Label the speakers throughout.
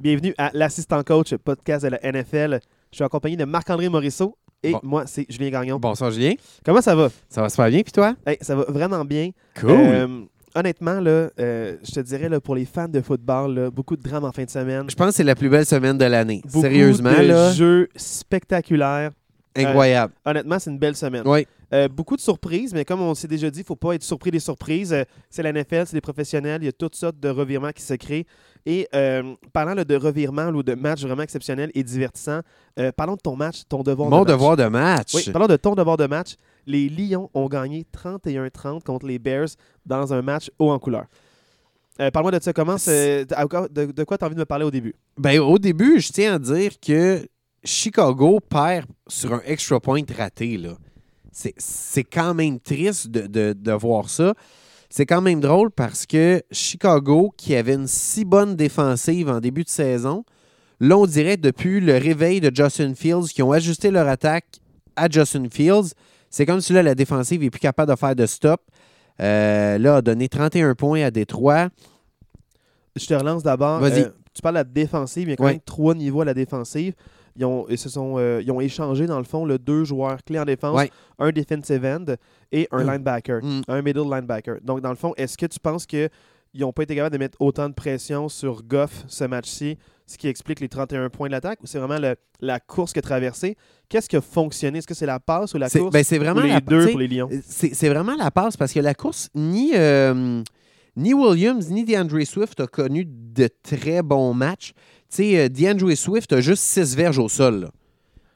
Speaker 1: Bienvenue à l'Assistant Coach, podcast de la NFL. Je suis accompagné de Marc-André Morisseau et
Speaker 2: Bon.
Speaker 1: moi, c'est Julien Gagnon.
Speaker 2: Bonsoir Julien.
Speaker 1: Comment ça va?
Speaker 2: Ça va super bien, puis toi?
Speaker 1: Hey, ça va vraiment bien.
Speaker 2: Cool.
Speaker 1: Euh, honnêtement, là, euh, je te dirais, là, pour les fans de football, là, beaucoup de drames en fin de semaine.
Speaker 2: je pense que c'est la plus belle semaine de l'année.
Speaker 1: Beaucoup
Speaker 2: Sérieusement,
Speaker 1: de
Speaker 2: là,
Speaker 1: jeux spectaculaires.
Speaker 2: incroyable.
Speaker 1: Honnêtement, c'est une belle semaine.
Speaker 2: Oui.
Speaker 1: Euh, beaucoup de surprises, mais comme on s'est déjà dit, il ne faut pas être surpris des surprises. Euh, c'est la NFL, c'est des professionnels, il y a toutes sortes de revirements qui se créent. Et euh, parlant là, de revirements ou de matchs vraiment exceptionnels et divertissants, euh, parlons de ton match, ton devoir
Speaker 2: Mon
Speaker 1: de match.
Speaker 2: devoir de match.
Speaker 1: Oui, parlons de ton devoir de match. Les Lions ont gagné 31-30 contre les Bears dans un match haut en couleur. Euh, Parle-moi de ça. Comment de, de quoi tu as envie de me parler au début?
Speaker 2: Ben, au début, je tiens à dire que Chicago perd sur un extra point raté. C'est- C'est quand même triste de, de- de voir ça. C'est quand même drôle parce que Chicago, qui avait une si bonne défensive en début de saison, là, on dirait depuis le réveil de Justin Fields, qui ont ajusté leur attaque à Justin Fields, c'est comme si là, la défensive est plus capable de faire de stop. Euh, là, a donné 31 points à Détroit.
Speaker 1: Je te relance d'abord.
Speaker 2: Vas-y.
Speaker 1: Euh, tu parles de la défensive. Il y a quand
Speaker 2: Ouais.
Speaker 1: même trois niveaux à la défensive. Ils ont, ils se sont, euh, ils ont échangé, dans le fond, le deux joueurs clés en défense,
Speaker 2: Ouais.
Speaker 1: un defensive end et un
Speaker 2: Mm.
Speaker 1: linebacker,
Speaker 2: Mm.
Speaker 1: un middle linebacker. Donc, dans le fond, est-ce que tu penses qu'ils n'ont pas été capables de mettre autant de pression sur Goff ce match-ci, ce qui explique les 31 points de l'attaque, ou c'est vraiment le- la course qui a traversé? Qu'est-ce qui a fonctionné? Est-ce que c'est la passe ou la course?
Speaker 2: ben, c'est vraiment
Speaker 1: les
Speaker 2: la-
Speaker 1: deux pour les Lions?
Speaker 2: C'est c'est vraiment la passe parce que la course, ni, euh, ni Williams ni DeAndre Swift a connu de très bons matchs. Tu sais, euh, DeAndre Swift a juste 6 verges au sol. là.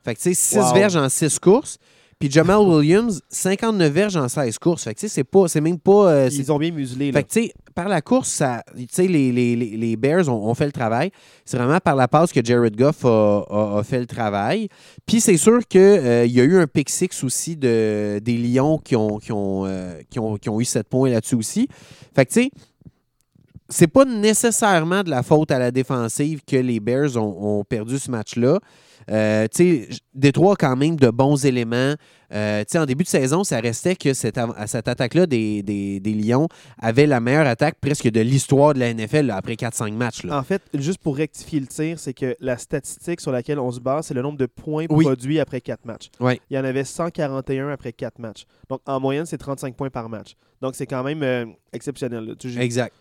Speaker 2: Fait que tu sais, 6
Speaker 1: Wow.
Speaker 2: verges en 6 courses. Puis Jamal Williams, 59 verges en 16 courses. Fait que tu sais, c'est pas- c'est même pas. euh,
Speaker 1: Ils ont bien muselé. Là.
Speaker 2: fait que, tu sais, par la course, ça, tu sais, les, les, les, Bears ont, ont fait le travail. C'est vraiment par la passe que Jared Goff a, a- a fait le travail. Puis c'est sûr qu'il y a eu un pick six aussi de, des Lions qui ont, qui, ont, euh, qui, ont, qui ont eu 7 points là-dessus aussi. Fait que, tu sais, c'est pas nécessairement de la faute à la défensive que les Bears ont, ont perdu ce match-là. Euh, Détroit a quand même de bons éléments. Euh, en début de saison, ça restait que cette, cette attaque-là des, des, des Lions avait la meilleure attaque presque de l'histoire de la NFL là, après 4-5 matchs. là.
Speaker 1: En fait, juste pour rectifier le tir, c'est que la statistique sur laquelle on se base, c'est le nombre de points
Speaker 2: Oui.
Speaker 1: produits après 4 matchs.
Speaker 2: Ouais.
Speaker 1: Il y en avait 141 après 4 matchs. Donc, en moyenne, c'est 35 points par match. Donc, c'est quand même euh, exceptionnel. Tu
Speaker 2: Exact.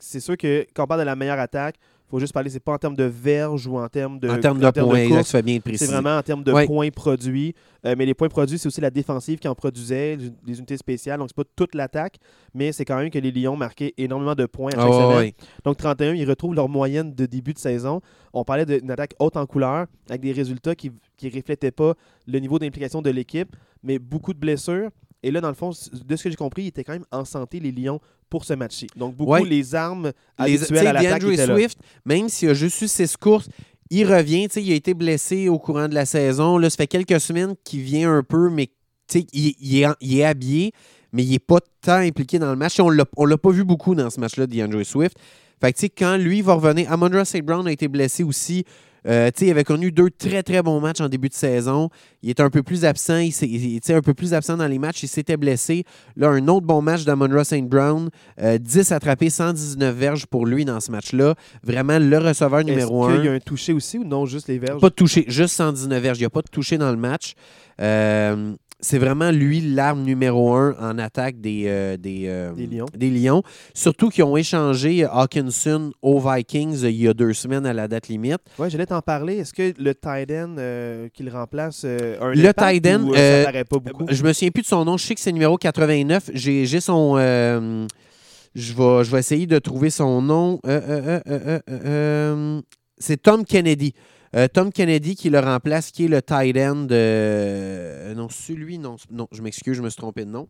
Speaker 1: C'est sûr que quand on parle de la meilleure attaque, il faut juste parler, c'est pas en termes de verge ou en termes de,
Speaker 2: en termes de points, fais bien de préciser.
Speaker 1: C'est vraiment en termes de
Speaker 2: Ouais.
Speaker 1: points produits. Euh, mais les points produits, c'est aussi la défensive qui en produisait, les- unités spéciales. Donc, c'est pas toute l'attaque, mais c'est quand même que les Lions marquaient énormément de points à chaque
Speaker 2: Ah,
Speaker 1: semaine. Donc 31, ils retrouvent leur moyenne de début de saison. On parlait d'une attaque haute en couleur avec des résultats qui ne reflétaient pas le niveau d'implication de l'équipe, mais beaucoup de blessures. Et là, dans le fond, de ce que j'ai compris, ils étaient quand même en santé, les Lions, pour ce match-ci. Donc beaucoup
Speaker 2: Ouais.
Speaker 1: les armes
Speaker 2: Les, tu
Speaker 1: habituelles
Speaker 2: sais,
Speaker 1: à l'attaque étaient là.
Speaker 2: Swift, même s'il a juste eu 6 courses, il revient. tu sais, Il a été blessé au courant de la saison. Là, ça fait quelques semaines qu'il vient un peu, mais tu sais, il, il est, il est habillé, mais il n'est pas tant impliqué dans le match. On l'a- on l'a pas vu beaucoup dans ce match-là, DeAndre Swift. Fait que, tu sais, quand lui va revenir, Amondra St. Brown a été blessé aussi. Euh, il avait connu deux très très bons matchs en début de saison. Il était un peu plus absent, il, sais, un peu plus absent dans les matchs. Il s'était blessé. Là, un autre bon match d'Amondra St. Brown. Euh, 10 attrapés, 119 verges pour lui dans ce match-là. Vraiment le receveur
Speaker 1: Est-ce
Speaker 2: numéro
Speaker 1: qu'il y a
Speaker 2: un.
Speaker 1: un touché aussi ou non, juste les verges?
Speaker 2: Pas de touché, juste 119 verges. Il n'y a pas de touché dans le match. Euh, c'est vraiment lui l'arme numéro un en attaque des, euh, des, euh,
Speaker 1: Des Lions.
Speaker 2: des Lions. Surtout qu'ils ont échangé Hawkinson aux Vikings euh, il y a deux semaines à la date limite.
Speaker 1: Ouais, j'allais t'en parler. Est-ce que le tight end euh, qui le remplace euh, un
Speaker 2: Le
Speaker 1: euh,
Speaker 2: euh,
Speaker 1: paraît pas beaucoup?
Speaker 2: Je me souviens plus de son nom. Je sais que c'est numéro 89. J'ai son. euh, je, vais, je vais essayer de trouver son nom. Euh, euh, euh, euh, euh, euh, c'est Tom Kennedy. Euh, Tom Kennedy qui le remplace, qui est le tight end. euh, non, celui, non, non, je m'excuse, je me suis trompé de nom.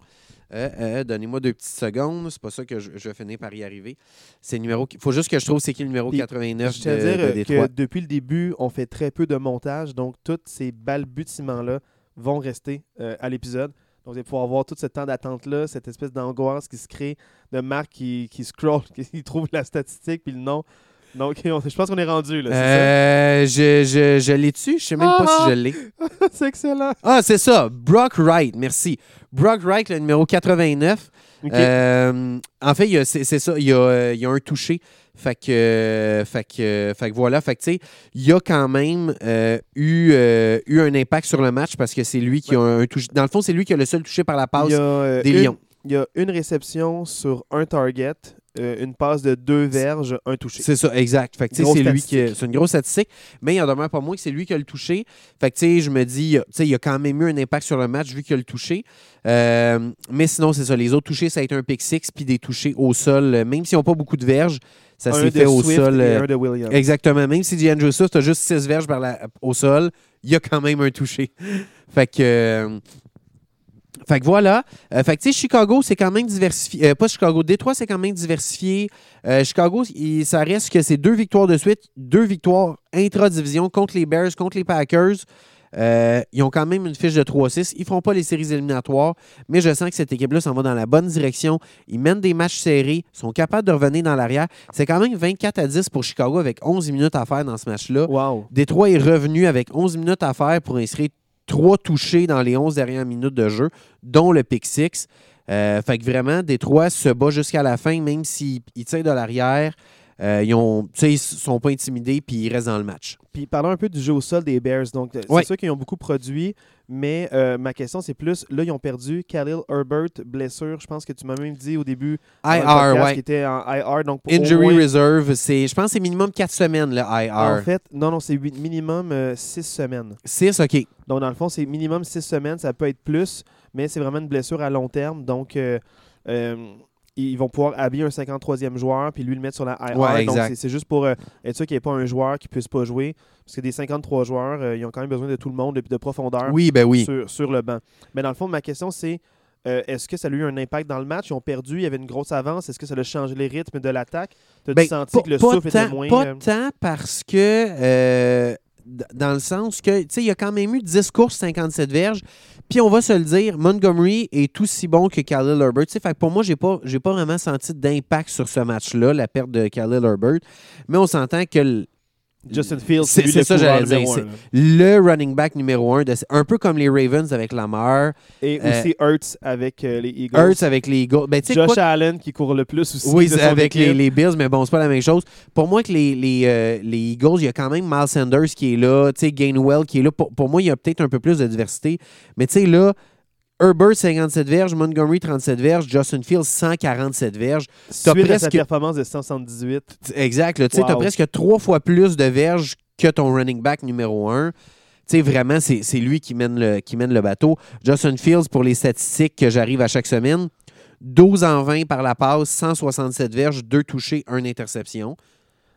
Speaker 2: Euh, euh, Donnez-moi deux petites secondes. C'est pas ça que je, je vais finir par y arriver. C'est le numéro. Il faut juste que je trouve c'est qui le numéro
Speaker 1: Puis,
Speaker 2: 89
Speaker 1: Je
Speaker 2: de,
Speaker 1: dire
Speaker 2: de Détroit.
Speaker 1: que depuis le début, on fait très peu de montage, donc tous ces balbutiements-là vont rester à l'épisode. Donc, vous allez pouvoir voir tout ce temps d'attente-là, cette espèce d'angoisse qui se crée de Marc qui, qui scroll, qui trouve la statistique puis le nom. Donc, on- je pense qu'on est rendu, là. c'est
Speaker 2: Euh, je je, je l'ai tu Je sais même pas
Speaker 1: Ah!
Speaker 2: si je l'ai.
Speaker 1: c'est excellent.
Speaker 2: Ah, c'est ça. Brock Wright, merci. Brock Wright, le numéro 89.
Speaker 1: Ok.
Speaker 2: Euh, en fait, c'est ça. Il y, a, euh, il y a un touché. Fait que, fait que, fait que voilà. Fait que, tu sais, il y a quand même eu, eu un impact sur le match parce que c'est lui qui a un touché. Dans le fond, c'est lui qui a le seul touché par la passe
Speaker 1: Il y a,
Speaker 2: des
Speaker 1: une-
Speaker 2: Lions.
Speaker 1: Il y a une réception sur un target, euh, une passe de deux verges, un touché.
Speaker 2: C'est ça, exact. Fait que, c'est lui qui. C'est une grosse statistique, mais il en demeure pas moins que c'est lui qui a le touché. Fait que, tu sais, je me dis, tu sais, il y a quand même eu un impact sur le match vu qu'il a le touché. Euh, mais sinon, c'est ça. Les autres touchés, ça a été un pick six puis des touchés au sol. Même s'ils n'ont pas beaucoup de verges, ça s'est fait au
Speaker 1: Swift
Speaker 2: sol.
Speaker 1: et
Speaker 2: euh,
Speaker 1: un de Williams.
Speaker 2: Exactement. Même si DeAndre Swift a juste 6 verges par la- au sol, il y a quand même un touché. Fait que. euh, fait que voilà. Euh, fait que, tu sais, Chicago, c'est quand même diversifié. euh, pas Chicago, Détroit, c'est quand même diversifié. Euh, Chicago, il- ça reste que c'est deux victoires de suite, deux victoires intra-division contre les Bears, contre les Packers. Ils ont quand même une fiche de 3-6. Ils ne feront pas les séries éliminatoires, mais je sens que cette équipe-là s'en va dans la bonne direction. Ils mènent des matchs serrés, sont capables de revenir dans l'arrière. C'est quand même 24 à 10 pour Chicago avec 11 minutes à faire dans ce match-là.
Speaker 1: Wow.
Speaker 2: Détroit est revenu avec 11 minutes à faire pour inscrire trois touchés dans les 11 dernières minutes de jeu, dont le pick six. Euh, fait que vraiment, Détroit se bat jusqu'à la fin, même s'ils ils tirent de l'arrière. Euh, ils ils sont pas intimidés puis ils restent dans le match.
Speaker 1: Puis parlons un peu du jeu au sol des Bears. Donc, euh, c'est
Speaker 2: Ouais.
Speaker 1: sûr qu'ils ont beaucoup produit, mais euh, ma question, c'est plus, là, ils ont perdu Khalil Herbert, blessure. Je pense que tu m'as même dit au début.
Speaker 2: IR,
Speaker 1: podcast,
Speaker 2: ouais.
Speaker 1: Qui était en IR. Donc, pour
Speaker 2: Injury
Speaker 1: moins-
Speaker 2: reserve, c'est, je pense que c'est minimum 4 semaines, le IR.
Speaker 1: En fait, non, non, c'est minimum 6 semaines.
Speaker 2: 6, OK.
Speaker 1: Donc, dans le fond, c'est minimum 6 semaines. Ça peut être plus, mais c'est vraiment une blessure à long terme. Donc, euh, euh, ils vont pouvoir habiller un 53e joueur puis lui le mettre sur la IR.
Speaker 2: Ouais,
Speaker 1: Donc, c'est- juste pour euh, être sûr qu'il n'y ait pas un joueur qui ne puisse pas jouer. Parce que des 53 joueurs, euh, ils ont quand même besoin de tout le monde et de profondeur
Speaker 2: Oui, ben oui.
Speaker 1: sur, sur le banc. Mais dans le fond, ma question, c'est euh, est-ce que ça a eu un impact dans le match? Ils ont perdu, il y avait une grosse avance. Est-ce que ça a changé les rythmes de l'attaque? Tu as
Speaker 2: Ben,
Speaker 1: senti que le souffle était moins.
Speaker 2: Pas tant parce que, dans le sens que, tu sais, il y a quand même eu 10 courses, 57 verges. Puis on va se le dire, Montgomery est aussi bon que Khalil Herbert. Tu sais, fait pour moi, j'ai pas, j'ai pas vraiment senti d'impact sur ce match-là, la perte de Khalil Herbert. Mais on s'entend que
Speaker 1: Justin Fields,
Speaker 2: C'est- c'est ça, j'allais dire,
Speaker 1: un,
Speaker 2: le running back numéro un, de- un peu comme les Ravens avec Lamar,
Speaker 1: Et
Speaker 2: Euh,
Speaker 1: aussi Hurts avec euh, les Eagles.
Speaker 2: Hurts avec les Eagles. Ben,
Speaker 1: Josh
Speaker 2: quoi,
Speaker 1: Allen qui court le plus aussi.
Speaker 2: Oui, avec les, Bills, mais bon, c'est pas la même chose. Pour moi, que les, les, euh, les Eagles, il y a quand même Miles Sanders qui est là, Gainwell qui est là. Pour, pour moi, il y a peut-être un peu plus de diversité. Mais tu sais, là, Herbert, 57 verges, Montgomery, 37 verges, Justin Fields, 147 verges. t'as
Speaker 1: à sa
Speaker 2: presque-
Speaker 1: performance de 178.
Speaker 2: Exact. Tu
Speaker 1: Wow.
Speaker 2: presque trois fois plus de verges que ton running back numéro un. Tu sais, vraiment, c'est c'est lui qui mène, le, qui mène le bateau. Justin Fields, pour les statistiques que j'arrive à chaque semaine, 12 en 20 par la passe, 167 verges, 2 touchés, 1 interception.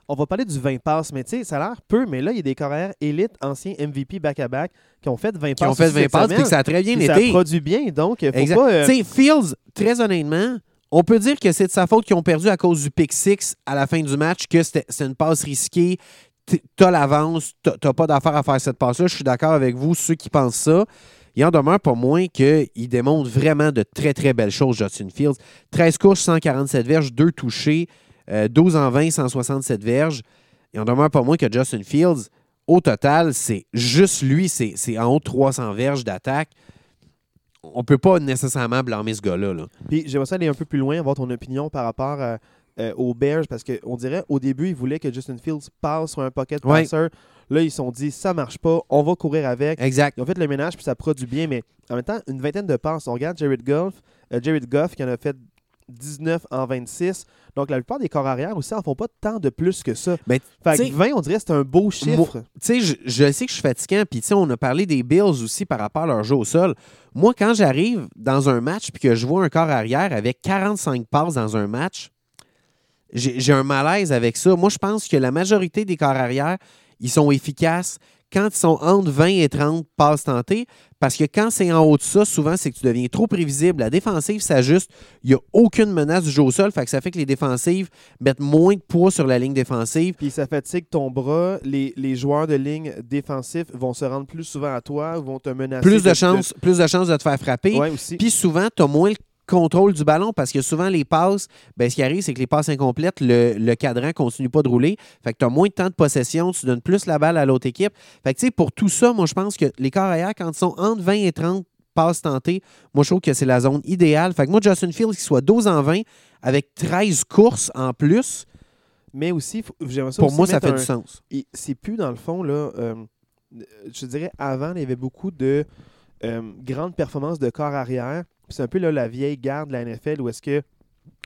Speaker 1: On va parler du 20 passes, mais tu sais, ça a l'air peu, mais là, il y a des carrières élites, anciens MVP back-à-back, qui ont fait 20
Speaker 2: Qui
Speaker 1: passes.
Speaker 2: ont fait
Speaker 1: aussi
Speaker 2: 20
Speaker 1: cette
Speaker 2: passes, puis que ça a très bien
Speaker 1: Puis Ça
Speaker 2: été.
Speaker 1: produit bien, donc faut
Speaker 2: Exact.
Speaker 1: pas... euh,
Speaker 2: Tu sais, Fields, très honnêtement, on peut dire que c'est de sa faute qu'ils ont perdu à cause du pick six à la fin du match, que c'était c'est une passe risquée. T'as l'avance, t'as t'as pas d'affaire à faire cette passe-là. Je suis d'accord avec vous, ceux qui pensent ça. Il en demeure pas moins qu'il démontre vraiment de très, très belles choses, Justin Fields. 13 courses, 147 verges, 2 touchés, euh, 12 en 20, 167 verges. Il en demeure pas moins que Justin Fields, au total, c'est juste lui, c'est en haut de 300 verges d'attaque. On peut pas nécessairement blâmer ce gars-là. là.
Speaker 1: Puis j'aimerais ça aller un peu plus loin, avoir ton opinion par rapport à, euh, aux Bears, parce qu'on dirait au début, ils voulaient que Justin Fields passe sur un pocket
Speaker 2: Ouais.
Speaker 1: passer. Là, ils se sont dit, ça marche pas, on va courir avec.
Speaker 2: Exact.
Speaker 1: Ils ont fait le ménage, puis ça produit bien, mais en même temps, une vingtaine de passes. On regarde Jared Goff, euh, Jared Goff qui en a fait 19 en 26. Donc, la plupart des corps arrière aussi en font pas tant de plus que ça.
Speaker 2: Ben,
Speaker 1: fait que 20, on dirait que c'est un beau chiffre.
Speaker 2: Tu sais, je, je sais que je suis fatiguant, puis tu sais, on a parlé des Bills aussi par rapport à leur jeu au sol. Moi, quand j'arrive dans un match puis que je vois un corps arrière avec 45 passes dans un match, j'ai j'ai un malaise avec ça. Moi, je pense que la majorité des corps arrière, ils sont efficaces quand ils sont entre 20 et 30 passes tentées, parce que quand c'est en haut de ça, souvent, c'est que tu deviens trop prévisible. La défensive s'ajuste. Il n'y a aucune menace du jeu au sol, fait que ça fait que les défensives mettent moins de poids sur la ligne défensive.
Speaker 1: Puis ça fatigue ton bras. Les, les joueurs de ligne défensifs vont se rendre plus souvent à toi, vont te menacer.
Speaker 2: Plus de chances plus de de te faire frapper.
Speaker 1: Ouais, aussi.
Speaker 2: Puis souvent, tu as moins le contrôle du ballon parce que souvent, les passes, ben, ce qui arrive, c'est que les passes incomplètes, le, le cadran continue pas de rouler. Fait que tu as moins de temps de possession, tu donnes plus la balle à l'autre équipe. Fait que, tu sais, pour tout ça, moi, je pense que les corps arrière, quand ils sont entre 20 et 30 passes tentées, moi, je trouve que c'est la zone idéale. Fait que moi, Justin Fields, qu'il soit 12 en 20 avec 13 courses en plus,
Speaker 1: Mais aussi, faut- ça
Speaker 2: Pour
Speaker 1: aussi
Speaker 2: moi, ça fait
Speaker 1: un-
Speaker 2: du sens.
Speaker 1: c'est plus dans le fond là euh, je dirais avant il y avait beaucoup de euh, grandes performances de corps arrière c'est un peu là, la vieille garde de la NFL où est-ce que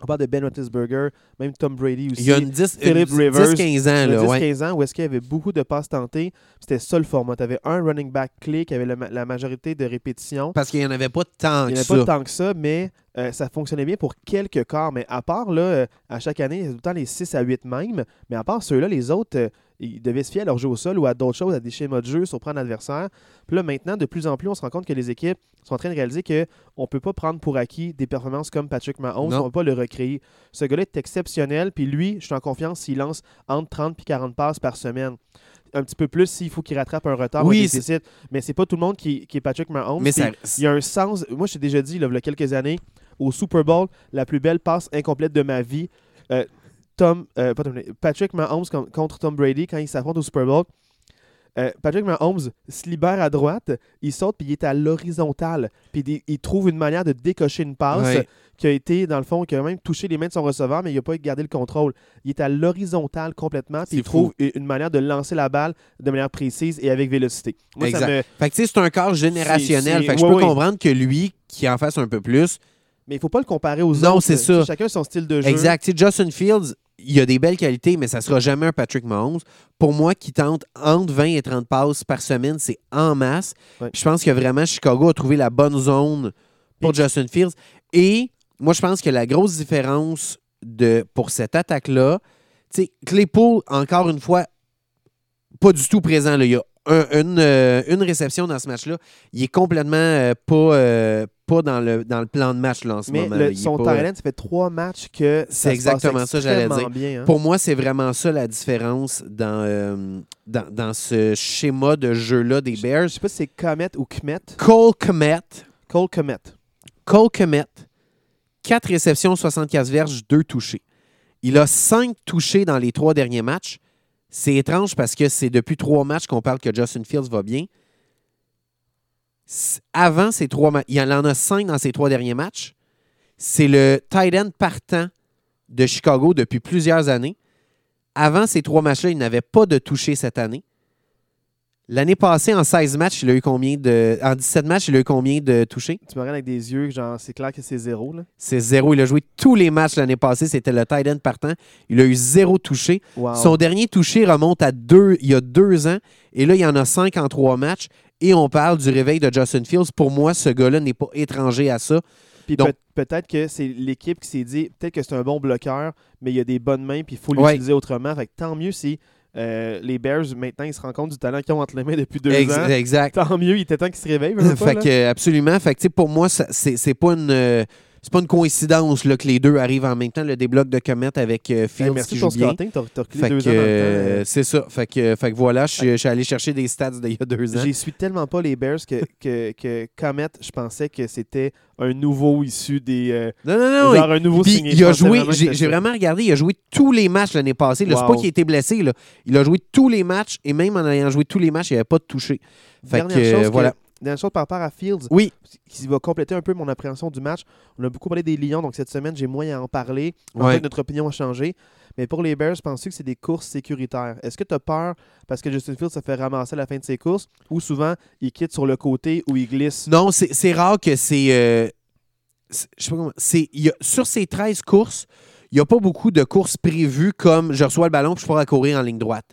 Speaker 1: on parle de Ben Roethlisberger même Tom Brady aussi
Speaker 2: Il y a une 10,
Speaker 1: Philip
Speaker 2: une
Speaker 1: Rivers,
Speaker 2: 10-15 ans,
Speaker 1: il y a
Speaker 2: là, ouais.
Speaker 1: 10-15 ans où est-ce qu'il y avait beaucoup de passes tentées c'était ça le format tu avais un running back clé qui avait la majorité de répétitions
Speaker 2: Parce qu'il n'y en avait pas tant
Speaker 1: il
Speaker 2: que
Speaker 1: n'y en
Speaker 2: ça.
Speaker 1: avait pas tant que ça, mais euh, ça fonctionnait bien pour quelques corps. Mais à part, là, euh, à chaque année, il y a tout le temps les 6 à 8 même. Mais à part ceux-là, les autres, euh, ils devaient se fier à leur jeu au sol ou à d'autres choses, à des schémas de jeu, surprendre l'adversaire. Puis là, maintenant, de plus en plus, on se rend compte que les équipes sont en train de réaliser qu'on ne peut pas prendre pour acquis des performances comme Patrick Mahomes. On ne peut pas le recréer. Ce gars-là est exceptionnel. Puis lui, je suis en confiance s'il lance entre 30 et 40 passes par semaine. Un petit peu plus s'il faut qu'il rattrape un retard ou
Speaker 2: Oui,
Speaker 1: déficit. Mais c'est pas tout le monde qui, qui est Patrick Mahomes.
Speaker 2: Mais ça,
Speaker 1: il y a un sens. Moi, je t'ai déjà dit, là, il y a quelques années, au Super Bowl, la plus belle passe incomplète de ma vie. euh, Tom, euh, pas Tom- Patrick Mahomes con- contre Tom Brady quand ils s'affrontent au Super Bowl. Euh, Patrick Mahomes se libère à droite, il saute puis il est à l'horizontale. Puis il, il trouve une manière de décocher une passe qui a été, dans le fond, qui a même touché les mains de son receveur, mais il n'a pas gardé le contrôle. Il est à l'horizontale complètement, puis
Speaker 2: C'est
Speaker 1: il trouve une manière de lancer la balle de manière précise et avec vélocité. Moi, ça
Speaker 2: Exact.
Speaker 1: me-
Speaker 2: Fait que tu sais, c'est un corps générationnel.
Speaker 1: c'est-
Speaker 2: Fait que je peux comprendre que lui, qui en fasse un peu plus.
Speaker 1: Mais il ne faut pas le comparer aux
Speaker 2: Non,
Speaker 1: autres.
Speaker 2: c'est
Speaker 1: Tu sais,
Speaker 2: ça.
Speaker 1: Chacun son style de jeu.
Speaker 2: Exact. Tu sais, Justin Fields, il a des belles qualités, mais ça sera jamais un Patrick Mahomes. Pour moi, qui tente entre 20 et 30 passes par semaine, c'est en masse.
Speaker 1: Ouais.
Speaker 2: Je pense que vraiment Chicago a trouvé la bonne zone pour Justin Fields. Et moi, je pense que la grosse différence de, pour cette attaque-là, tu sais, Claypool, encore une fois, pas du tout présent. là. Il y a un- une, euh, une réception dans ce match-là. Il est complètement euh, pas, euh, pas dans, le, dans le plan de match là, en ce
Speaker 1: Mais
Speaker 2: moment.
Speaker 1: le- son
Speaker 2: pas-
Speaker 1: Thailand, ça fait trois matchs que
Speaker 2: C'est exactement ça, j'allais dire.
Speaker 1: bien. hein.
Speaker 2: Pour moi, c'est vraiment ça la différence dans, euh, dans, dans ce schéma de jeu-là des
Speaker 1: Je
Speaker 2: Bears.
Speaker 1: sais pas si c'est Comet ou Kmet.
Speaker 2: Cole Komet,
Speaker 1: Cole Comet.
Speaker 2: Cole Komet, 4 réceptions, 64 verges, 2 touchés. Il a 5 touchés dans les trois derniers matchs. C'est étrange parce que c'est depuis trois matchs qu'on parle que Justin Fields va bien. Avant ces trois matchs, il en a 5 dans ces trois derniers matchs. C'est le tight end partant de Chicago depuis plusieurs années. Avant ces trois matchs-là, il n'avait pas de touché cette année. L'année passée, en 16 matchs, il a eu combien de. En 17 matchs, il a eu combien de touchés?
Speaker 1: Tu me regardes avec des yeux, genre, c'est clair que c'est zéro. Là.
Speaker 2: C'est zéro. Il a joué tous les matchs l'année passée. C'était le tight end partant. Il a eu zéro touché.
Speaker 1: Wow.
Speaker 2: Son dernier touché remonte à deux, il y a deux ans. Et là, il y en a cinq en trois matchs. Et on parle du réveil de Justin Fields. Pour moi, ce gars-là n'est pas étranger à ça.
Speaker 1: Puis
Speaker 2: donc-
Speaker 1: peut- peut-être que c'est l'équipe qui s'est dit, peut-être que c'est un bon bloqueur, mais il y a des bonnes mains, puis il faut
Speaker 2: Ouais.
Speaker 1: l'utiliser autrement. Fait que tant mieux si euh, les Bears, maintenant, ils se rendent compte du talent qu'ils ont entre les mains depuis deux ans.
Speaker 2: exact.
Speaker 1: Tant mieux, il était temps qu'ils se réveillent. pas,
Speaker 2: fait que, absolument. Fait que, pour moi, ça- c'est c'est pas une. euh, c'est pas une coïncidence là, que les deux arrivent en même temps. Le débloc de Comet avec euh,
Speaker 1: Hey, merci
Speaker 2: qui
Speaker 1: pour
Speaker 2: joue bien.
Speaker 1: scouting, t'as t'as reculé
Speaker 2: Fait
Speaker 1: deux
Speaker 2: que,
Speaker 1: ans dans le temps.
Speaker 2: euh, c'est ça. Fait que, fait que voilà, je suis- allé chercher des stats d'il y a deux ans.
Speaker 1: J'y suis tellement pas les Bears que, que, que Comet, je pensais que c'était un nouveau issu des. euh,
Speaker 2: Non, non, non.
Speaker 1: genre un nouveau signé.
Speaker 2: il a joué, j'ai vraiment regardé, il a joué tous les matchs l'année passée. là. C'est
Speaker 1: Wow.
Speaker 2: pas qu'il a été blessé. Là. Il a joué tous les matchs et même en ayant joué tous les matchs, il n'y avait pas de touché. Fait
Speaker 1: Dernière
Speaker 2: que,
Speaker 1: chose que-
Speaker 2: voilà.
Speaker 1: Dernière chose par rapport à Fields,
Speaker 2: Oui,
Speaker 1: qui va compléter un peu mon appréhension du match. On a beaucoup parlé des Lions, donc cette semaine, j'ai moins à en parler. En
Speaker 2: Ouais.
Speaker 1: fait, notre opinion a changé. Mais pour les Bears, penses-tu que c'est des courses sécuritaires? Est-ce que tu as peur parce que Justin Fields se fait ramasser à la fin de ses courses ou souvent il quitte sur le côté ou il glisse?
Speaker 2: non, c'est rare que c'est. euh, c'est- je sais pas comment. y a- sur ces 13 courses, il n'y a pas beaucoup de courses prévues comme je reçois le ballon puis je pourrais courir en ligne droite.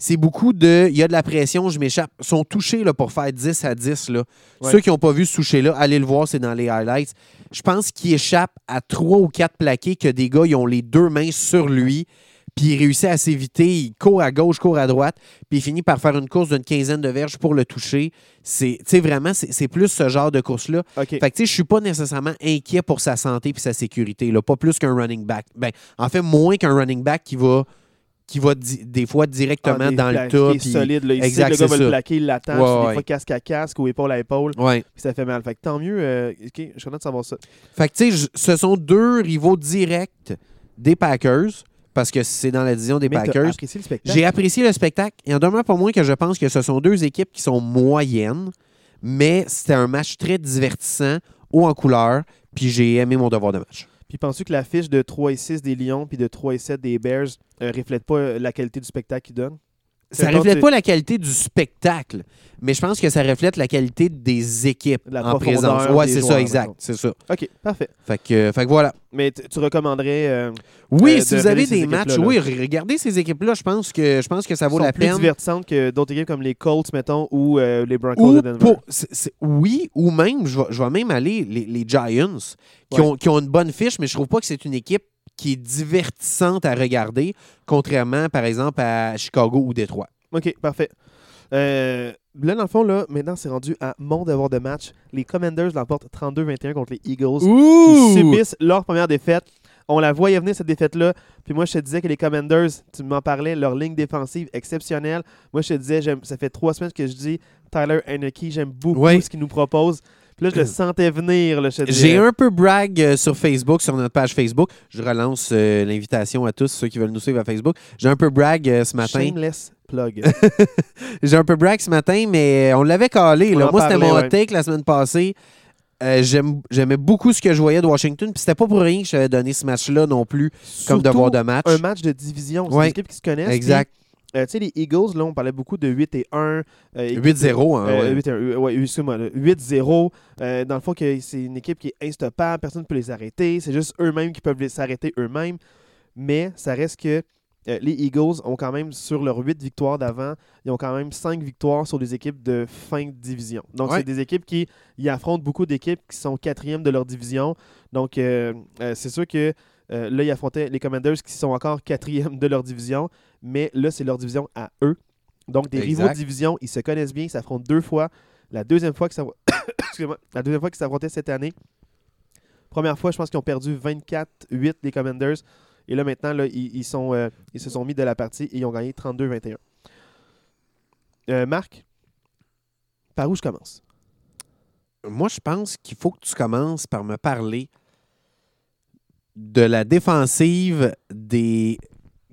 Speaker 2: C'est beaucoup de. Il y a de la pression, je m'échappe. Ils sont touchés là, pour faire 10 à 10. Là.
Speaker 1: Ouais.
Speaker 2: Ceux qui n'ont pas vu ce toucher-là, allez le voir, c'est dans les highlights. Je pense qu'il échappe à trois ou quatre plaqués que des gars, ils ont les deux mains sur lui, puis il réussit à s'éviter. Il court à gauche, court à droite, puis il finit par faire une course d'une quinzaine de verges pour le toucher. C'est tu sais, vraiment, c'est plus ce genre de course-là.
Speaker 1: OK.
Speaker 2: Fait que, tu sais, je suis pas nécessairement inquiet pour sa santé et sa sécurité, là. pas plus qu'un running back. Ben, en fait, moins qu'un running back qui va, qui va des fois directement
Speaker 1: Ah, des
Speaker 2: dans le tas. puis-
Speaker 1: solide, là. Il
Speaker 2: Exact,
Speaker 1: sait que le gars va le plaquer, il l'attend.
Speaker 2: Ouais,
Speaker 1: des fois casque à casque ou épaule à épaule,
Speaker 2: Ouais.
Speaker 1: puis ça fait mal. Fait que tant mieux. euh, je suis content de savoir ça.
Speaker 2: Fait que, tu sais, je- ce sont deux rivaux directs des Packers, parce que c'est dans la division des
Speaker 1: Mais
Speaker 2: Packers. J'ai apprécié le spectacle. Il en demeure pas moins que je pense que ce sont deux équipes qui sont moyennes, mais c'était un match très divertissant, haut en couleur, puis j'ai aimé mon devoir de match.
Speaker 1: Puis penses-tu que la fiche de 3 et 6 des Lions puis de 3 et 7 des Bears euh, reflète pas euh, la qualité du spectacle qu'ils donnent?
Speaker 2: Ça
Speaker 1: Mettons,
Speaker 2: reflète pas la qualité du spectacle, mais je pense que ça reflète la qualité des équipes
Speaker 1: La
Speaker 2: en présence. Ouais, c'est ça, exact. C'est ça.
Speaker 1: OK, parfait.
Speaker 2: Fait que, fait que voilà.
Speaker 1: Mais tu recommanderais euh,
Speaker 2: Oui,
Speaker 1: Euh,
Speaker 2: si vous avez des matchs, oui, regardez ces équipes-là. Je pense que je pense que ça vaut
Speaker 1: sont
Speaker 2: la
Speaker 1: plus
Speaker 2: peine.
Speaker 1: divertissantes que d'autres équipes comme les Colts, mettons, ou euh, les Broncos
Speaker 2: Ou
Speaker 1: de Denver.
Speaker 2: pour- c'est- c'est- oui, ou même, je vais, je vais même aller, les, les Giants, qui,
Speaker 1: Ouais.
Speaker 2: ont, qui ont une bonne fiche, mais je trouve pas que c'est une équipe qui est divertissante à regarder, contrairement, par exemple, à Chicago ou Détroit.
Speaker 1: OK, parfait. Euh, là, dans le fond, là, maintenant, c'est rendu à mon devoir de match. Les Commanders l'emportent 32-21 contre les Eagles, qui subissent leur première défaite. On la voyait venir, cette défaite-là. Puis moi, je te disais que les Commanders, tu m'en parlais, leur ligne défensive exceptionnelle. Moi, je te disais, ça fait trois semaines que je dis Tyler Heineke, j'aime beaucoup ce qu'il nous propose. Là, je le sentais venir,
Speaker 2: J'ai un peu brag euh, sur Facebook, sur notre page Facebook. Je relance euh, l'invitation à tous ceux qui veulent nous suivre à Facebook. J'ai un peu brag euh, ce matin.
Speaker 1: Shameless plug.
Speaker 2: J'ai un peu brag ce matin, mais on l'avait calé.
Speaker 1: On
Speaker 2: là.
Speaker 1: en
Speaker 2: Moi, c'était mon
Speaker 1: ouais.
Speaker 2: take la semaine passée. Euh, J'aimais beaucoup ce que je voyais de Washington. Puis c'était pas pour rien que je t'avais donné ce match-là non plus comme devoir de match.
Speaker 1: un match de division. C'est
Speaker 2: Ouais.
Speaker 1: des équipes qui se connaissent.
Speaker 2: Exact.
Speaker 1: Euh, tu sais, les Eagles, là, on parlait beaucoup de 8 et 1. euh, équipe-
Speaker 2: 8-0. Hein,
Speaker 1: Euh,
Speaker 2: ouais.
Speaker 1: 8 et 1, euh, ouais, excuse-moi, là, 8-0. Euh, dans le fond, que c'est une équipe qui est instoppable, personne ne peut les arrêter. C'est juste eux-mêmes qui peuvent s'arrêter eux-mêmes. Mais ça reste que les Eagles ont quand même, sur leurs 8 victoires d'avant, ils ont quand même 5 victoires sur des équipes de fin de division. Donc,
Speaker 2: Ouais.
Speaker 1: c'est des équipes qui ils affrontent beaucoup d'équipes qui sont quatrièmes de leur division. Donc, c'est sûr que là, ils affrontaient les Commanders qui sont encore quatrièmes de leur division. Mais là, c'est leur division à eux. Donc, des rivaux de division, ils se connaissent bien, ils s'affrontent deux fois. La deuxième fois qu'ils s'affro- Excusez-moi. La deuxième fois qu'ils s'affrontaient cette année. Première fois, je pense qu'ils ont perdu 24-8 les Commanders. Et là, maintenant, là, ils, ils sont, euh, ils se sont mis de la partie et ils ont gagné 32-21. Euh, Marc, par où je commence?
Speaker 2: Moi, je pense qu'il faut que tu commences par me parler de la défensive des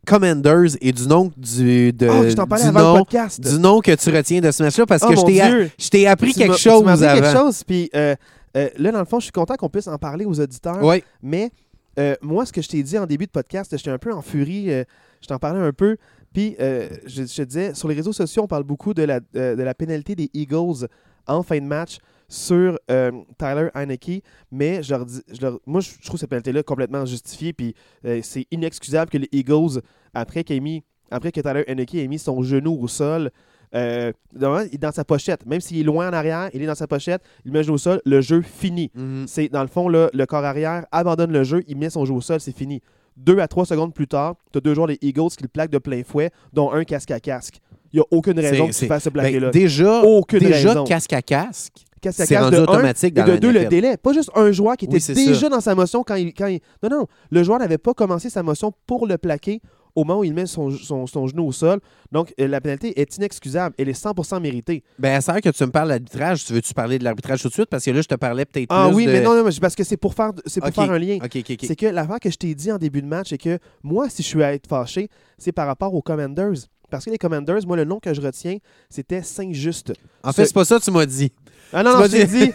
Speaker 2: Commanders et du nom du, de,
Speaker 1: oh, je
Speaker 2: du
Speaker 1: avant
Speaker 2: nom,
Speaker 1: le podcast.
Speaker 2: du nom que tu retiens de ce match-là parce
Speaker 1: oh,
Speaker 2: que je t'ai appris
Speaker 1: Tu
Speaker 2: quelque chose
Speaker 1: tu
Speaker 2: avant.
Speaker 1: quelque chose, puis euh, euh, là, dans le fond, je suis content qu'on puisse en parler aux auditeurs.
Speaker 2: Oui,
Speaker 1: Mais euh, moi, ce que je t'ai dit en début de podcast, j'étais un peu en furie. je t'en parlais un peu. Puis je, je te disais, sur les réseaux sociaux, on parle beaucoup de la, de la pénalité des Eagles en fin de match sur euh, Tyler Heineke. Mais je leur dis, je leur- moi, je, trouve cette pénalité-là complètement justifiée. Puis euh, c'est inexcusable que les Eagles, après, mis, après que Tyler Heineke ait mis son genou au sol, euh, dans, il est dans sa pochette. Même s'il est loin en arrière, il est dans sa pochette, il met le genou au sol, le jeu finit.
Speaker 2: Mhm.
Speaker 1: C'est dans le fond, là, le corps arrière abandonne le jeu, il met son jeu au sol, c'est fini. Deux à trois secondes plus tard, tu as deux joueurs des Eagles qui le plaquent de plein fouet, dont un casque à casque. Il n'y a aucune raison que tu fasses ce
Speaker 2: Ben,
Speaker 1: plaquer-là.
Speaker 2: déjà,
Speaker 1: aucune
Speaker 2: déjà
Speaker 1: raison.
Speaker 2: casque à casque, c'est rendu
Speaker 1: de un,
Speaker 2: automatique
Speaker 1: et
Speaker 2: dans
Speaker 1: de deux, le délai. Pas juste un joueur qui était
Speaker 2: Oui, c'est
Speaker 1: déjà
Speaker 2: ça.
Speaker 1: dans sa motion quand il, quand il- Non, non, le joueur n'avait pas commencé sa motion pour le plaquer au moment où il met son, son- son genou au sol. Donc, euh, la pénalité est inexcusable. Elle est 100% méritée.
Speaker 2: Ben, à savoir que tu me parles d'arbitrage, tu veux-tu parler de l'arbitrage tout de suite? Parce que là, je te parlais peut-être
Speaker 1: Ah
Speaker 2: plus
Speaker 1: oui,
Speaker 2: de...
Speaker 1: mais non, non, c'est parce que c'est pour, faire, c'est pour faire un lien. C'est que l'affaire que je t'ai dit en début de match, c'est que moi, si je suis à être fâché, c'est par rapport aux Commanders. Parce que les Commanders, moi, le nom que je retiens, c'était Saint-Just.
Speaker 2: En fait,
Speaker 1: Ce-
Speaker 2: c'est pas ça que tu m'as dit.
Speaker 1: Ah non, non, je l'ai
Speaker 2: dit-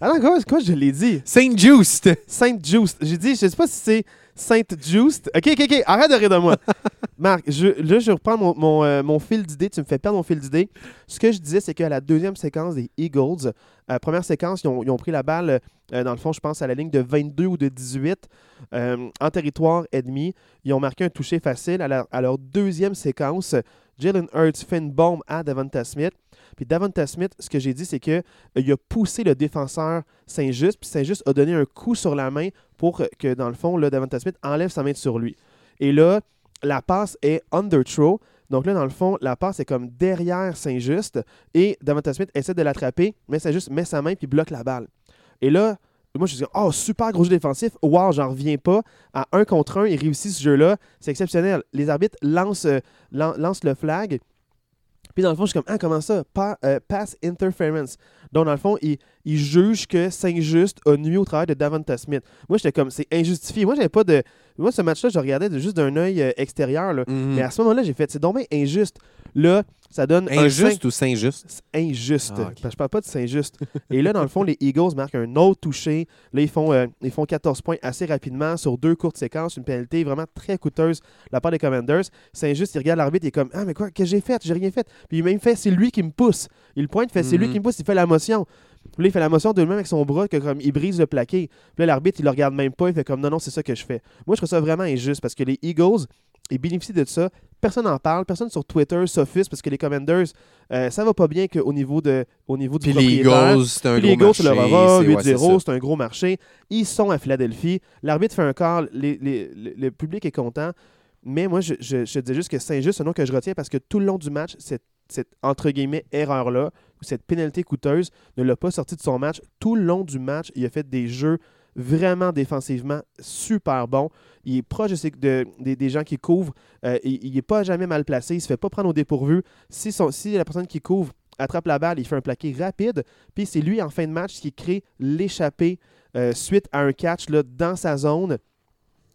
Speaker 1: ah non, quoi, quoi je l'ai dit?
Speaker 2: Saint-Just!
Speaker 1: Saint-Just. J'ai dit, je sais pas si c'est Saint-Just. Ok, ok, ok, arrête de rire de moi. Marc, je, là, je reprends mon, mon, euh, mon fil d'idée. Tu me fais perdre mon fil d'idée. Ce que je disais, c'est qu'à la deuxième séquence des Eagles, euh, première séquence, ils ont, ils ont pris la balle, euh, dans le fond, je pense, à la ligne de 22 ou de 18 euh, en territoire ennemi. Ils ont marqué un toucher facile. À, la- à leur deuxième séquence, Jalen Hurts fait une bombe à Davanta Smith. Puis Davanta Smith, ce que j'ai dit, c'est que euh, a poussé le défenseur Saint-Just, puis Saint-Just a donné un coup sur la main pour que, dans le fond, là, Davanta Smith enlève sa main sur lui. Et là, la passe est under throw. Donc là, dans le fond, la passe est comme derrière Saint-Just et Davanta Smith essaie de l'attraper, mais Saint-Just met sa main puis bloque la balle. Et là, moi, je me suis dit, oh, super gros jeu défensif. Wow, j'en reviens pas. À un contre un, il réussit ce jeu-là. C'est exceptionnel. Les arbitres lancent, euh, le flag. Puis dans le fond, je suis comme, ah, comment ça? Pa- euh, pass interference. Donc dans le fond, il, il juge que Saint-Just a nuit au travail de Davanta Smith. Moi, j'étais comme, c'est injustifié. Moi, j'avais pas de. Moi, ce match-là, je regardais de- juste d'un œil euh, extérieur. là.
Speaker 2: Mhm.
Speaker 1: Mais à ce moment-là, j'ai fait, c'est dommage injuste. Là, Ça donne un
Speaker 2: Injuste ou Saint-Just?
Speaker 1: C'est injuste.
Speaker 2: Ah.
Speaker 1: Parce que je parle pas de c'est injuste. Et là, dans le fond, les Eagles marquent un autre touché. Là, ils font, euh, ils font 14 points assez rapidement sur deux courtes séquences. Une pénalité vraiment très coûteuse de la part des Commanders. C'est injuste. Il regarde l'arbitre. Il est comme Ah, mais quoi, qu'est-ce que j'ai fait? J'ai rien fait. Puis il même fait C'est lui qui me pousse. Il pointe, il fait C'est lui
Speaker 2: Mhm.
Speaker 1: qui me pousse. Il fait la motion. Puis là, il fait la motion de lui-même avec son bras, que comme il brise le plaqué. Puis là, l'arbitre, il le regarde même pas. Il fait comme Non, non, c'est ça que je fais. Moi, je trouve ça vraiment injuste parce que les Eagles, ils bénéficient de ça. Personne n'en parle. Personne sur Twitter s'offusque parce que les Commanders, euh, ça va pas bien que au niveau, de, au niveau du
Speaker 2: Puis les. Eagles, c'est un
Speaker 1: Puis
Speaker 2: gros
Speaker 1: les Eagles, c'est
Speaker 2: marché. c'est- ouais, c'est
Speaker 1: 8-0,
Speaker 2: ça.
Speaker 1: c'est un gros marché. Ils sont à Philadelphie. L'arbitre fait un call, les- les- le- le public est content. Mais moi, je, je, je dis juste que Saint-Just, c'est un nom que je retiens parce que tout le long du match, cette, cette entre guillemets, erreur-là, ou cette pénalité coûteuse, ne l'a pas sorti de son match. Tout le long du match, il a fait des jeux vraiment défensivement super bons. Il est proche des, gens qui couvrent. Euh, il n'est pas jamais mal placé. Il se fait pas prendre au dépourvu. Si, la personne qui couvre attrape la balle, il fait un plaqué rapide. Puis c'est lui, en fin de match, qui crée l'échappée euh, suite à un catch dans sa zone.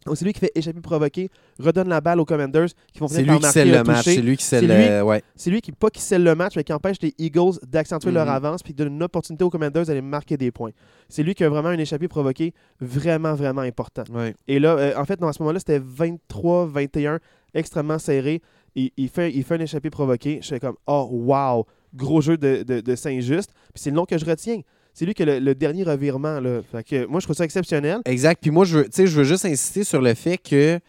Speaker 1: Donc, c'est lui qui fait échapper provoqué, redonne la balle aux Commanders qui vont
Speaker 2: C'est
Speaker 1: finir
Speaker 2: lui
Speaker 1: par
Speaker 2: qui
Speaker 1: marquer
Speaker 2: scelle
Speaker 1: un
Speaker 2: le match. C'est lui qui scelle
Speaker 1: C'est lui.
Speaker 2: le- ouais.
Speaker 1: C'est lui qui, pas qui scelle le match, mais qui empêche les Eagles d'accentuer leur
Speaker 2: Mhm.
Speaker 1: avance puis qui donne une opportunité aux Commanders d'aller marquer des points. C'est lui qui a vraiment un échappé provoqué vraiment, vraiment important.
Speaker 2: Ouais.
Speaker 1: Et là, euh, en fait, à ce moment-là, c'était 23-21, extrêmement serré. Il, il fait, il fait un échappé provoqué. Je fais comme, oh, wow, gros jeu de, de, de Saint-Just. Puis c'est le nom que je retiens. C'est lui qui a le, le dernier revirement. Là. Fait que, moi, je trouve ça exceptionnel.
Speaker 2: Exact. Puis moi, je veux, tu sais, je veux juste insister sur le fait que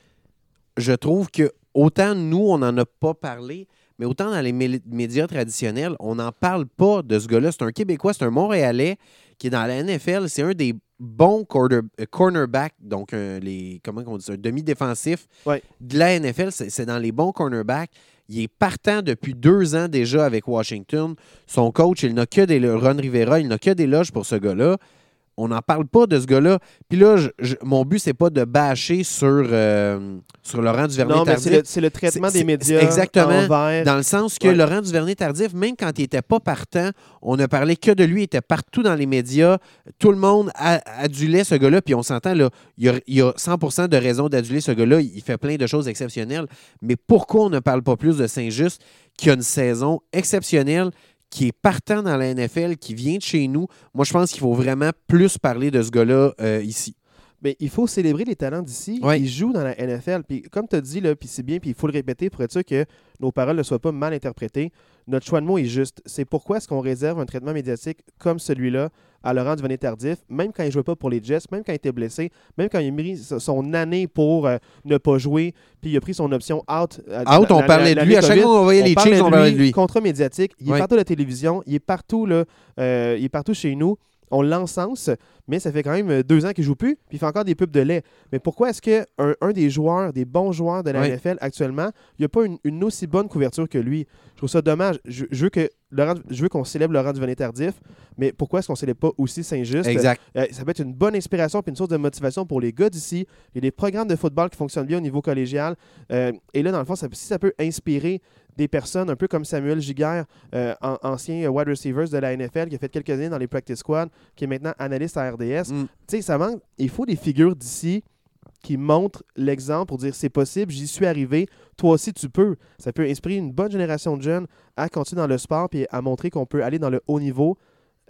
Speaker 2: je trouve que autant nous, on n'en a pas parlé, mais autant dans les mé- médias traditionnels, on n'en parle pas de ce gars-là. C'est un Québécois, c'est un Montréalais qui est dans la NFL. C'est un des bons quarter, euh, cornerbacks, donc euh, les comment on dit ça, un demi-défensif
Speaker 1: Ouais.
Speaker 2: de la NFL. C'est dans les bons cornerbacks. Il est partant depuis deux ans déjà avec Washington. Son coach, il n'a que des Ron Rivera, il n'a que des loges pour ce gars-là. On n'en parle pas de ce gars-là. Puis là, je- je- mon but, c'est pas de bâcher sur, euh, sur Laurent Duvernay
Speaker 1: Non, mais c'est le, c'est le traitement des médias
Speaker 2: exactement
Speaker 1: envers...
Speaker 2: Dans le sens que
Speaker 1: Ouais.
Speaker 2: Laurent Duvernay Tardif, même quand il n'était pas partant, on ne parlait que de lui, il était partout dans les médias. Tout le monde a- adulait ce gars-là, puis on s'entend, là, il y a, il y a 100 de raison d'aduler ce gars-là. Il fait plein de choses exceptionnelles. Mais pourquoi on ne parle pas plus de Saint-Just, qui a une saison exceptionnelle, qui est partant dans la NFL, qui vient de chez nous? Moi, je pense qu'il faut vraiment plus parler de ce gars-là euh, ici.
Speaker 1: Mais il faut célébrer les talents d'ici.
Speaker 2: Ouais.
Speaker 1: Ils jouent dans la NFL. Puis comme tu as dit, là, puis c'est bien, puis il faut le répéter pour être sûr que nos paroles ne soient pas mal interprétées. Notre choix de mots est juste. C'est pourquoi est-ce qu'on réserve un traitement médiatique comme celui-là à Laurent Duvernay Tardif, même quand il ne jouait pas pour les Jets, même quand il était blessé, même quand il a mis son année pour euh, ne pas jouer, puis il a pris son option out. euh,
Speaker 2: Out,
Speaker 1: la-
Speaker 2: on
Speaker 1: la-
Speaker 2: parlait de lui. À chaque
Speaker 1: COVID.
Speaker 2: fois qu'on voyait les Chiefs, on parlait de lui.
Speaker 1: Contrat médiatique. Il est partout à la télévision. Il est partout, là, euh, il est partout chez nous. On l'encense, mais ça fait quand même euh, deux ans qu'il joue plus, puis il fait encore des pubs de lait. Mais pourquoi est-ce qu'un un des joueurs, des bons joueurs de la. NFL actuellement, il n'y a pas une, une aussi bonne couverture que lui? Je trouve ça dommage. Je, je veux que Laurent- je veux qu'on célèbre Laurent Duvernay Tardif, mais pourquoi est-ce qu'on ne célèbre pas aussi Saint-Just?
Speaker 2: Exact.
Speaker 1: Euh, ça peut être une bonne inspiration puis une source de motivation pour les gars d'ici. Il y a des programmes de football qui fonctionnent bien au niveau collégial. Euh, et là, dans le fond, ça, si ça peut inspirer des personnes un peu comme Samuel Giguère, euh, an- ancien wide receivers de la NFL, qui a fait quelques années dans les practice squad, qui est maintenant analyste à RDS.
Speaker 2: Mm.
Speaker 1: Tu sais, ça manque. Il faut des figures d'ici qui montrent l'exemple pour dire c'est possible, j'y suis arrivé, toi aussi tu peux. Ça peut inspirer une bonne génération de jeunes à continuer dans le sport et à montrer qu'on peut aller dans le haut niveau.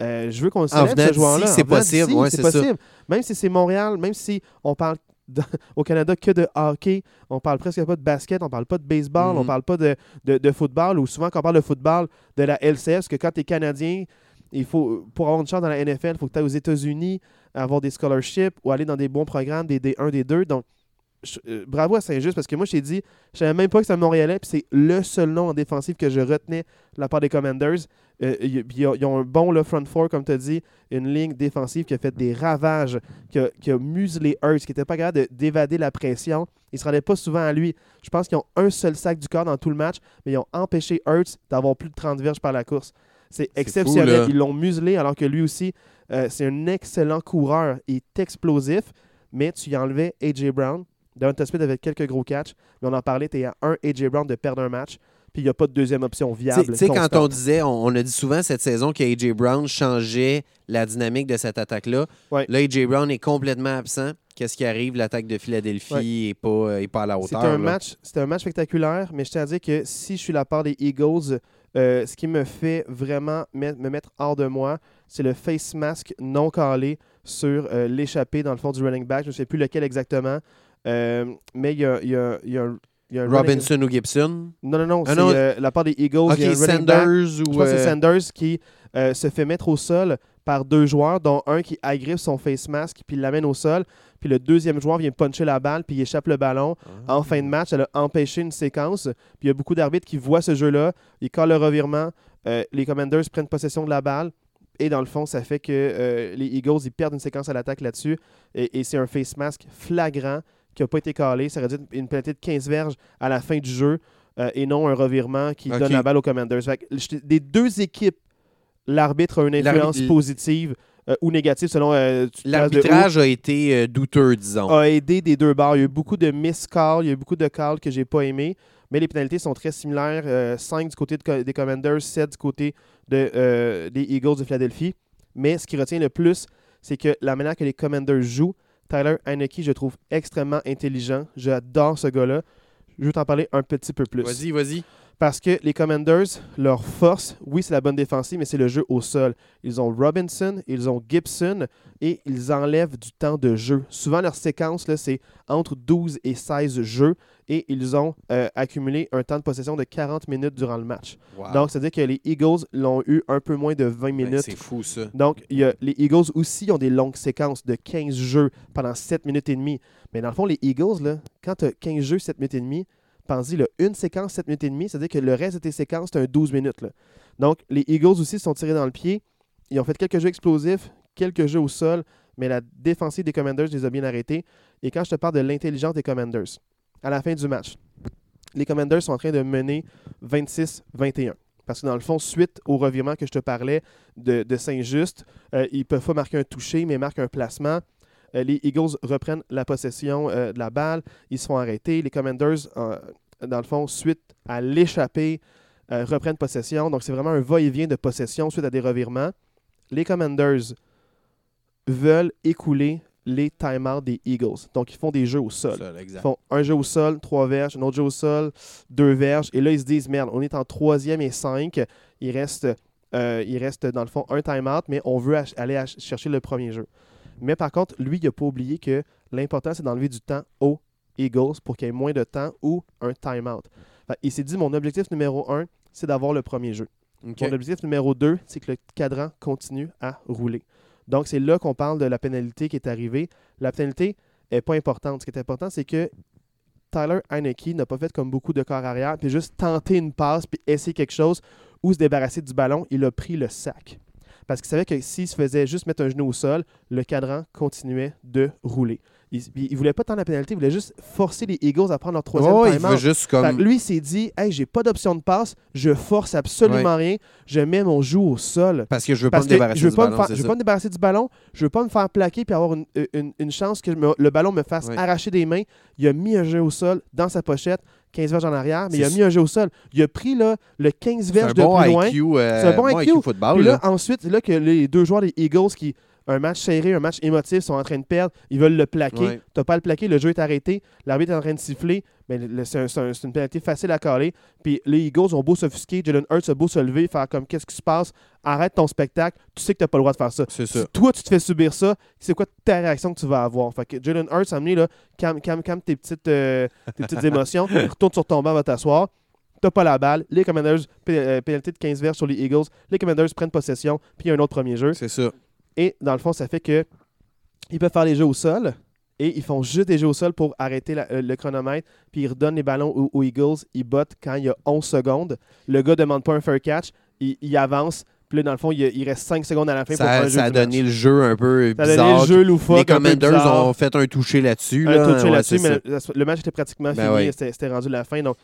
Speaker 1: Euh, je veux qu'on le célèbre, ce joueur-là.
Speaker 2: c'est possible, ouais,
Speaker 1: c'est
Speaker 2: ça.
Speaker 1: Même si c'est Montréal, même si on parle au Canada que de hockey, on parle presque pas de basket, on parle pas de baseball, on parle pas de, de- de football, ou souvent quand on parle de football, de la LCS, parce que quand tu es Canadien, il faut, pour avoir une chance dans la NFL, il faut que tu ailles aux États-Unis, avoir des scholarships ou aller dans des bons programmes, des D1, des 2. Donc, je- euh, bravo à Saint-Just, parce que moi, je t'ai dit, je savais même pas que c'était Montréalais, puis c'est le seul nom en défensive que je retenais de la part des Commanders. Euh, ils ont- ils ont un bon là, front four, comme tu as dit, une ligne défensive qui a fait des ravages, qui a, qui a muselé Hurts, qui n'était pas capable de- d'évader la pression. Ils ne se rendaient pas souvent à lui. Je pense qu'ils ont un seul sac du corps dans tout le match, mais ils ont empêché Hurts d'avoir plus de 30 verges par la course. C'est exceptionnel.
Speaker 2: fou.
Speaker 1: Ils l'ont muselé alors que lui aussi, euh, c'est un excellent coureur. Il est explosif, mais tu y enlevais A.J. Brown. Devonta Smith avait quelques gros catchs, mais on en parlait, tu es à un A.J. Brown de perdre un match. puis il n'y a pas de deuxième option viable.
Speaker 2: tu sais, quand on disait, on, on a dit souvent cette saison que A.J. Brown changeait la dynamique de cette attaque-là.
Speaker 1: Ouais.
Speaker 2: Là, A.J. Brown est complètement absent. Qu'est-ce qui arrive? L'attaque de Philadelphie n'est pas, euh, est pas à la
Speaker 1: C'était
Speaker 2: hauteur.
Speaker 1: un,
Speaker 2: là.
Speaker 1: match, c'était un match spectaculaire, mais je tiens à dire que si je suis la part des Eagles, euh, ce qui me fait vraiment me mettre hors de moi, c'est le face mask non calé sur euh, l'échappée dans le fond du running back. Je ne sais plus lequel exactement, euh, mais il y a, y a- il y a un- il y a un running-
Speaker 2: Robinson ou Gibson?
Speaker 1: Non, non, non,
Speaker 2: Ah
Speaker 1: c'est euh, la part des Eagles.
Speaker 2: OK,
Speaker 1: il y a un running back.
Speaker 2: Sanders
Speaker 1: Je
Speaker 2: ou...
Speaker 1: pense que c'est
Speaker 2: euh,
Speaker 1: Sanders qui se fait mettre au sol par deux joueurs, dont un qui agrippe son face mask puis l'amène au sol. Puis le deuxième joueur vient puncher la balle puis il échappe le ballon.
Speaker 2: Ah.
Speaker 1: En fin de match, elle a empêché une séquence. Puis il y a beaucoup d'arbitres qui voient ce jeu-là. Ils collent le revirement. Les Commanders prennent possession de la balle. Et dans le fond, ça fait que euh, les Eagles ils perdent une séquence à l'attaque là-dessus. Et, et c'est un face mask flagrant qui n'a pas été calé. Ça aurait dû être une pénalité de 15 verges à la fin du jeu euh, et non un revirement qui donne la balle aux Commanders. Fait que, je- des deux équipes, l'arbitre a une influence positive euh, ou négative selon. euh,
Speaker 2: L'arbitrage a été euh, douteux, disons.
Speaker 1: a aidé des deux barres. Il y a eu beaucoup de miss-calls, il y a eu beaucoup de calls que j'ai pas aimé, mais les pénalités sont très similaires. 5 du côté de des Commanders, 7 du côté de, des Eagles de Philadelphie. Mais ce qui retient le plus, c'est que la manière que les Commanders jouent, Tyler Heineke, je trouve extrêmement intelligent. J'adore ce gars-là. Je vais t'en parler un petit peu plus.
Speaker 2: Vas-y, vas-y.
Speaker 1: Parce que les Commanders, leur force, oui, c'est la bonne défensive, mais c'est le jeu au sol. Ils ont Robinson, ils ont Gibson et ils enlèvent du temps de jeu. Souvent, leur séquence, là, c'est entre 12 et 16 jeux et ils ont euh, accumulé un temps de possession de 40 minutes durant le match.
Speaker 2: Wow.
Speaker 1: Donc, c'est-à-dire que les Eagles l'ont eu un peu moins de 20
Speaker 2: Ben,
Speaker 1: minutes.
Speaker 2: c'est fou, ça.
Speaker 1: Donc, il y a, les Eagles aussi ont des longues séquences de 15 jeux pendant 7 minutes et demie. Mais dans le fond, les Eagles, là, quand tu as 15 jeux, 7 minutes et demie, pense-y, là, une séquence, 7 minutes et demie, c'est-à-dire que le reste de tes séquences, c'est un 12 minutes. Donc, les Eagles aussi se sont tirés dans le pied. Ils ont fait quelques jeux explosifs, quelques jeux au sol, mais la défensive des Commanders les a bien arrêtés. Et quand je te parle de l'intelligence des Commanders, à la fin du match, les Commanders sont en train de mener 26-21. Parce que dans le fond, suite au revirement que je te parlais de, de Saint-Just, euh, ils ne peuvent pas marquer un toucher, mais marquent un placement. Euh, les Eagles reprennent la possession euh, de la balle. Ils se font arrêter. Les Commanders, dans le fond, suite à l'échappée, euh, reprennent possession. Donc, c'est vraiment un va-et-vient de possession suite à des revirements. Les Commanders veulent écouler les timeouts des Eagles. Donc, ils font des jeux au sol. Ils font un jeu au sol, trois verges, un autre jeu au sol, deux verges. Et là, ils se disent, merde, on est en troisième et cinq. Il reste, euh, il reste dans le fond un time-out, mais on veut aller chercher le premier jeu. Mais par contre, lui, il n'a pas oublié que l'important, c'est d'enlever du temps aux Eagles pour qu'il y ait moins de temps ou un time-out. Il s'est dit, mon objectif numéro un, c'est d'avoir le premier jeu. Mon objectif numéro 2, c'est que le cadran continue à rouler. Donc, c'est là qu'on parle de la pénalité qui est arrivée. La pénalité n'est pas importante. Ce qui est important, c'est que Tyler Heineke n'a pas fait comme beaucoup de corps arrière, puis juste tenter une passe, puis essayer quelque chose, ou se débarrasser du ballon. Il a pris le sac. Parce qu'il savait que s'il se faisait juste mettre un genou au sol, le cadran continuait de rouler. Il ne voulait pas tant la pénalité, il voulait juste forcer les Eagles à prendre leur troisième
Speaker 2: Oh, il veut juste comme.
Speaker 1: lui, il s'est dit Hey, j'ai pas d'option de passe, je force absolument rien, je mets mon joue au sol.
Speaker 2: Parce que je veux pas me débarrasser
Speaker 1: je veux
Speaker 2: du
Speaker 1: pas,
Speaker 2: ballon,
Speaker 1: me je veux
Speaker 2: ça.
Speaker 1: pas me débarrasser du ballon, je veux pas me faire plaquer puis avoir une, une- une chance que me- le ballon me fasse
Speaker 2: Ouais.
Speaker 1: arracher des mains. Il a mis un jeu au sol dans sa pochette, 15 verges en arrière, mais il a mis un jeu au sol. Il a pris là, le 15
Speaker 2: C'est
Speaker 1: verges de
Speaker 2: bon
Speaker 1: plus loin.
Speaker 2: IQ, euh,
Speaker 1: C'est un bon IQ.
Speaker 2: football.
Speaker 1: Puis là,
Speaker 2: là.
Speaker 1: ensuite, là que les deux joueurs des Eagles qui, un match serré, un match émotif, sont en train de perdre, ils veulent le plaquer.
Speaker 2: Ouais.
Speaker 1: Tu pas à le plaquer, le jeu est arrêté, l'arbitre est en train de siffler, mais c'est un- c'est un- c'est une pénalité facile à caler. Puis les Eagles ont beau s'offusquer, Jalen Hurts a beau se lever, faire comme qu'est-ce qui se passe, arrête ton spectacle, tu sais que tu pas le droit de faire ça.
Speaker 2: C'est
Speaker 1: Si
Speaker 2: ça.
Speaker 1: toi, tu te fais subir ça, c'est quoi ta réaction que tu vas avoir? Fait que Jalen Hurts a amené, là, calme, calme, calme tes petites, euh, tes petites émotions, retourne sur ton banc, va t'asseoir. T'as pas la balle. Les Commanders, euh, pénalité de 15 verges sur les Eagles. Les Commanders prennent possession, puis il y a un autre premier jeu.
Speaker 2: C'est ça.
Speaker 1: Et dans le fond, ça fait que ils peuvent faire les jeux au sol et ils font juste des jeux au sol pour arrêter la- euh, le chronomètre. Puis ils redonnent les ballons aux, aux Eagles. Ils bottent quand il y a 11 secondes. Le gars demande pas un fair catch. Il, il avance. Puis là, dans le fond, il, il reste 5 secondes à la fin pour
Speaker 2: Ça,
Speaker 1: un jeu
Speaker 2: ça a donné
Speaker 1: match.
Speaker 2: le jeu un peu
Speaker 1: Ça a donné
Speaker 2: bizarre.
Speaker 1: le jeu loufoque.
Speaker 2: Les Commanders
Speaker 1: bizarre.
Speaker 2: ont fait un touché là-dessus.
Speaker 1: Un
Speaker 2: là.
Speaker 1: touché
Speaker 2: Ouais,
Speaker 1: là-dessus,
Speaker 2: c'est
Speaker 1: mais
Speaker 2: ça.
Speaker 1: le match était pratiquement
Speaker 2: Ben
Speaker 1: fini. C'était rendu la fin. Donc,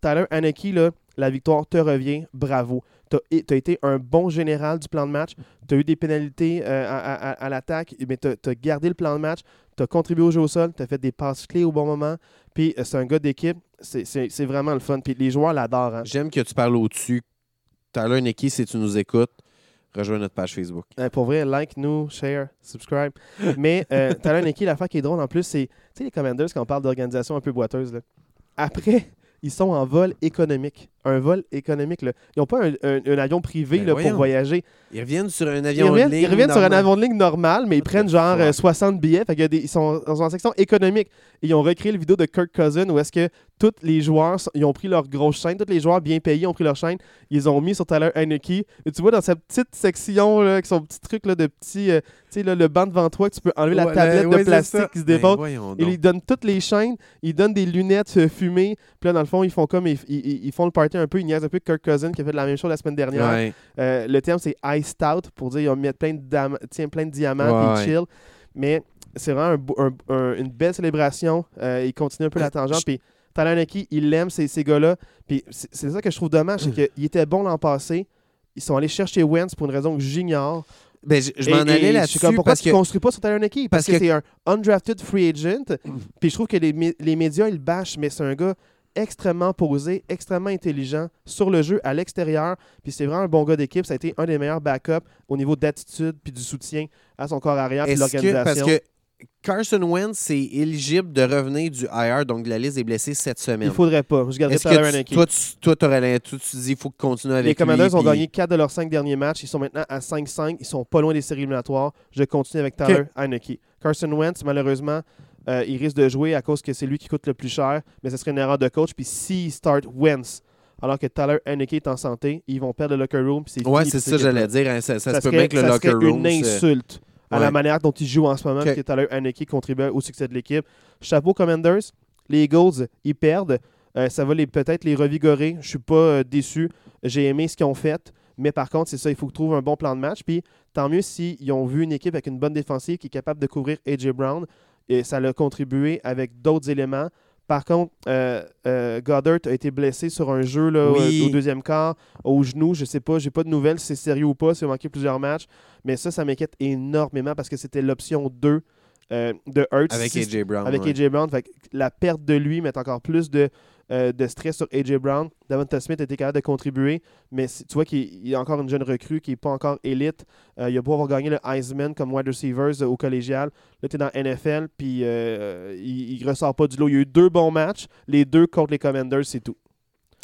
Speaker 1: Tyler Haneke, là, la victoire te revient. Bravo. Tu as, été un bon général du plan de match. Tu as eu des pénalités euh, à, à- à- à l'attaque, mais tu as, gardé le plan de match. Tu as contribué au jeu au sol, tu as fait des passes clés au bon moment, puis euh, c'est un gars d'équipe. C'est- vraiment le fun. Puis les joueurs l'adorent. hein.
Speaker 2: J'aime que tu parles au-dessus. Tyler Nicky, si tu nous écoutes, rejoins notre page Facebook.
Speaker 1: Euh, pour vrai, like nous, share, subscribe. Mais euh, Tyler Nicky, l'affaire qui est drôle en plus, c'est, tu sais, les Commanders, quand on parle d'organisation un peu boiteuse, là, après, ils sont en vol économique. Un vol économique. Là. Ils n'ont pas un, un- un avion privé
Speaker 2: Ben
Speaker 1: là, pour voyager.
Speaker 2: Ils reviennent sur un
Speaker 1: Ils
Speaker 2: avion
Speaker 1: reviennent,
Speaker 2: de ligne.
Speaker 1: ils reviennent sur un
Speaker 2: normal.
Speaker 1: avion de ligne normal, mais ils prennent genre euh,
Speaker 2: fuck?
Speaker 1: 60 billets. Fait y a des- ils sont dans une section économique. Et ils ont recréé le vidéo de Kirk Cousin où est-ce que tous les joueurs, ils ont pris leur grosse chaîne, tous les joueurs bien payés ont pris leur chaîne, ils ont mis sur Tyler Heineke. Et tu vois dans cette petite section, là, avec son petit truc là, de petit, euh, tu sais, le banc devant toi, que tu peux enlever la tablette
Speaker 2: ouais,
Speaker 1: de plastique qui se
Speaker 2: voyons
Speaker 1: Ils lui donnent toutes les chaînes, ils donnent des lunettes euh, fumées. Puis là, dans le fond, ils font comme ils, ils- ils font le party un peu, ils niaisent un peu Kirk Cousin qui a fait la même chose la semaine dernière.
Speaker 2: Ouais.
Speaker 1: Euh, le terme, c'est iced out pour dire ils ont mis plein de, tiens, plein de diamants puis ils chill. Mais c'est vraiment un beau- un- un- une belle célébration. Euh, il continue un peu la tangente. Puis Nicky, il aime ces, ces gars-là. Puis c'est ça que je trouve dommage, c'est qu'il était bon l'an passé. Ils sont allés chercher Wentz pour une raison que j'ignore.
Speaker 2: Ben, je je m'en allais là-dessus
Speaker 1: comme, pourquoi
Speaker 2: parce
Speaker 1: tu
Speaker 2: que
Speaker 1: construis pas sur Tyler Nicky? Parce,
Speaker 2: parce
Speaker 1: que,
Speaker 2: que-
Speaker 1: c'est un undrafted free agent. Puis je trouve que les, les médias, ils le bâchent, mais c'est un gars extrêmement posé, extrêmement intelligent sur le jeu, à l'extérieur. Puis c'est vraiment un bon gars d'équipe. Ça a été un des meilleurs backups au niveau d'attitude puis du soutien à son corps arrière
Speaker 2: est-ce que parce
Speaker 1: l'organisation.
Speaker 2: que Carson Wentz est éligible de revenir du IR, donc de la liste des blessés cette semaine.
Speaker 1: Il faudrait pas. Je garderais
Speaker 2: tu-
Speaker 1: Heineke.
Speaker 2: toi, tu, toi, tu dis qu'il faut continuer avec
Speaker 1: Les Commanders ont gagné 4 de leurs 5 derniers matchs. Ils sont maintenant à 5-5. Ils sont pas loin des séries éliminatoires. Je continue avec Tyler Heineke. Carson Wentz, malheureusement, euh, il risque de jouer à cause que c'est lui qui coûte le plus cher. Mais ce serait une erreur de coach. Puis s'il start Wentz, alors que Tyler Heineke est en santé, ils vont perdre le locker room. puis c'est
Speaker 2: Ouais, c'est ça, j'allais dire. hein, ça, ça
Speaker 1: Ça
Speaker 2: se peut
Speaker 1: serait-
Speaker 2: bien que le locker room.
Speaker 1: une
Speaker 2: se-
Speaker 1: insulte à
Speaker 2: Ouais.
Speaker 1: la manière dont il joue en ce moment,
Speaker 2: Ok.
Speaker 1: que Tyler Heineke contribue au succès de l'équipe. Chapeau Commanders, les Eagles, ils perdent. Euh, ça va peut-être les revigorer. Je suis pas euh, déçu. J'ai aimé ce qu'ils ont fait. Mais par contre, c'est ça, il faut trouver un bon plan de match. Puis tant mieux s'ils ont vu une équipe avec une bonne défensive qui est capable de couvrir AJ Brown. Et ça l'a contribué avec d'autres éléments. Par contre, euh, euh, Goddard a été blessé sur un jeu là,
Speaker 2: Oui.
Speaker 1: au, au deuxième quart, au genou. Je sais pas, j'ai pas de nouvelles si c'est sérieux ou pas, s'il a manqué plusieurs matchs. Mais ça, ça m'inquiète énormément parce que c'était l'option 2 euh, de Hurts.
Speaker 2: Avec AJ Brown.
Speaker 1: avec
Speaker 2: ouais.
Speaker 1: AJ Brown. Fait que la perte de lui met encore plus de, euh, de stress sur AJ Brown. Davante Smith été capable de contribuer, mais tu vois qu'il il y a encore une jeune recrue qui n'est pas encore élite. Euh, il a beau avoir gagné le Heisman comme wide receivers euh, au collégial. Là, tu es dans NFL, puis il ne ressort pas du lot. Il y a eu deux bons matchs, les deux contre les Commanders, c'est tout.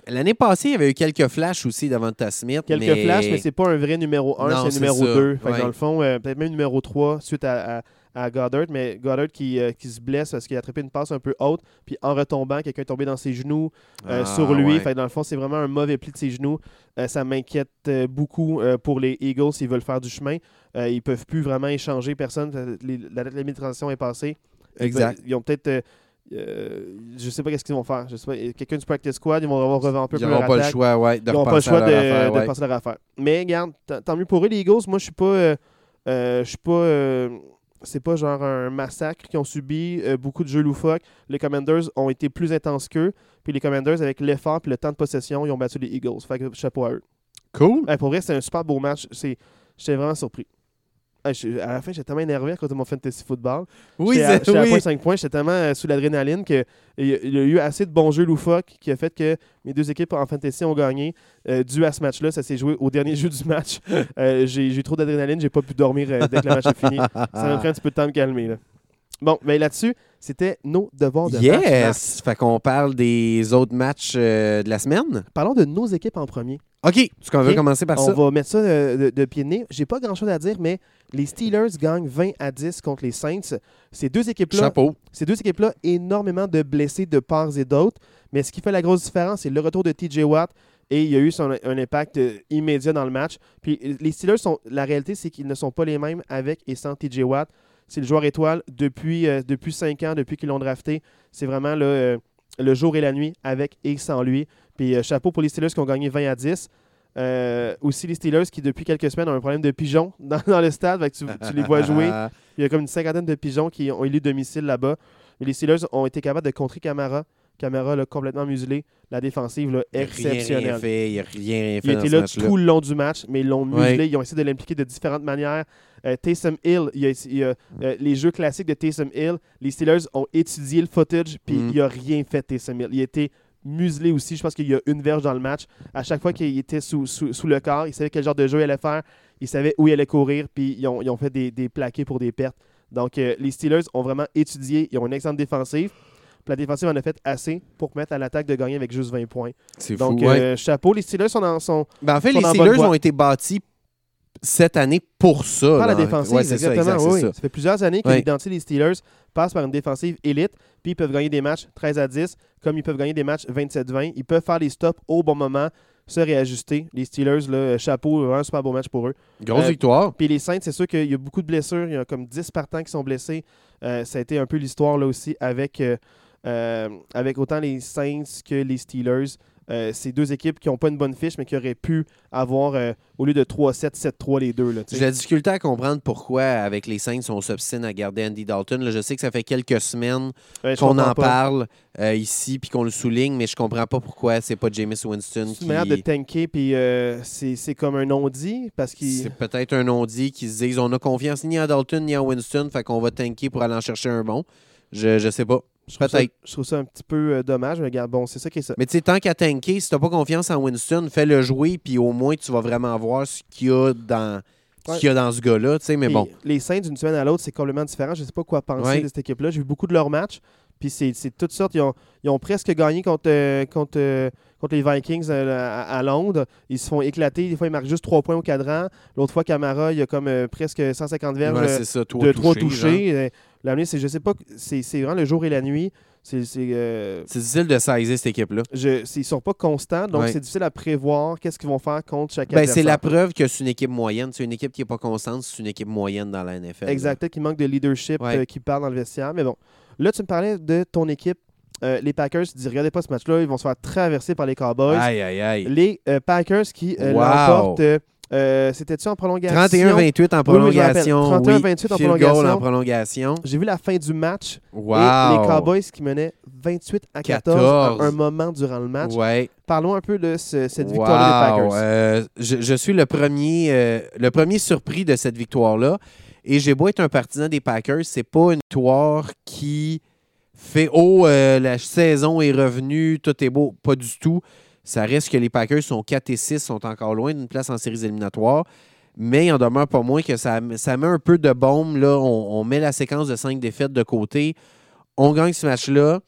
Speaker 2: L'année passée, il y avait eu quelques flashs aussi d'avant Smith.
Speaker 1: Quelques
Speaker 2: mais...
Speaker 1: flashs, mais c'est pas un vrai numéro 1,
Speaker 2: Non,
Speaker 1: c'est un numéro
Speaker 2: ça.
Speaker 1: 2. Fait que
Speaker 2: Ouais.
Speaker 1: Dans le fond, peut-être même numéro 3 suite à, à- à Goddard, mais Goddard qui, euh, qui se blesse parce qu'il a attrapé une passe un peu haute, puis en retombant, quelqu'un est tombé dans ses genoux euh,
Speaker 2: Ah,
Speaker 1: sur lui.
Speaker 2: ouais.
Speaker 1: Fait que dans le fond, c'est vraiment un mauvais pli de ses genoux. Euh, ça m'inquiète beaucoup pour les Eagles s'ils veulent faire du chemin. Euh, ils peuvent plus vraiment échanger personne. Les- la date limite de transition est passée. Ils
Speaker 2: Exact.
Speaker 1: Ils ont peut-être. euh, je sais pas qu'est-ce qu'ils vont faire. Je sais pas. Quelqu'un du practice squad, ils vont avoir revu un peu
Speaker 2: Ils
Speaker 1: plus
Speaker 2: n'auront
Speaker 1: leur
Speaker 2: pas le choix, ouais, de
Speaker 1: Ils n'ont pas le choix de,
Speaker 2: affaire,
Speaker 1: de
Speaker 2: ouais.
Speaker 1: passer leur affaire. Mais regarde, tant tant mieux pour eux, les Eagles. Moi, je suis pas. euh, euh, je suis pas. C'est pas genre un massacre qu'ils ont subi, euh, beaucoup de jeux loufoques. Les Commanders ont été plus intenses qu'eux. Puis les Commanders, avec l'effort et le temps de possession, ils ont battu les Eagles. Fait que chapeau à eux.
Speaker 2: Cool.
Speaker 1: Pour vrai, c'est un super beau match. J'étais vraiment surpris. Je- à la fin, j'étais tellement énervé à cause de mon fantasy football.
Speaker 2: Oui,
Speaker 1: à,
Speaker 2: c'est
Speaker 1: j'étais à
Speaker 2: oui.
Speaker 1: point 5 points, j'étais tellement euh, sous l'adrénaline qu'il y, a- il y a eu assez de bons jeux loufoques qui a fait que mes deux équipes en fantasy ont gagné. Euh, dû à ce match-là, ça s'est joué au dernier jeu du match. Euh, j'ai eu trop d'adrénaline, j'ai pas pu dormir dès que le match est fini. Ça m'a pris un petit peu de temps de me calmer. Là. Bon, mais là-dessus, c'était nos devoirs de match. Marc.
Speaker 2: Yes! Fait qu'on parle des autres matchs euh, de la semaine.
Speaker 1: Parlons de nos équipes en premier.
Speaker 2: OK, qu'on veut commencer par
Speaker 1: On
Speaker 2: ça?
Speaker 1: va mettre ça de, de- de pied de nez. J'ai pas grand-chose à dire, mais les Steelers gagnent 20 à 10 contre les Saints. Ces deux équipes-là
Speaker 2: Chapeau.
Speaker 1: Ces deux équipes-là, énormément de blessés de parts et d'autres. Mais ce qui fait la grosse différence, c'est le retour de TJ Watt. Et il y a eu son- un impact euh, immédiat dans le match. Puis euh, les Steelers, sont, la réalité, c'est qu'ils ne sont pas les mêmes avec et sans TJ Watt. C'est le joueur étoile depuis, euh, depuis 5 ans, depuis qu'ils l'ont drafté. C'est vraiment le, euh, le jour et la nuit avec et sans lui. Puis euh, chapeau pour les Steelers qui ont gagné 20 à 10. Euh, aussi les Steelers qui, depuis quelques semaines, ont un problème de pigeons dans, dans le stade. Fait que tu, tu les vois jouer. Il y a comme une cinquantaine de pigeons qui ont élu domicile là-bas. Mais les Steelers ont été capables de contrer Camara, Camara l'a complètement muselé. La défensive, là,
Speaker 2: Il a rien,
Speaker 1: exceptionnelle.
Speaker 2: fait, il a rien, fait
Speaker 1: Il était là tout le long du match, mais ils l'ont muselé.
Speaker 2: Ouais.
Speaker 1: Ils ont essayé de l'impliquer de différentes manières. Euh, Taysom Hill, il y a, il y a, euh, les jeux classiques de Taysom Hill, les Steelers ont étudié le footage, puis
Speaker 2: Mm.
Speaker 1: il a rien fait, Taysom Hill. Il a été muselé aussi. Je pense qu'il y a une verge dans le match. À chaque fois qu'il était sous, sous, sous le corps, il savait quel genre de jeu il allait faire. Il savait où il allait courir, puis ils ont, ils ont fait des, des plaqués pour des pertes. Donc, euh, les Steelers ont vraiment étudié. Ils ont une excellente défensive. La défensive en a fait assez pour permettre à l'attaque de gagner avec juste 20 points.
Speaker 2: C'est fou.
Speaker 1: Donc,
Speaker 2: ouais.
Speaker 1: euh, chapeau. Les Steelers sont dans son,
Speaker 2: Ben, en fait, les Steelers ont été bâtis cette année pour ça.
Speaker 1: Par la défensive,
Speaker 2: Ouais, ça,
Speaker 1: exactement.
Speaker 2: exact, c'est
Speaker 1: oui.
Speaker 2: ça.
Speaker 1: Ça. fait plusieurs années que
Speaker 2: Ouais.
Speaker 1: l'identité des Steelers passe par une défensive élite, puis ils peuvent gagner des matchs 13 à 10, comme ils peuvent gagner des matchs 27-20. Ils peuvent faire les stops au bon moment, se réajuster. Les Steelers, là, chapeau, un super beau match pour eux.
Speaker 2: Grosse
Speaker 1: Euh,
Speaker 2: victoire.
Speaker 1: Puis les Saints, c'est sûr qu'il y a beaucoup de blessures. Il y a comme 10 partants qui sont blessés. Euh, ça a été un peu l'histoire là aussi avec, euh, avec autant les Saints que les Steelers. Euh, c'est deux équipes qui n'ont pas une bonne fiche, mais qui auraient pu avoir, euh, au lieu de 3-7, 7-3 les deux.
Speaker 2: J'ai la difficulté à comprendre pourquoi, avec les Saints, on s'obstine à garder Andy Dalton. Là, je sais que ça fait quelques semaines
Speaker 1: Ouais,
Speaker 2: qu'on en
Speaker 1: pas.
Speaker 2: parle euh, ici puis qu'on le souligne, mais je comprends pas pourquoi c'est pas Jameis Winston
Speaker 1: C'est
Speaker 2: qui.
Speaker 1: une manière de tanker, puis c'est c'est comme un non-dit, parce qu'il...
Speaker 2: C'est peut-être un non-dit qui se disent on a confiance ni à Dalton ni à Winston, fait qu'on va tanker pour aller en chercher un bon. Je, je sais pas.
Speaker 1: Je trouve, ça,
Speaker 2: Peut-être.
Speaker 1: je trouve ça un petit peu euh, dommage, mais regarde, bon, c'est ça qui est ça.
Speaker 2: Mais tu sais, tant qu'à tanker, si t'as pas confiance en Winston, fais-le jouer, puis au moins tu vas vraiment voir ce qu'il y a dans, ce qu'il y a dans ce gars-là. tu sais, Mais bon,
Speaker 1: Les Saints, d'une semaine à l'autre, c'est complètement différent. Je ne sais pas quoi penser
Speaker 2: Ouais.
Speaker 1: de cette équipe-là. J'ai vu beaucoup de leurs matchs. Puis c'est toutes sortes. Ils ont, ils ont presque gagné contre, euh, contre, euh, contre les Vikings à, à Londres. Ils se font éclater. Des fois, ils marquent juste 3 points au cadran. L'autre fois, Camara, il y a comme euh, presque 150 verges
Speaker 2: ouais, ça,
Speaker 1: de 3
Speaker 2: touché, genre.
Speaker 1: touchés. L'année, c'est, je sais pas, c'est c'est vraiment le jour et la nuit. C'est, c'est, euh,
Speaker 2: C'est difficile de saisir cette équipe-là.
Speaker 1: je, ils sont pas constants, donc
Speaker 2: Ouais.
Speaker 1: c'est difficile à prévoir qu'est-ce qu'ils vont faire contre chaque
Speaker 2: Ben, c'est la preuve que c'est une équipe moyenne. C'est une équipe qui n'est pas constante, c'est une équipe moyenne dans la NFL.
Speaker 1: Exact, qu'il manque de leadership
Speaker 2: Ouais.
Speaker 1: euh, qui parle dans le vestiaire. Mais bon, là, tu me parlais de ton équipe, euh, les Packers. Tu dis, regardez pas ce match-là, ils vont se faire traverser par les Cowboys.
Speaker 2: Aïe, aïe, aïe.
Speaker 1: Les euh, Packers qui euh,
Speaker 2: Wow.
Speaker 1: l'emportent. Euh, C'était-tu en prolongation?
Speaker 2: 31-28 en
Speaker 1: Oui, oui, je me rappelle.
Speaker 2: prolongation.
Speaker 1: 31-28 en
Speaker 2: oui.
Speaker 1: Prolongation.
Speaker 2: en prolongation.
Speaker 1: J'ai vu la fin du match
Speaker 2: Wow.
Speaker 1: et les Cowboys qui menaient 28 à 14,
Speaker 2: 14.
Speaker 1: à un moment durant le match.
Speaker 2: Ouais.
Speaker 1: Parlons un peu de ce- cette victoire des. Packers.
Speaker 2: Euh, je, je suis le premier, euh, le premier surpris de cette victoire-là. Et j'ai beau être un partisan des Packers, c'est pas une victoire qui fait Oh, la saison est revenue, tout est beau. Pas du tout. Ça reste que les Packers sont 4 et 6, sont encore loin d'une place en séries éliminatoires. Mais il en demeure pas moins que ça, ça met un peu de baume. Là. On, on met la séquence de 5 défaites de côté. On gagne ce match-là.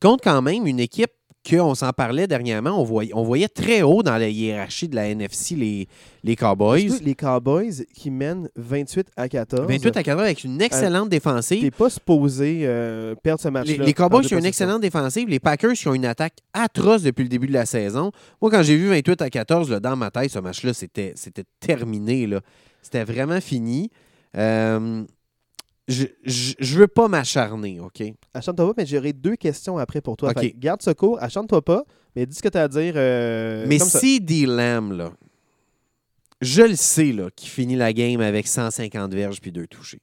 Speaker 2: Contre quand même une équipe qu'on s'en parlait dernièrement, on voyait, on voyait très haut dans la hiérarchie de la NFC les, les Cowboys.
Speaker 1: Les Cowboys qui mènent 28 à 14.
Speaker 2: 28 à 4 avec une excellente défensive.
Speaker 1: T'es pas supposé euh, perdre ce
Speaker 2: Les,
Speaker 1: match-là.
Speaker 2: les Cowboys qui ont une excellente défensive. Les Packers qui ont une attaque atroce depuis le début de la saison. Moi, quand j'ai vu 28 à 14, là, dans ma tête, ce match-là, c'était c'était terminé. C'était vraiment fini. Euh, je ne veux pas m'acharner, OK?
Speaker 1: Achante-toi pas, mais j'aurai deux questions après pour toi.
Speaker 2: Ok.
Speaker 1: Fait garde ce cours, achante-toi pas, mais dis ce que tu as à dire. euh,
Speaker 2: Mais si D. Lamb, là, je le sais, là, qui finit la game avec 150 verges puis deux touchés.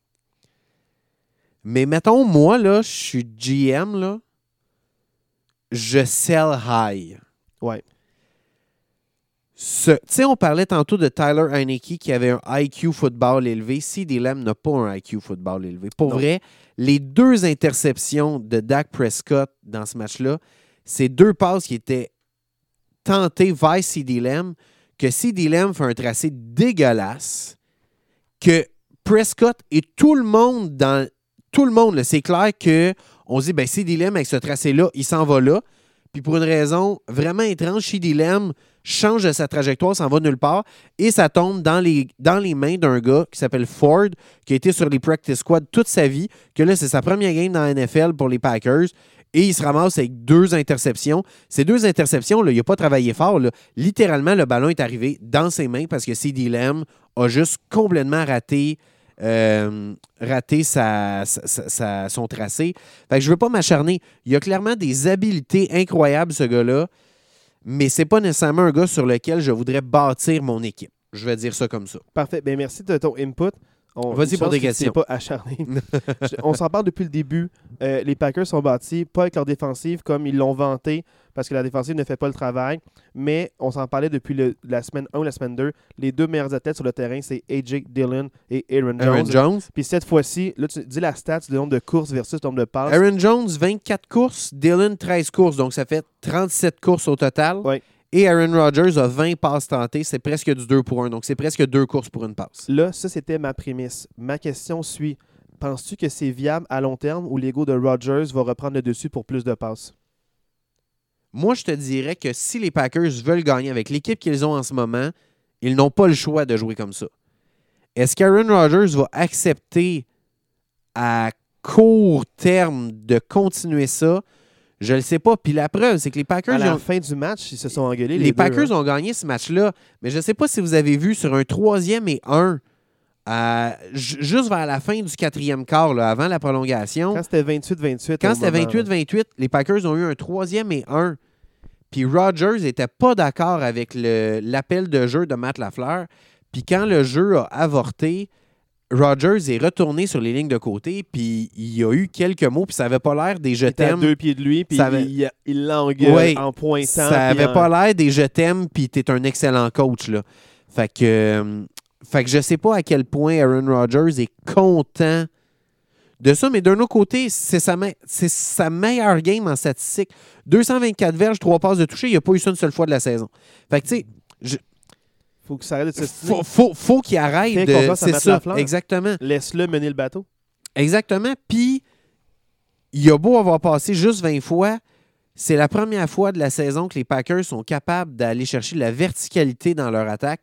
Speaker 2: Mais mettons, moi, là, je suis GM, là, je sell high.
Speaker 1: Ouais.
Speaker 2: Tu sais, on parlait tantôt de Tyler Heineke qui avait un IQ football élevé. Si Lamb n'a pas un IQ football élevé. Pour
Speaker 1: Non.
Speaker 2: vrai, les deux interceptions de Dak Prescott dans ce match-là, c'est deux passes qui étaient tentées vers CD Lamb, que CD Lamb fait un tracé dégueulasse, que Prescott et tout le monde dans tout le monde, là, c'est clair que on se dit ben CD Lamb avec ce tracé-là, il s'en va là. Puis pour une raison vraiment étrange, Lamb change sa trajectoire, s'en va nulle part, et ça tombe dans les, mains d'un gars qui s'appelle Ford, qui a été sur les practice squad toute sa vie, que là, c'est sa première game dans la NFL pour les Packers, et il se ramasse avec deux interceptions. Ces deux interceptions, là, il n'a pas travaillé fort. Littéralement, le ballon est arrivé dans ses mains parce que CD Lamb a juste complètement raté, euh, raté sa, sa- sa- sa- son tracé. Fait que je veux pas m'acharner. Il a clairement des habiletés incroyables, ce gars-là, mais c'est pas nécessairement un gars sur lequel je voudrais bâtir mon équipe. Je vais dire ça comme ça.
Speaker 1: Parfait. Ben, merci de ton input. On,
Speaker 2: Vas-y pour des questions.
Speaker 1: pas acharné. On s'en parle depuis le début. Euh, les Packers sont bâtis, pas avec leur défensive comme ils l'ont vanté, parce que la défensive ne fait pas le travail. Mais on s'en parlait depuis le- la semaine 1 ou la semaine 2. Les deux meilleurs athlètes sur le terrain, c'est AJ Dillon et Aaron Jones.
Speaker 2: Aaron Jones.
Speaker 1: Puis cette fois-ci, là, tu dis la stat du nombre de courses versus le nombre de passes.
Speaker 2: Aaron Jones, 24 courses. Dylan, 13 courses. Donc, ça fait 37 courses au total. Et Aaron Rodgers a 20 passes tentées. C'est presque du 2 pour 1. Donc, c'est presque deux courses pour une passe.
Speaker 1: Là, ça, c'était ma prémisse. Ma question suit. Penses-tu que c'est viable à long terme ou l'ego de Rodgers va reprendre le dessus pour plus de passes?
Speaker 2: Moi, je te dirais que si les Packers veulent gagner avec l'équipe qu'ils ont en ce moment, ils n'ont pas le choix de jouer comme ça. Est-ce qu'Aaron Rodgers va accepter à court terme de continuer ça? Je ne le sais pas. Puis la preuve, c'est que les Packers,
Speaker 1: À la
Speaker 2: ont-
Speaker 1: fin du match, ils se sont engueulés.
Speaker 2: les,
Speaker 1: les deux,
Speaker 2: Packers
Speaker 1: hein.
Speaker 2: ont gagné ce match-là, mais je ne sais pas si vous avez vu sur un troisième et un, euh, ju- juste vers la fin du quatrième quart, là, avant la prolongation,
Speaker 1: Quand c'était 28-28.
Speaker 2: quand c'était
Speaker 1: moment,
Speaker 2: 28-28, les Packers ont eu un troisième et un. Puis Rodgers n'était pas d'accord avec l'appel de jeu de Matt Lafleur. Puis quand le jeu a avorté, Rodgers est retourné sur les lignes de côté, puis il y a eu quelques mots, puis ça n'avait pas l'air des je t'aime.
Speaker 1: deux pieds de lui, puis
Speaker 2: avait-
Speaker 1: il l'engueule
Speaker 2: Ouais,
Speaker 1: en pointant.
Speaker 2: Ça avait
Speaker 1: en-
Speaker 2: pas l'air des je t'aime, puis t'es un excellent coach. Là. Fait que, euh, fait que je sais pas à quel point Aaron Rodgers est content de ça, mais d'un autre côté, c'est sa, me- c'est sa meilleure game en statistique. 224 verges, 3 passes de toucher, il n'y a pas eu ça une seule fois de la saison. Fait que, tu sais,
Speaker 1: Faut que ça arrête de se
Speaker 2: faut, faut, faut qu'il arrête de. C'est ça, exactement.
Speaker 1: Laisse-le mener le bateau.
Speaker 2: Exactement. Puis, il a beau avoir passé juste 20 fois, c'est la première fois de la saison que les Packers sont capables d'aller chercher de la verticalité dans leur attaque.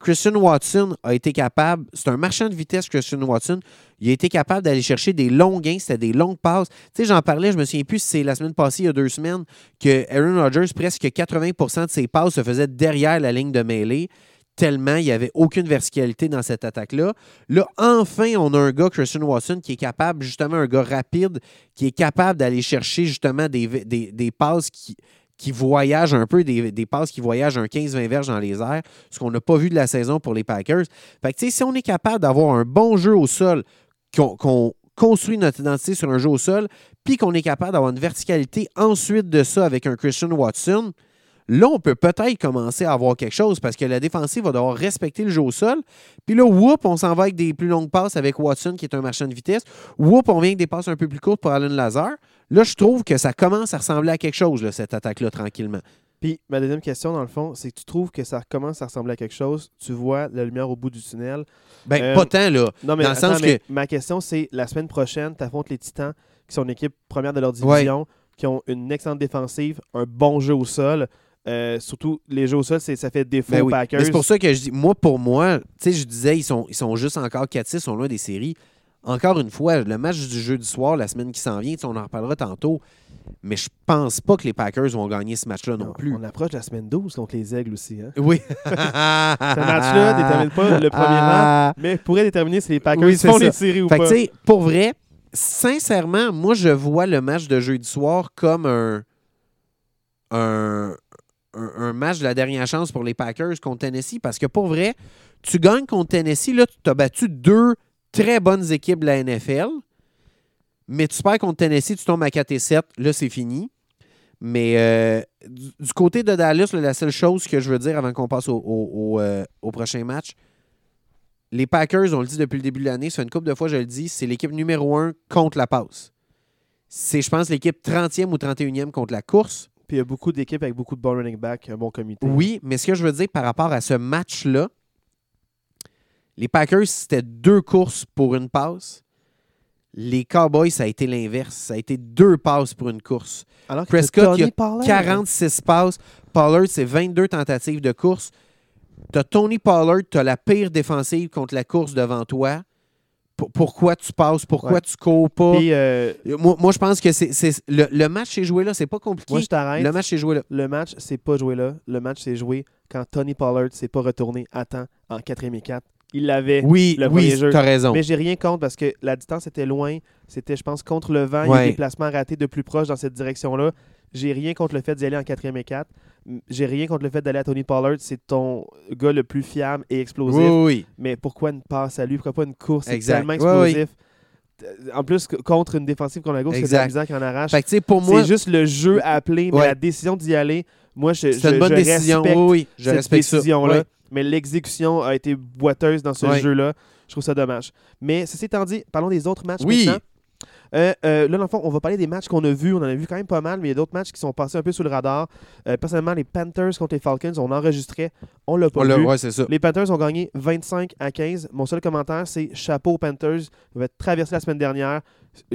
Speaker 2: Christian Watson a été capable, c'est un marchand de vitesse, Christian Watson, il a été capable d'aller chercher des longs gains, c'était des longues passes. Tu sais, j'en parlais, je me souviens plus si c'est la semaine passée, il y a deux semaines, que Aaron Rodgers, presque 80% de ses passes se faisaient derrière la ligne de mêlée, tellement il n'y avait aucune verticalité dans cette attaque-là. Là, enfin, on a un gars, Christian Watson, qui est capable, justement, un gars rapide, qui est capable d'aller chercher justement des, des, des passes qui, qui voyagent un peu, des, des passes qui voyagent un 15-20 verges dans les airs, ce qu'on n'a pas vu de la saison pour les Packers. Fait que, si on est capable d'avoir un bon jeu au sol, qu'on construit notre identité sur un jeu au sol, puis qu'on est capable d'avoir une verticalité ensuite de ça avec un Christian Watson, Là, on peut peut-être commencer à avoir quelque chose parce que la défensive va devoir respecter le jeu au sol. Puis là, whoop, on s'en va avec des plus longues passes avec Watson, qui est un marchand de vitesse. Whoop, on vient avec des passes un peu plus courtes pour Allen Lazare. Là, je trouve que ça commence à ressembler à quelque chose, là, cette attaque-là, tranquillement.
Speaker 1: Puis ma deuxième question, dans le fond, c'est que tu trouves que ça commence à ressembler à quelque chose. Tu vois la lumière au bout du tunnel.
Speaker 2: Ben,
Speaker 1: Euh,
Speaker 2: pas tant, là.
Speaker 1: Non, mais,
Speaker 2: Dans le sens
Speaker 1: mais
Speaker 2: que-
Speaker 1: ma question, c'est la semaine prochaine, tu affrontes les Titans, qui sont une équipe première de leur division, qui ont une excellente défensive, un bon jeu au sol. Euh, surtout, les jeux au sol, ça fait défaut
Speaker 2: Ben oui.
Speaker 1: Packers.
Speaker 2: C'est pour ça que je dis, moi, pour moi, tu sais, je disais, ils sont, ils sont juste encore 4-6, ils sont loin des séries. Encore une fois, le match du jeudi soir, la semaine qui s'en vient, on en reparlera tantôt, mais je pense pas que les Packers vont gagner ce match-là non,
Speaker 1: Non,
Speaker 2: plus.
Speaker 1: On approche la semaine 12 contre les Aigles aussi. Hein?
Speaker 2: Oui.
Speaker 1: Ce match-là détermine pas le premier rang,
Speaker 2: Ah.
Speaker 1: mais pourrait déterminer si les Packers
Speaker 2: Oui,
Speaker 1: font
Speaker 2: ça.
Speaker 1: les séries ou
Speaker 2: Fait
Speaker 1: pas.
Speaker 2: pour vrai, sincèrement, moi, je vois le match de jeudi soir comme un, un, un- un match de la dernière chance pour les Packers contre Tennessee. Parce que pour vrai, tu gagnes contre Tennessee, là, tu as battu deux très bonnes équipes de la NFL. Mais tu perds contre Tennessee, tu tombes à 4 et 7. Là, c'est fini. Mais euh, du, du côté de Dallas, là, la seule chose que je veux dire avant qu'on passe au, au- au, euh, au prochain match, les Packers, on le dit depuis le début de l'année, ça fait une couple de fois, je le dis, c'est l'équipe numéro un contre la passe. C'est, je pense, l'équipe 30e ou 31e contre la course.
Speaker 1: Puis il y a beaucoup d'équipes avec beaucoup de bons running back, un bon comité.
Speaker 2: Oui, mais ce que je veux dire par rapport à ce match-là, les Packers, c'était deux courses pour une passe. Les Cowboys, ça a été l'inverse. Ça a été deux passes pour une course.
Speaker 1: Alors que
Speaker 2: Prescott, il y a
Speaker 1: Pollard,
Speaker 2: 46 passes. Pollard, c'est 22 tentatives de course. Tu as Tony Pollard, tu as la pire défensive contre la course devant toi. P- pourquoi tu passes? Pourquoi
Speaker 1: Ouais.
Speaker 2: tu cours pas?
Speaker 1: Puis, euh,
Speaker 2: Moi, moi, je pense que c'est- le, le match est joué là. C'est pas compliqué.
Speaker 1: moi, je t'arrête.
Speaker 2: le match est joué là.
Speaker 1: Le match, c'est pas joué là. Le match, c'est joué quand Tony Pollard s'est pas retourné à temps en 4 et 4. Il l'avait.
Speaker 2: Oui,
Speaker 1: le
Speaker 2: oui,
Speaker 1: premier jeu.
Speaker 2: tu as raison.
Speaker 1: Mais j'ai rien contre parce que la distance était loin. C'était, je pense, contre le vent. Il y a
Speaker 2: Ouais.
Speaker 1: des placements ratés de plus proche dans cette direction-là. J'ai rien contre le fait d'y aller en quatrième et 4. J'ai rien contre le fait d'aller à Tony Pollard. C'est ton gars le plus fiable et explosif.
Speaker 2: Oui, oui.
Speaker 1: Mais pourquoi une passe à lui? Pourquoi pas une course? C'est tellement
Speaker 2: Ouais,
Speaker 1: explosif. En plus, contre une défensive comme la gauche, c'est qui en arrache.
Speaker 2: Pour moi,
Speaker 1: C'est juste le jeu appelé, mais
Speaker 2: Ouais.
Speaker 1: la décision d'y aller, moi, je,
Speaker 2: c'est
Speaker 1: je-
Speaker 2: une bonne
Speaker 1: je
Speaker 2: décision.
Speaker 1: respecte
Speaker 2: Oui, oui, je
Speaker 1: cette
Speaker 2: respecte ça.
Speaker 1: décision-là.
Speaker 2: Ouais.
Speaker 1: Mais l'exécution a été boiteuse dans ce
Speaker 2: Ouais.
Speaker 1: jeu-là. Je trouve ça dommage. Mais ceci étant dit, parlons des autres matchs
Speaker 2: Oui.
Speaker 1: maintenant. Euh, euh, là, dans le fond, on va parler des matchs qu'on a vus. On en a vu quand même pas mal, mais il y a d'autres matchs qui sont passés un peu sous le radar. Euh, personnellement, les Panthers contre les Falcons, on enregistrait. On l'a pas
Speaker 2: On
Speaker 1: vu.
Speaker 2: ouais, c'est ça.
Speaker 1: Les Panthers ont gagné 25 à 15. Mon seul commentaire, c'est chapeau aux Panthers. Ils avaient traversé la semaine dernière.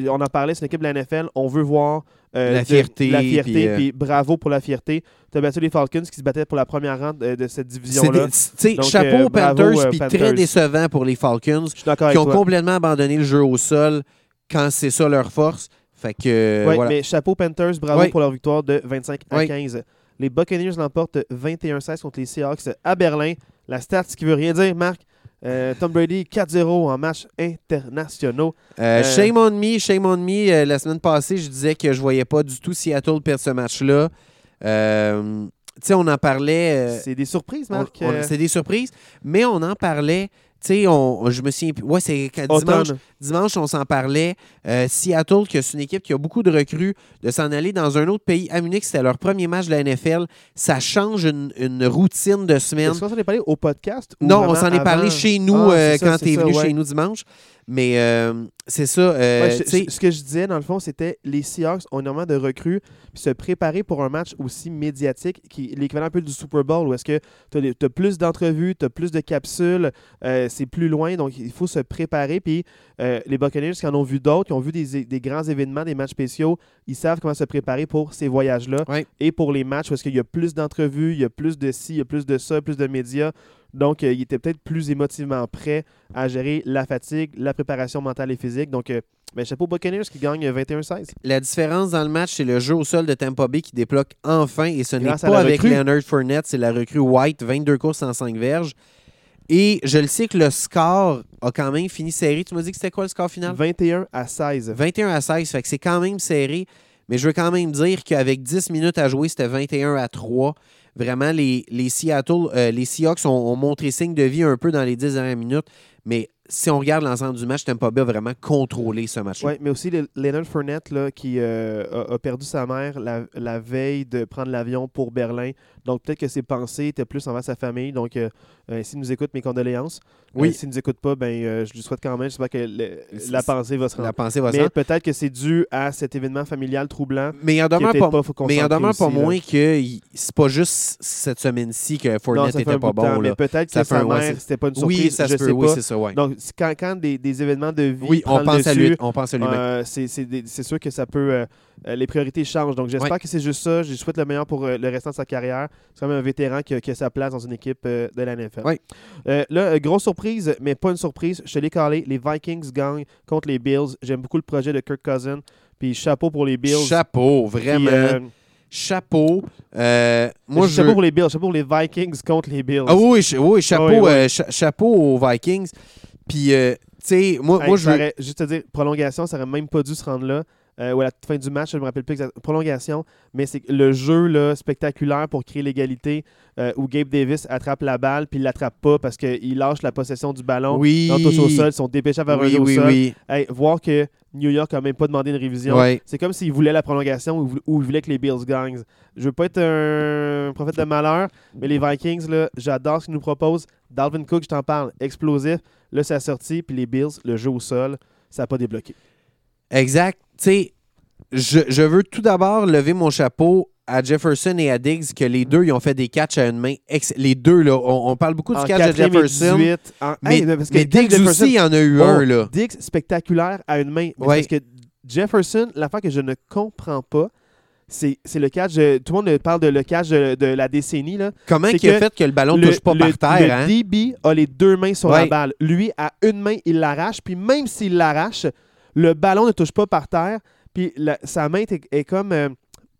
Speaker 1: On en parlait, c'est une équipe de la NFL. On veut voir
Speaker 2: La
Speaker 1: de-
Speaker 2: fierté,
Speaker 1: La fierté,
Speaker 2: puis,
Speaker 1: puis, bravo pour la fierté. Tu as battu les Falcons qui se battaient pour la première rang de, de cette division-là.
Speaker 2: chapeau aux Panthers, puis très décevant pour les Falcons, qui ont complètement abandonné le jeu au sol quand c'est ça leur force. Fait que, euh,
Speaker 1: Ouais,
Speaker 2: voilà.
Speaker 1: mais chapeau Panthers, bravo
Speaker 2: Ouais.
Speaker 1: pour leur victoire de 25 à
Speaker 2: Ouais.
Speaker 1: 15. Les Buccaneers l'emportent 21-16 contre les Seahawks à Berlin. La stat, ce qui veut rien dire, Marc. Euh, Tom Brady 4-0 en matchs internationaux.
Speaker 2: Euh,
Speaker 1: Euh,
Speaker 2: shame on me, shame on me. La semaine passée, je disais que je voyais pas du tout Seattle perdre ce match-là. Tu sais, on en parlait.
Speaker 1: C'est des surprises, Marc.
Speaker 2: c'est des surprises, mais on en parlait. Tu sais, on, je me souviens. plus- Ouais, c'est dimanche, dimanche, on s'en parlait. Euh, Seattle, que c'est une équipe qui a beaucoup de recrues, de s'en aller dans un autre pays. À Munich, c'était leur premier match de la NFL. Ça change une, une routine de semaine.
Speaker 1: Est-ce qu'on s'en est parlé au podcast? ou
Speaker 2: Non, on s'en est parlé
Speaker 1: avant?
Speaker 2: chez nous
Speaker 1: Ah,
Speaker 2: euh,
Speaker 1: ça,
Speaker 2: quand tu es
Speaker 1: ça,
Speaker 2: venu
Speaker 1: ouais.
Speaker 2: chez nous dimanche. Mais euh, c'est ça. euh,
Speaker 1: Ouais, je- ce que je disais, dans le fond, c'était les Seahawks ont énormément de recrues, puis se préparer pour un match aussi médiatique, qui est l'équivalent un peu du Super Bowl, où est-ce que tu as, plus d'entrevues, tu as plus de capsules, euh, c'est plus loin, donc il faut se préparer. Puis les Buccaneers qui en ont vu d'autres, qui ont vu des, des grands événements, des matchs spéciaux, ils savent comment se préparer pour ces voyages-là
Speaker 2: Ouais.
Speaker 1: et pour les matchs, parce qu'il y a plus d'entrevues, il y a plus de ci, il y a plus de ça, plus de médias. Donc, euh, il était peut-être plus émotivement prêt à gérer la fatigue, la préparation mentale et physique. Donc, euh, ben, chapeau Buccaneers qui gagne 21-16.
Speaker 2: la différence dans le match, c'est le jeu au sol de Tampa Bay qui débloque enfin. Et ce n'est pas avec
Speaker 1: recrue.
Speaker 2: Leonard Fournette, c'est la recrue White, 22 courses en 5 verges. Et je le sais que le score a quand même fini serré. Tu m'as dit que c'était quoi le score final?
Speaker 1: 21 à 16.
Speaker 2: 21 à 16, fait que c'est quand même serré. Mais je veux quand même dire qu'avec 10 minutes à jouer, c'était 21 à 3. Vraiment, les, les Seattle, euh, les Seahawks ont, ont montré signe de vie un peu dans les 10 dernières minutes. Mais si on regarde l'ensemble du match, Tampa Bay a vraiment contrôlé ce match-là.
Speaker 1: Oui, mais aussi le- Leonard Fournette qui euh, a, perdu sa mère la veille de prendre l'avion pour Berlin. Donc peut-être que ses pensées étaient plus envers sa famille. Donc euh, euh, s'il nous écoute, mes condoléances.
Speaker 2: Oui.
Speaker 1: Euh, s'il nous écoute pas, ben, je lui souhaite quand même. J'espère que le- la pensée va se rendre.
Speaker 2: La pensée va se
Speaker 1: Mais
Speaker 2: rendre.
Speaker 1: peut-être que c'est dû à cet événement familial troublant.
Speaker 2: Mais il en demeure pas,
Speaker 1: pas
Speaker 2: mais il en demeure pas
Speaker 1: là.
Speaker 2: moins que c'est pas juste cette semaine-ci que Fournette
Speaker 1: ça fait
Speaker 2: était
Speaker 1: un
Speaker 2: pas
Speaker 1: temps,
Speaker 2: bon.
Speaker 1: mais peut-être
Speaker 2: Ça
Speaker 1: que sa mère, c'était pas une surprise.
Speaker 2: Oui, ça
Speaker 1: je
Speaker 2: se peut,
Speaker 1: sais
Speaker 2: oui,
Speaker 1: pas.
Speaker 2: c'est ça, ouais.
Speaker 1: Donc, quand, quand des, des événements de vie
Speaker 2: oui, on pense, à lui, on pense à
Speaker 1: des- c'est sûr que ça peut. Euh, les priorités changent. Donc, j'espère
Speaker 2: Ouais.
Speaker 1: que c'est juste ça. Je souhaite le meilleur pour euh, le restant de sa carrière. C'est quand même un vétéran qui a, qui a sa place dans une équipe euh, de la NFL.
Speaker 2: Ouais.
Speaker 1: Là, grosse surprise, mais pas une surprise. Je te l'ai calé. Les Vikings gagnent contre les Bills. J'aime beaucoup le projet de Kirk Cousin. Puis chapeau pour les Bills.
Speaker 2: Chapeau, vraiment. chapeau. Euh, moi, je...
Speaker 1: chapeau pour les Bills. Chapeau pour les Vikings contre les Bills.
Speaker 2: Ah oui, oui, chapeau,
Speaker 1: Oui, oui.
Speaker 2: euh, cha- chapeau aux Vikings. Puis, euh, tu sais, moi,
Speaker 1: Hey,
Speaker 2: moi je veux...
Speaker 1: juste te dire, prolongation, ça aurait même pas dû se rendre là. Euh, ou à la fin du match, je ne me rappelle plus exactement. Prolongation, mais c'est le jeu là, spectaculaire pour créer l'égalité euh, où Gabe Davis attrape la balle puis il l'attrape pas parce qu'il lâche la possession du ballon.
Speaker 2: Oui.
Speaker 1: Non, touche au sol, ils sont dépêchés vers un
Speaker 2: oui,
Speaker 1: au
Speaker 2: oui,
Speaker 1: sol.
Speaker 2: oui.
Speaker 1: Hey, voir que New York a même pas demandé une révision.
Speaker 2: Ouais.
Speaker 1: C'est comme s'ils voulaient la prolongation ou, ou ils voulaient que les Bills gagnent. Je veux pas être un prophète de malheur, mais les Vikings, là, j'adore ce qu'ils nous proposent. Dalvin Cook, je t'en parle, explosif. Là, ça a sorti, puis les Bills, le jeu au sol, ça n'a pas débloqué.
Speaker 2: Exact. Tu sais, je, je veux tout d'abord lever mon chapeau à Jefferson et à Diggs, que les deux, ils ont fait des catchs à une main. Les deux, là, on, on parle beaucoup du
Speaker 1: En
Speaker 2: catch de Jefferson.
Speaker 1: 18, en-
Speaker 2: Mais,
Speaker 1: Hey, parce que
Speaker 2: mais Diggs aussi, il y en a eu
Speaker 1: Oh,
Speaker 2: un, là.
Speaker 1: Diggs, spectaculaire à une main.
Speaker 2: Ouais.
Speaker 1: Parce que Jefferson, l'affaire que je ne comprends pas, c'est le catch. de- tout le monde parle de le catch de, de la décennie. Là.
Speaker 2: Comment qu'il a fait que le ballon ne touche pas
Speaker 1: le-
Speaker 2: par terre,
Speaker 1: le
Speaker 2: hein?
Speaker 1: DB a les deux mains sur la balle. Lui, à une main, il l'arrache. Puis même s'il l'arrache, le ballon ne touche pas par terre. Puis la- sa main est, est comme euh,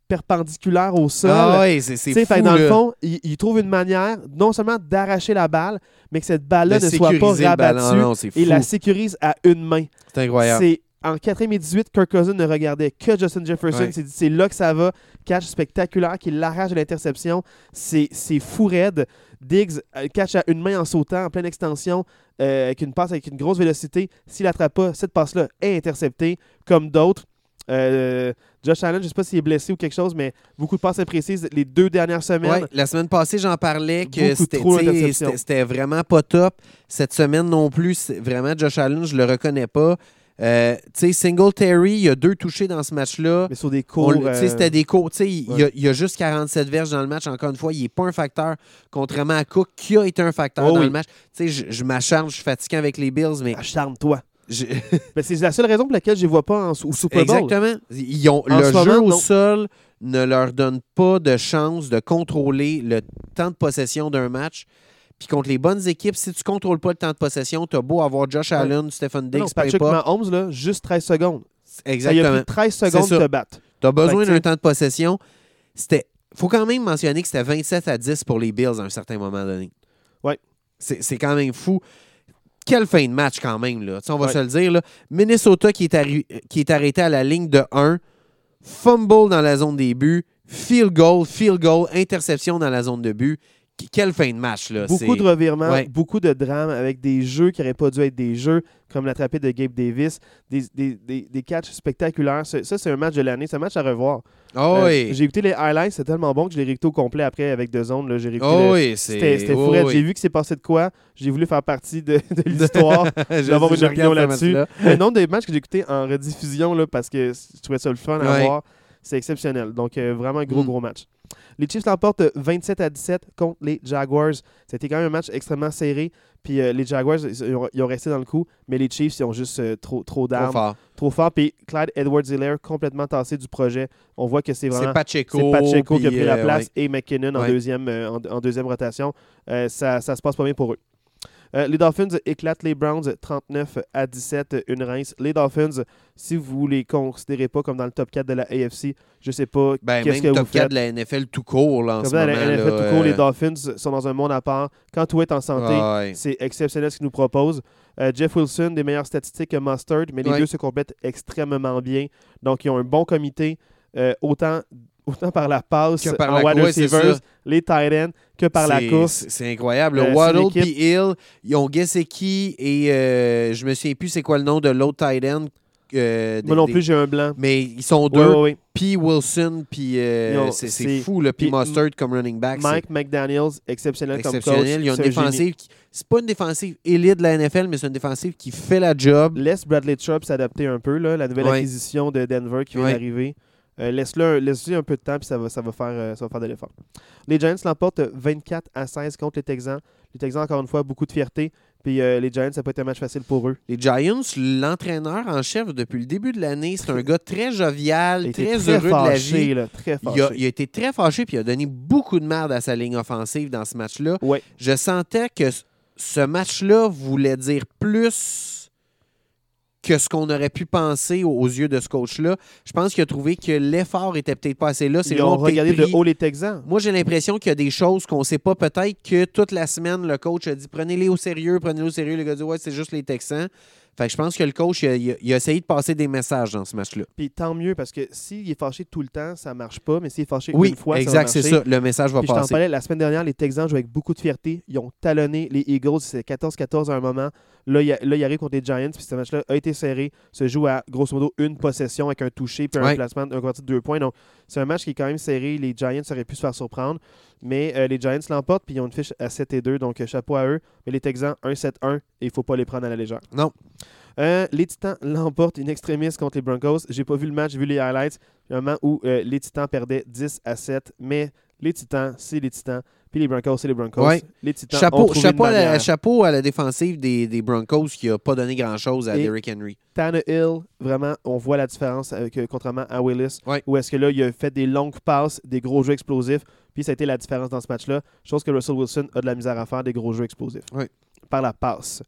Speaker 1: perpendiculaire au sol.
Speaker 2: Ah ouais, c'est fou,
Speaker 1: fait dans le fond, il, il trouve une manière non seulement d'arracher la balle, mais que cette balle-là ne soit pas rabattue
Speaker 2: Non, c'est
Speaker 1: et la sécurise à une main.
Speaker 2: C'est incroyable.
Speaker 1: C'est en 4 et 18, Kirk Cousins ne regardait que Justin Jefferson.
Speaker 2: Ouais.
Speaker 1: C'est là que ça va. Catch spectaculaire qui l'arrache de l'interception. C'est c'est fou raide. Diggs euh, catch à une main en sautant, en pleine extension, euh, avec une passe avec une grosse vélocité. S'il attrape pas, cette passe-là est interceptée, comme d'autres. Euh, Josh Allen, je sais pas s'il est blessé ou quelque chose, mais beaucoup de passes imprécises les deux dernières semaines.
Speaker 2: Ouais, la semaine passée, j'en parlais que c'était vraiment pas top. Cette semaine non plus, vraiment, Josh Allen, je le reconnais pas. Euh, tu sais, Singletary, il y a deux touchés dans ce match-là.
Speaker 1: Mais sur des cours.
Speaker 2: le- tu sais,
Speaker 1: euh,
Speaker 2: C'était des cours. Tu sais, il, il y a,
Speaker 1: ouais.
Speaker 2: il a juste 47 verges dans le match. Encore une fois, il n'est pas un facteur, contrairement à Cook, qui a été un facteur
Speaker 1: Oh
Speaker 2: dans
Speaker 1: oui.
Speaker 2: le match. Tu sais, je, je m'acharne, je suis fatigué avec les Bills, mais
Speaker 1: Acharne-toi.
Speaker 2: je-
Speaker 1: Ben, c'est la seule raison pour laquelle je les vois pas en, au Super Bowl.
Speaker 2: Exactement. Ils ont,
Speaker 1: En
Speaker 2: le jeu au
Speaker 1: non.
Speaker 2: sol ne leur donne pas de chance de contrôler le temps de possession d'un match. Puis contre les bonnes équipes, si tu ne contrôles pas le temps de possession, tu as beau avoir Josh
Speaker 1: Ouais.
Speaker 2: Allen, Stephen Diggs,
Speaker 1: non, Patrick. Mahomes, là, juste 13 secondes. Ça y a
Speaker 2: Exactement.
Speaker 1: pris 13 secondes
Speaker 2: ça.
Speaker 1: de te battre.
Speaker 2: Tu as besoin d'un temps de possession. C'était. faut quand même mentionner que c'était 27 à 10 pour les Bills à un certain moment donné.
Speaker 1: Ouais.
Speaker 2: C'est quand même fou. Quelle fin de match quand même, là. On va
Speaker 1: Ouais.
Speaker 2: se le dire. Là. Minnesota qui est, qui est arrêté à la ligne de 1. Fumble dans la zone des buts. Field goal, field goal, interception dans la zone de but. Qu- Quelle fin de match, là?
Speaker 1: Beaucoup de revirements,
Speaker 2: Ouais.
Speaker 1: beaucoup de drames avec des jeux qui n'auraient pas dû être des jeux, comme l'attrapé de Gabe Davis, des, des, des, des catchs spectaculaires. Ça, c'est un match de l'année, c'est un match à revoir.
Speaker 2: Oh,
Speaker 1: Euh,
Speaker 2: oui.
Speaker 1: J'ai écouté les highlights, c'est tellement bon que je l'ai réécouté au complet après avec deux zones. là. J'ai
Speaker 2: Oh, oui, c'est.
Speaker 1: C'était c'était
Speaker 2: oh, oui.
Speaker 1: J'ai vu que c'est passé de quoi. J'ai voulu faire partie de, de l'histoire. D'avoir une opinion là-dessus. le nombre de matchs que j'ai écoutés en rediffusion là, parce que je trouvais ça le fun à
Speaker 2: Ouais.
Speaker 1: voir, c'est exceptionnel. Donc, euh, vraiment un gros,
Speaker 2: Mm.
Speaker 1: gros match. Les Chiefs l'emportent euh, 27 à 17 contre les Jaguars. C'était quand même un match extrêmement serré. Puis euh, les Jaguars, ils ont, ils ont resté dans le coup, mais les Chiefs, ils ont juste euh, trop, trop
Speaker 2: Trop
Speaker 1: d'armes,
Speaker 2: fort.
Speaker 1: trop fort. Puis Clyde Edwards-Helaire, complètement tassé du projet. On voit que c'est
Speaker 2: C'est
Speaker 1: vraiment
Speaker 2: Pacheco.
Speaker 1: c'est Pacheco qui a pris la
Speaker 2: euh,
Speaker 1: place
Speaker 2: ouais.
Speaker 1: et McKinnon en, deuxième, euh, en, en deuxième rotation. Euh, ça, ça se passe pas bien pour eux. Euh, les Dolphins éclatent les Browns 39 à 17, une rince. Les Dolphins, si vous les considérez pas comme dans le top 4 de la AFC, je sais pas
Speaker 2: Ben,
Speaker 1: qu'est-ce que
Speaker 2: top
Speaker 1: vous
Speaker 2: 4
Speaker 1: faites.
Speaker 2: de la NFL tout court, là, en
Speaker 1: Comme
Speaker 2: ce
Speaker 1: dans
Speaker 2: moment.
Speaker 1: la NFL
Speaker 2: là,
Speaker 1: tout court, les
Speaker 2: euh,
Speaker 1: Dolphins sont dans un monde à part. Quand tout est en santé,
Speaker 2: ah, ouais.
Speaker 1: c'est exceptionnel ce qu'ils nous proposent. Euh, Jeff Wilson, des meilleures statistiques que Mustard, mais les
Speaker 2: Ouais.
Speaker 1: deux se complètent extrêmement bien. Donc, ils ont un bon comité, autant, autant par la passe
Speaker 2: Que par
Speaker 1: en
Speaker 2: la
Speaker 1: wide
Speaker 2: course,
Speaker 1: receivers, les tight ends, que par la course.
Speaker 2: C'est incroyable.
Speaker 1: Euh,
Speaker 2: Waddle puis Hill, ils ont Gesicki et euh, je me souviens plus c'est quoi le nom de l'autre tight end. euh, des-
Speaker 1: Moi non
Speaker 2: des-
Speaker 1: plus, j'ai un blanc.
Speaker 2: Mais ils sont deux. Puis Wilson, puis euh, c'est fou. Là. Puis Mustard comme running back.
Speaker 1: Mike McDaniels, exceptionnel, comme coach.
Speaker 2: exceptionnel. Ils ont une défensive. qui- C'est pas une défensive élite de la NFL, mais c'est une défensive qui fait la job.
Speaker 1: Laisse Bradley Chubb s'adapter un peu, là, la nouvelle acquisition de Denver qui vient d'arriver. Euh, Laisse-le un, laisse un peu de temps, puis ça va, ça va faire, euh, ça va faire de l'effort. Les Giants l'emportent 24 à 16 contre les Texans. Les Texans, encore une fois, beaucoup de fierté. Puis euh, les Giants, ça peut être un match facile pour eux.
Speaker 2: Les Giants, l'entraîneur en chef depuis le début de l'année, c'est un gars très jovial, très, heureux de la vie.
Speaker 1: là, très
Speaker 2: Il a,
Speaker 1: fâché.
Speaker 2: il a été très fâché puis il a donné beaucoup de merde à sa ligne offensive dans ce match-là.
Speaker 1: Ouais.
Speaker 2: Je sentais que ce match-là voulait dire plus que ce qu'on aurait pu penser aux, yeux de ce coach-là. Je pense qu'il a trouvé que l'effort était peut-être pas assez là. C'est
Speaker 1: Ils ont regardé de haut les Texans.
Speaker 2: Moi, j'ai l'impression qu'il y a des choses qu'on ne sait pas. Peut-être que toute la semaine, le coach a dit prenez-les au sérieux, prenez-les au sérieux. Le gars dit ouais, c'est juste les Texans. Fait que je pense que le coach, il a, il essayé de passer des messages dans ce match-là.
Speaker 1: Puis tant mieux, parce que s'il est fâché tout le temps, ça marche pas. Mais s'il est fâché
Speaker 2: Oui,
Speaker 1: une fois,
Speaker 2: exact,
Speaker 1: ça va
Speaker 2: c'est
Speaker 1: marcher.
Speaker 2: ça. Le message va
Speaker 1: Puis je t'en
Speaker 2: passer.
Speaker 1: parlais la semaine dernière, les Texans jouent avec beaucoup de fierté. Ils ont talonné les Eagles. C'est 14-14 à un moment. Là, il, là, il arrive contre les Giants. Puis ce match-là a été serré. Se joue à grosso modo une possession avec un touché puis un
Speaker 2: Ouais.
Speaker 1: placement d'un côté de deux points. Donc, c'est un match qui est quand même serré. Les Giants auraient pu se faire surprendre. Mais euh, les Giants l'emportent. Puis ils ont une fiche à 7 et 2. Donc, euh, chapeau à eux. Mais les Texans, 1-7-1. Et il ne faut pas les prendre à la légère.
Speaker 2: Non.
Speaker 1: Euh, les Titans l'emportent une extrémiste contre les Broncos. J'ai pas vu le match, j'ai vu les highlights. Il y a un moment où les Titans perdaient 10 à 7, mais les Titans, c'est les Titans. Puis les Broncos, c'est les Broncos.
Speaker 2: Ouais.
Speaker 1: Les Titans ont
Speaker 2: Chapeau,
Speaker 1: trouvé
Speaker 2: chapeau,
Speaker 1: une
Speaker 2: à la,
Speaker 1: manière.
Speaker 2: chapeau à la défensive des, des Broncos qui n'a pas donné grand-chose à
Speaker 1: Et-
Speaker 2: Derrick Henry.
Speaker 1: Tannehill, vraiment, on voit la différence avec, contrairement à Willis.
Speaker 2: Ouais.
Speaker 1: Où est-ce que là, il a fait des longues passes, des gros jeux explosifs. Puis ça a été la différence dans ce match-là. Chose que Russell Wilson a de la misère à faire, des gros jeux explosifs.
Speaker 2: Ouais.
Speaker 1: Par la passe.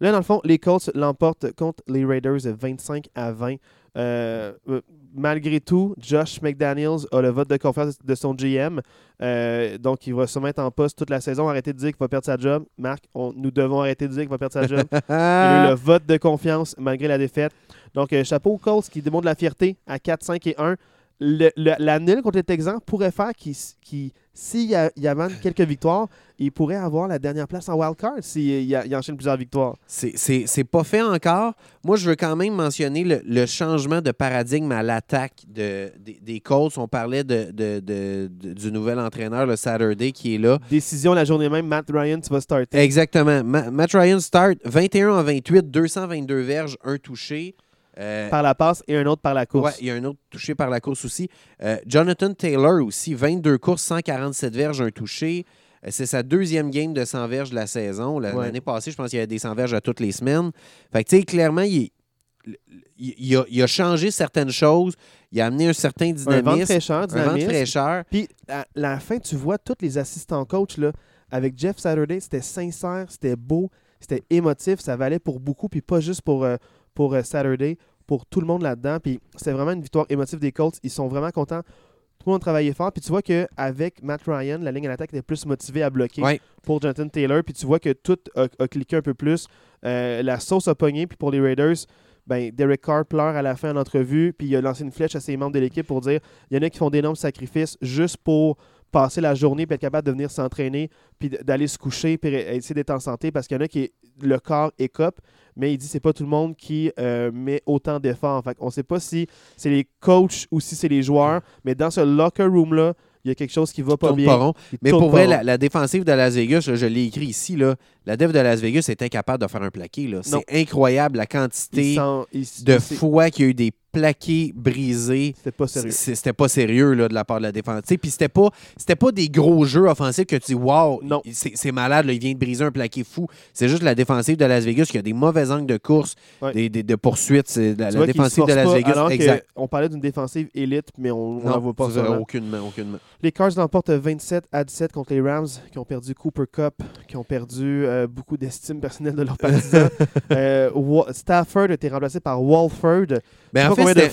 Speaker 1: Là, dans le fond, les Colts l'emportent contre les Raiders 25 à 20. Euh, euh, malgré tout, Josh McDaniels a le vote de confiance de son GM. Euh, donc, il va se mettre en poste toute la saison. Arrêtez de dire qu'il va perdre sa job. Marc, on- nous devons arrêter de dire qu'il va perdre sa job. Il a eu le vote de confiance malgré la défaite. Donc, euh, chapeau aux Colts qui démontre la fierté à 4, 5 et 1. Le, le- la nul contre les Texans pourrait faire qu'il, qu'il- s'il y, a- y avait quelques victoires, il pourrait avoir la dernière place en wildcard s'il il, il enchaîne plusieurs victoires.
Speaker 2: C'est- pas fait encore. Moi, je veux quand même mentionner le, le changement de paradigme à l'attaque de, des, des Colts. On parlait de, de- de- de- du nouvel entraîneur, le Saturday, qui est là.
Speaker 1: Décision la journée même, Matt Ryan, tu vas starter.
Speaker 2: Exactement. Ma- Matt Ryan start 21 en 28, 222 verges, un touché. Euh,
Speaker 1: Par la passe et un autre par la course.
Speaker 2: il y a un autre touché par la course aussi. Euh, Jonathan Taylor aussi, 22 courses, 147 verges, un touché. Euh, C'est sa deuxième game de 100 verges de la saison.
Speaker 1: Ouais.
Speaker 2: L'année passée, je pense qu'il y avait des 100 verges à toutes les semaines. Fait que, tu sais, clairement, il, est- il- il a, il a changé certaines choses. Il a amené un certain
Speaker 1: un
Speaker 2: dynamisme.
Speaker 1: vent de fraîcheur,
Speaker 2: un vent de
Speaker 1: dynamisme.
Speaker 2: fraîcheur.
Speaker 1: Puis à la fin, tu vois tous les assistants coach là, avec Jeff Saturday, c'était sincère, c'était beau, c'était émotif, ça valait pour beaucoup, puis pas juste pour, euh, pour euh, Saturday, pour tout le monde là-dedans. Puis c'était vraiment une victoire émotive des Colts. Ils sont vraiment contents. Tout le monde travaillait fort. Puis tu vois qu'avec Matt Ryan, la ligne à l'attaque était plus motivée à bloquer
Speaker 2: Ouais.
Speaker 1: pour Jonathan Taylor. Puis tu vois que tout a, a cliqué un peu plus. Euh, la sauce a pogné. Puis pour les Raiders, ben, Derek Carr pleure à la fin de l'entrevue. Puis il a lancé une flèche à ses membres de l'équipe pour dire il y en a qui font d'énormes sacrifices juste pour passer la journée puis être capable de venir s'entraîner puis d'aller se coucher puis essayer d'être en santé parce qu'il y en a qui le corps écope mais il dit c'est pas tout le monde qui euh, met autant d'efforts fait on sait pas si c'est les coachs ou si c'est les joueurs mais dans ce locker room là il y a quelque chose qui va pas bien
Speaker 2: pas rond.
Speaker 1: Il
Speaker 2: Mais pour vrai, la, la défensive de Las Vegas, là, je l'ai écrit ici, là, la def de Las Vegas est incapable de faire un plaqué. C'est incroyable la quantité de fois qu'il y a eu des plaqués brisés.
Speaker 1: c'était pas sérieux
Speaker 2: C'était pas sérieux là, de la part de la défense. Puis c'était pas, c'était pas des gros jeux offensifs que tu dis Wow,
Speaker 1: Non.
Speaker 2: c'est malade, là, il vient de briser un plaqué fou. C'est juste la défensive de Las Vegas qui a des mauvais angles de course,
Speaker 1: Ouais.
Speaker 2: des, des- de poursuite. C'est la, la défensive de Las Vegas.
Speaker 1: alors
Speaker 2: exact.
Speaker 1: on parlait d'une défensive élite mais on n'en voit pas ça
Speaker 2: aucunement, aucunement.
Speaker 1: Les Cards l'emportent 27 à 17 contre les Rams, qui ont perdu Cooper Cup, qui ont perdu euh, beaucoup d'estime personnelle de leurs partisans. Euh, Stafford a été remplacé par Walford.
Speaker 2: Ben, en
Speaker 1: pas de
Speaker 2: c'était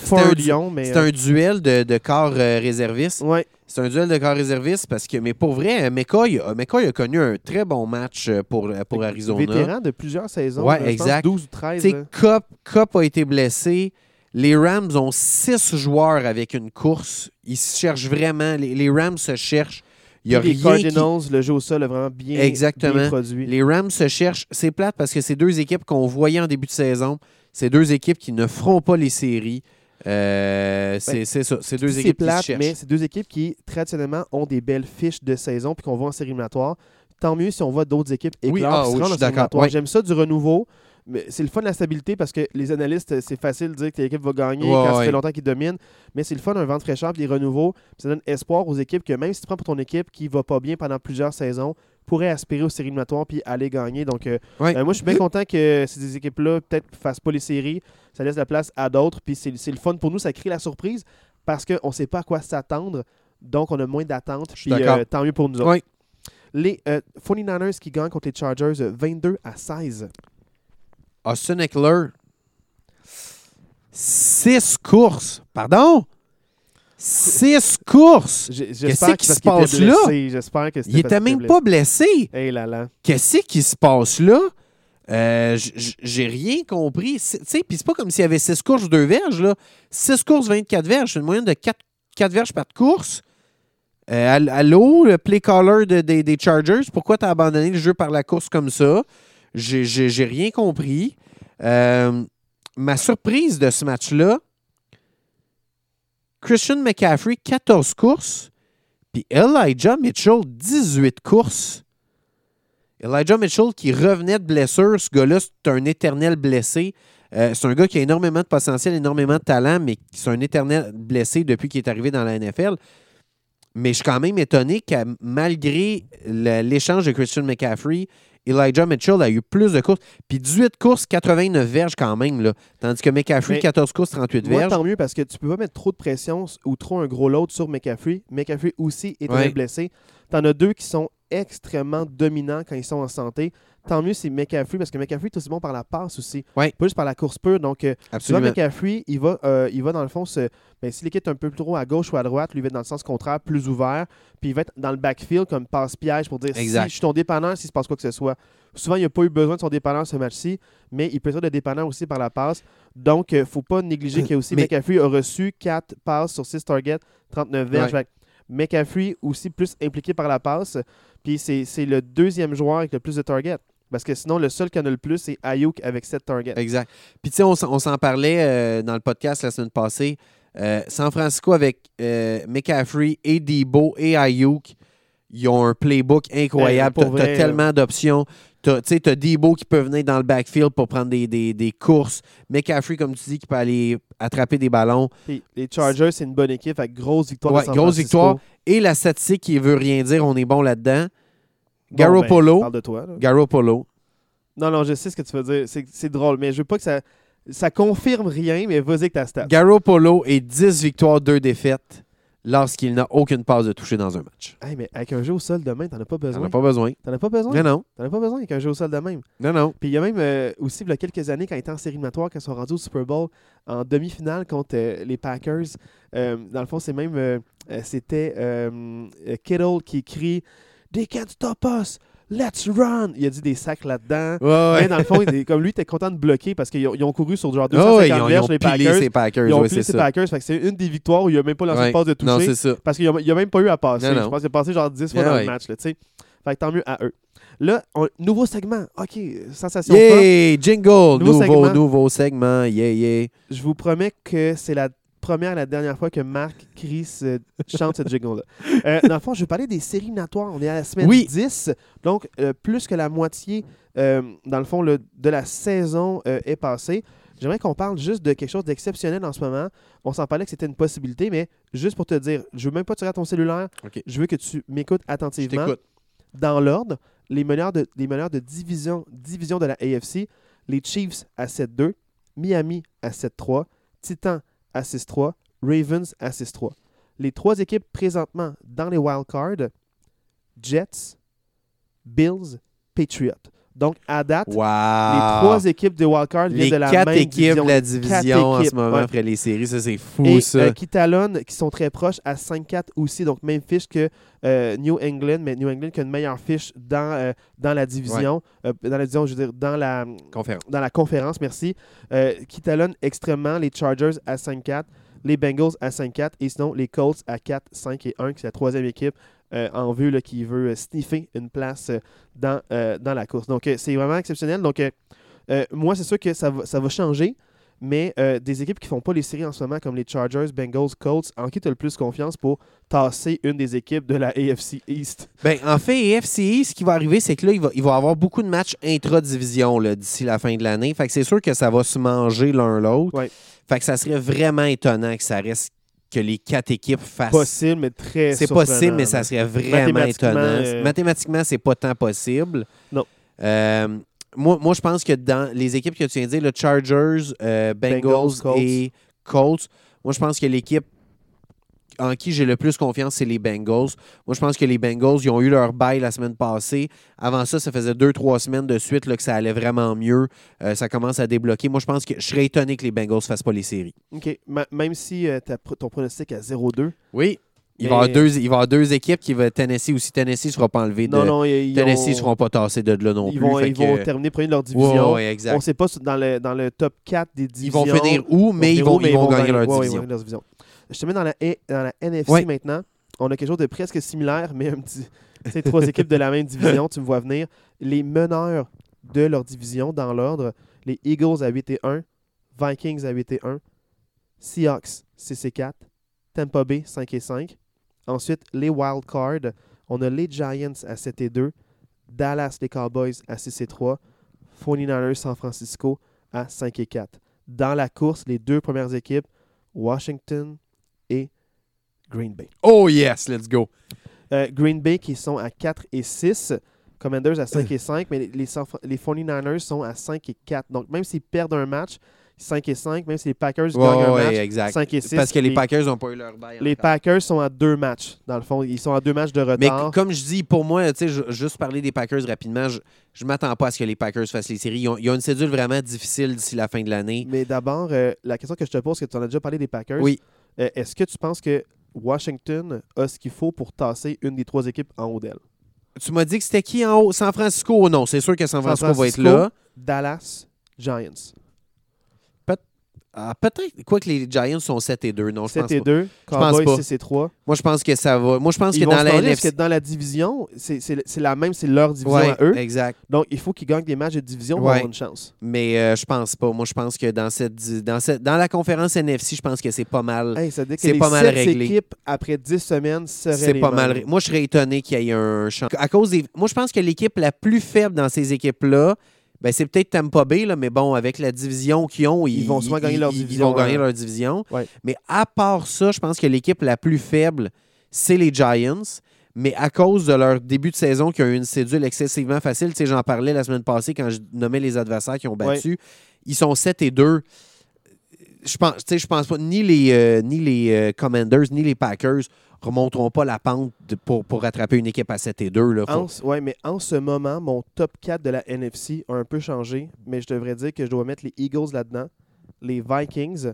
Speaker 2: un,
Speaker 1: mais.
Speaker 2: un duel de, de corps euh, réservistes.
Speaker 1: euh, ouais,
Speaker 2: C'est un duel de corps réservistes parce que, mais pour vrai, McCoy, a- McCoy a connu un très bon match euh, pour, pour Arizona.
Speaker 1: vétéran de plusieurs saisons.
Speaker 2: Ouais, exact.
Speaker 1: 12 ou 13.
Speaker 2: Tu sais,
Speaker 1: là.
Speaker 2: Cup, Cup a été blessé. Les Rams ont six joueurs avec une course. Ils se cherchent vraiment. Les, les Rams se cherchent. Il y a
Speaker 1: Puis les
Speaker 2: rien qui-
Speaker 1: Cardinals, le jeu au sol a vraiment bien,
Speaker 2: Exactement.
Speaker 1: bien produit.
Speaker 2: Les Rams se cherchent. C'est plate parce que c'est deux équipes qu'on voyait en début de saison. C'est deux équipes qui ne feront pas les séries. Euh, c'est c'est ça. C'est deux équipes qui se
Speaker 1: plate,
Speaker 2: cherchent.
Speaker 1: mais c'est deux équipes qui, traditionnellement, ont des belles fiches de saison puis qu'on voit en série. Tant mieux si on voit d'autres équipes éclore
Speaker 2: Oui, ah oui, je suis d'accord. Ouais.
Speaker 1: J'aime ça du renouveau. Mais c'est le fun de la stabilité parce que les analystes, c'est facile de dire que l'équipe va gagner
Speaker 2: Ouais,
Speaker 1: quand ça
Speaker 2: ouais.
Speaker 1: fait longtemps qu'ils dominent. Mais c'est le fun d'un vent de fraîcheur et des renouveaux. Ça donne espoir aux équipes que même si tu prends pour ton équipe qui va pas bien pendant plusieurs saisons, pourrait aspirer aux séries éliminatoires puis aller gagner. Donc, euh,
Speaker 2: Ouais.
Speaker 1: euh, moi, je suis bien content que ces équipes-là peut-être fassent pas les séries. Ça laisse la place à d'autres. Puis c'est le fun pour nous. Ça crée la surprise parce qu'on ne sait pas à quoi s'attendre. Donc, on a moins d'attentes. Puis euh, tant mieux pour nous autres. Les euh, 49ers qui gagnent contre les Chargers euh, 22 à 16.
Speaker 2: Austin Eckler, six courses. Pardon? Six courses.
Speaker 1: J'ai-
Speaker 2: Qu'est-ce
Speaker 1: J'espère
Speaker 2: qui se passe là?
Speaker 1: J'espère que
Speaker 2: Il était même pas blessé.
Speaker 1: Hey là là.
Speaker 2: Qu'est-ce qui se passe là? Euh, J'ai rien compris. C'est- Tu sais, puis c'est pas comme s'il y avait 6 courses, 2 verges. Là. 6 courses, 24 verges. C'est une moyenne de 4, 4 verges par course. Euh, all- allô, le play caller de- des- des Chargers, pourquoi tu as abandonné le jeu par la course comme ça? J'ai- rien compris. Euh, ma surprise de ce match-là, Christian McCaffrey, 14 courses, puis Elijah Mitchell, 18 courses. Elijah Mitchell qui revenait de blessure, ce gars-là, c'est un éternel blessé. Euh, c'est un gars qui a énormément de potentiel, énormément de talent, mais qui est un éternel blessé depuis qu'il est arrivé dans la NFL. Mais je suis quand même étonné que malgré l'échange de Christian McCaffrey, Elijah Mitchell a eu plus de courses. Puis 18 courses, 89 verges quand même. Là. Tandis que McCaffrey,
Speaker 1: Mais
Speaker 2: 14 courses, 38
Speaker 1: Moi,
Speaker 2: verges.
Speaker 1: tant mieux parce que tu peux pas mettre trop de pression ou trop un gros load sur McCaffrey. McCaffrey aussi est
Speaker 2: Ouais.
Speaker 1: blessé. Tu en as deux qui sont extrêmement dominants quand ils sont en santé. Tant mieux, c'est McCaffrey, parce que McCaffrey est aussi bon par la passe aussi.
Speaker 2: Ouais.
Speaker 1: Pas juste par la course pure. Donc, euh,
Speaker 2: Absolument.
Speaker 1: McCaffrey, il va, euh, il va dans le fond, se, ben, si l'équipe est un peu plus trop à gauche ou à droite, lui, va être dans le sens contraire, plus ouvert. Puis il va être dans le backfield comme passe-piège pour dire
Speaker 2: Exact.
Speaker 1: si je suis ton dépanneur, s'il se passe quoi que ce soit. Souvent, il n'a pas eu besoin de son dépanneur ce match-ci, mais il peut être de dépanneur aussi par la passe. Donc, il ne faut pas négliger qu'il y a aussi
Speaker 2: Mais-
Speaker 1: McCaffrey a reçu 4 passes sur 6 targets, 39 verges.
Speaker 2: Ouais.
Speaker 1: McCaffrey aussi plus impliqué par la passe. Puis c'est le deuxième joueur avec le plus de targets. Parce que sinon, le seul qui en a le plus, c'est Ayuk avec 7 targets.
Speaker 2: Exact. Puis, tu sais, on, s'en- parlait euh, dans le podcast la semaine passée. Euh, San Francisco avec euh, McCaffrey et Debo et Ayuk, ils ont un playbook incroyable.
Speaker 1: Eh,
Speaker 2: Tu
Speaker 1: pour
Speaker 2: as, tellement d'options. Tu as Debo qui peut venir dans le backfield pour prendre des, des- des courses. McCaffrey, comme tu dis, qui peut aller attraper des ballons.
Speaker 1: Puis les Chargers, c'est une bonne équipe avec grosse victoire.
Speaker 2: Ouais,
Speaker 1: de San
Speaker 2: grosse
Speaker 1: Francisco.
Speaker 2: victoire. Et la statistique qui veut rien dire, on est bon là-dedans.
Speaker 1: Bon,
Speaker 2: Garoppolo.
Speaker 1: ben, parle de toi. là.
Speaker 2: Garoppolo.
Speaker 1: Non, non, je sais ce que tu veux dire. C'est drôle, mais je veux pas que ça. Ça confirme rien, mais vas-y avec ta stat.
Speaker 2: Garoppolo est 10 victoires, 2 défaites lorsqu'il n'a aucune passe de toucher dans un match.
Speaker 1: Hey, mais avec un jeu au sol de même, t'en as pas
Speaker 2: T'en
Speaker 1: besoin.
Speaker 2: as pas besoin.
Speaker 1: T'en as pas besoin?
Speaker 2: Non, non.
Speaker 1: T'en as pas besoin avec un jeu au sol de même.
Speaker 2: Non, non.
Speaker 1: Puis il y a même euh, aussi, il y a quelques années, quand ils étaient en série quand ils sont rendus au Super Bowl en demi-finale contre euh, les Packers, euh, dans le fond, c'est même. C'était Kittle qui crie They can't stop us, let's run. Il a dit des sacs là-dedans.
Speaker 2: Ouais,
Speaker 1: Mais
Speaker 2: ouais.
Speaker 1: dans le fond, il- comme lui, il était content de bloquer parce qu'ils ont, ils ont couru sur genre
Speaker 2: Oh,
Speaker 1: 250
Speaker 2: ouais, ils ont, ils
Speaker 1: verges,
Speaker 2: ont
Speaker 1: les
Speaker 2: pilé
Speaker 1: Packers.
Speaker 2: ses Packers.
Speaker 1: Ils ont
Speaker 2: ouais, c'est
Speaker 1: ses
Speaker 2: ça.
Speaker 1: Packers. Fait que c'est une des victoires où il n'a même pas lancé
Speaker 2: Ouais.
Speaker 1: une passe de
Speaker 2: Non,
Speaker 1: toucher.
Speaker 2: c'est ça.
Speaker 1: parce qu'il n'a même pas eu à passer.
Speaker 2: Non, non.
Speaker 1: Je pense qu'il a passé genre 10 fois
Speaker 2: Ah
Speaker 1: dans
Speaker 2: ouais.
Speaker 1: le match. Là, tu sais. fait que tant mieux à eux. Là, on- nouveau segment. OK, sensation forte.
Speaker 2: Yay! Jingle!
Speaker 1: Nouveau
Speaker 2: Nouveau,
Speaker 1: segment.
Speaker 2: nouveau segment. Yeah, yeah.
Speaker 1: Je vous promets que c'est la première et la dernière fois que Marc Chris euh, chante ce jingle-là. Euh, dans le fond, je vais parler des séries natoires. On est à la semaine
Speaker 2: Oui.
Speaker 1: 10. Donc, euh, plus que la moitié, euh, dans le fond, le- de la saison euh, est passée. J'aimerais qu'on parle juste de quelque chose d'exceptionnel en ce moment. On s'en parlait que c'était une possibilité, mais juste pour te dire, je veux même pas tirer à ton cellulaire. Je veux que tu m'écoutes attentivement. Dans l'ordre, les meneurs de, les meneurs de division, division de la AFC, les Chiefs à 7-2, Miami à 7-3, Titans à 6-3, Ravens à 6-3. Les trois équipes présentement dans les wildcards, Jets, Bills, Patriots. Donc, à date,
Speaker 2: Wow!
Speaker 1: les trois équipes de wildcard viennent
Speaker 2: Les
Speaker 1: de la
Speaker 2: quatre
Speaker 1: même
Speaker 2: équipes
Speaker 1: division.
Speaker 2: de la division en
Speaker 1: équipes,
Speaker 2: ce moment
Speaker 1: ouais.
Speaker 2: après les séries, ça c'est fou
Speaker 1: Et
Speaker 2: ça.
Speaker 1: euh, qui talonnent, qui sont très proches à 5-4 aussi, donc même fiche que euh, New England, mais New England qui a une meilleure fiche dans, euh, dans la division, euh, dans la division, je veux dire, dans la,
Speaker 2: Conférence.
Speaker 1: dans la conférence, merci, qui talonnent extrêmement les Chargers à 5-4, les Bengals à 5-4 et sinon les Colts à 4, 5 et 1, qui est la troisième équipe en vue là, qui veut euh, sniffer une place euh, dans, euh, dans la course. Donc euh, c'est vraiment exceptionnel. Donc euh, euh, moi, c'est sûr que ça va, ça va changer. Mais euh, des équipes qui font pas les séries en ce moment, comme les Chargers, Bengals, Colts, en qui tu as le plus confiance pour tasser une des équipes de la AFC East?
Speaker 2: Ben, en fait, EFCI, ce qui va arriver, c'est que là, il va, il va avoir beaucoup de matchs intra-division d'ici la fin de l'année. Fait que c'est sûr que ça va se manger l'un l'autre.
Speaker 1: Ouais.
Speaker 2: Fait que ça serait vraiment étonnant que ça reste que les quatre équipes fassent.
Speaker 1: Possible, mais très
Speaker 2: C'est possible, mais ça serait vraiment étonnant.
Speaker 1: euh,
Speaker 2: Mathématiquement, c'est pas tant possible.
Speaker 1: Non.
Speaker 2: Euh, moi, moi, je pense que dans les équipes que tu viens de dire, le Chargers, euh, Bengals,
Speaker 1: Bengals, Colts.
Speaker 2: et Colts, moi, je pense que l'équipe en qui j'ai le plus confiance, c'est les Bengals. Moi, je pense que les Bengals, ils ont eu leur bail la semaine passée. Avant ça, ça faisait deux, trois semaines de suite là, que ça allait vraiment mieux. Euh, ça commence à débloquer. Moi, je pense que je serais étonné que les Bengals ne fassent pas les séries.
Speaker 1: OK. Même si euh, ton pronostic à 0-2.
Speaker 2: Oui. Il va, y avoir deux, il va y avoir deux équipes qui vont Tennessee aussi. Tennessee ne sera pas enlevé de.
Speaker 1: Non, non, ils, ils
Speaker 2: Tennessee ne
Speaker 1: ont-
Speaker 2: seront pas tassés de là non
Speaker 1: ils
Speaker 2: plus.
Speaker 1: vont, ils
Speaker 2: que-
Speaker 1: vont terminer premier de leur division.
Speaker 2: Ouais, ouais, exact.
Speaker 1: On ne sait pas dans le, dans le top 4 des
Speaker 2: Ils
Speaker 1: divisions.
Speaker 2: vont finir où, mais ils vont, ils vont gagner leur
Speaker 1: ouais, ouais, ils vont
Speaker 2: division.
Speaker 1: gagner leur division. Je te mets dans la, A- dans la NFC
Speaker 2: Ouais.
Speaker 1: maintenant. On a quelque chose de presque similaire, mais un petit. C'est trois équipes de la même division, tu me vois venir. Les meneurs de leur division dans l'ordre les Eagles à 8 et 1, Vikings à 8 et 1, Seahawks 6 et 4, Tampa Bay 5 et 5. Ensuite, les Wild Cards, on a les Giants à 7 et 2, Dallas les Cowboys à 6 et 3, 49ers San Francisco à 5 et 4. Dans la course, les deux premières équipes, Washington Green Bay.
Speaker 2: Oh yes, let's go.
Speaker 1: Euh, Green Bay qui sont à 4 et 6. Commanders à 5 et 5, mais les, les, San- les 49ers sont à 5 et 4. Donc, même s'ils perdent un match, 5 et 5, même si les Packers gagnent un
Speaker 2: ouais,
Speaker 1: match,
Speaker 2: exact.
Speaker 1: 5 et 6.
Speaker 2: Parce que les
Speaker 1: les,
Speaker 2: Packers n'ont pas eu leur bail.
Speaker 1: les
Speaker 2: encore.
Speaker 1: Packers sont à deux matchs, dans le fond. Ils sont à deux matchs de
Speaker 2: Mais
Speaker 1: retard.
Speaker 2: c- comme je dis, pour moi, tu sais, ju- juste parler des Packers rapidement, je ne m'attends pas à ce que les Packers fassent les séries. Ils ont, ils ont une cédule vraiment difficile d'ici la fin de l'année.
Speaker 1: Mais d'abord, euh, la question que je te pose, c'est que tu en as déjà parlé des Packers.
Speaker 2: Oui.
Speaker 1: Euh, Est-ce que tu penses que Washington a ce qu'il faut pour tasser une des trois équipes en haut d'elle?
Speaker 2: Tu m'as dit que c'était qui en haut? San Francisco? Non, c'est sûr que San
Speaker 1: San
Speaker 2: Francisco, va être
Speaker 1: Francisco.
Speaker 2: là.
Speaker 1: Dallas, Giants.
Speaker 2: Ah, Peut-être, quoi que les Giants sont 7 et 2. Non, je
Speaker 1: 7
Speaker 2: pense
Speaker 1: et
Speaker 2: pas.
Speaker 1: 2,
Speaker 2: pense
Speaker 1: Cowboys
Speaker 2: pas.
Speaker 1: 6 et 3.
Speaker 2: Moi, je pense que ça va. Moi, je pense
Speaker 1: Ils
Speaker 2: que dans la NFC.
Speaker 1: que dans la division, c'est la même, c'est leur division
Speaker 2: Ouais,
Speaker 1: à eux.
Speaker 2: exact.
Speaker 1: Donc, il faut qu'ils gagnent des matchs de division pour
Speaker 2: Ouais.
Speaker 1: avoir une chance.
Speaker 2: Mais euh, je pense pas. Moi, je pense que dans cette, dans cette, dans la conférence NFC, je pense que c'est pas mal.
Speaker 1: Hey,
Speaker 2: C'est pas mal réglé.
Speaker 1: équipes, après 10 semaines, seraient
Speaker 2: C'est pas mal. Moi, je serais étonné qu'il y ait un champ. À cause des. Moi, je pense que l'équipe la plus faible dans ces équipes-là, ben, c'est peut-être Tampa Bay, là, mais bon, avec la division qu'ils ont,
Speaker 1: Ils vont souvent gagner leur division,
Speaker 2: Ils vont gagner leur division.
Speaker 1: Ouais.
Speaker 2: Mais à part ça, je pense que l'équipe la plus faible, c'est les Giants. Mais à cause de leur début de saison qui ont eu une cédule excessivement facile, tu sais, j'en parlais la semaine passée quand je nommais les adversaires qui ont battu, ils sont 7 et 2. Je pense, je pense pas, ni les, euh, ni les euh, Commanders, ni les Packers remonteront pas la pente pour, pour rattraper une équipe à 7 et 2. Là. Faut-
Speaker 1: En, ce- ouais, mais en ce moment, mon top 4 de la NFC a un peu changé, mais je devrais dire que je dois mettre les Eagles là-dedans, les Vikings,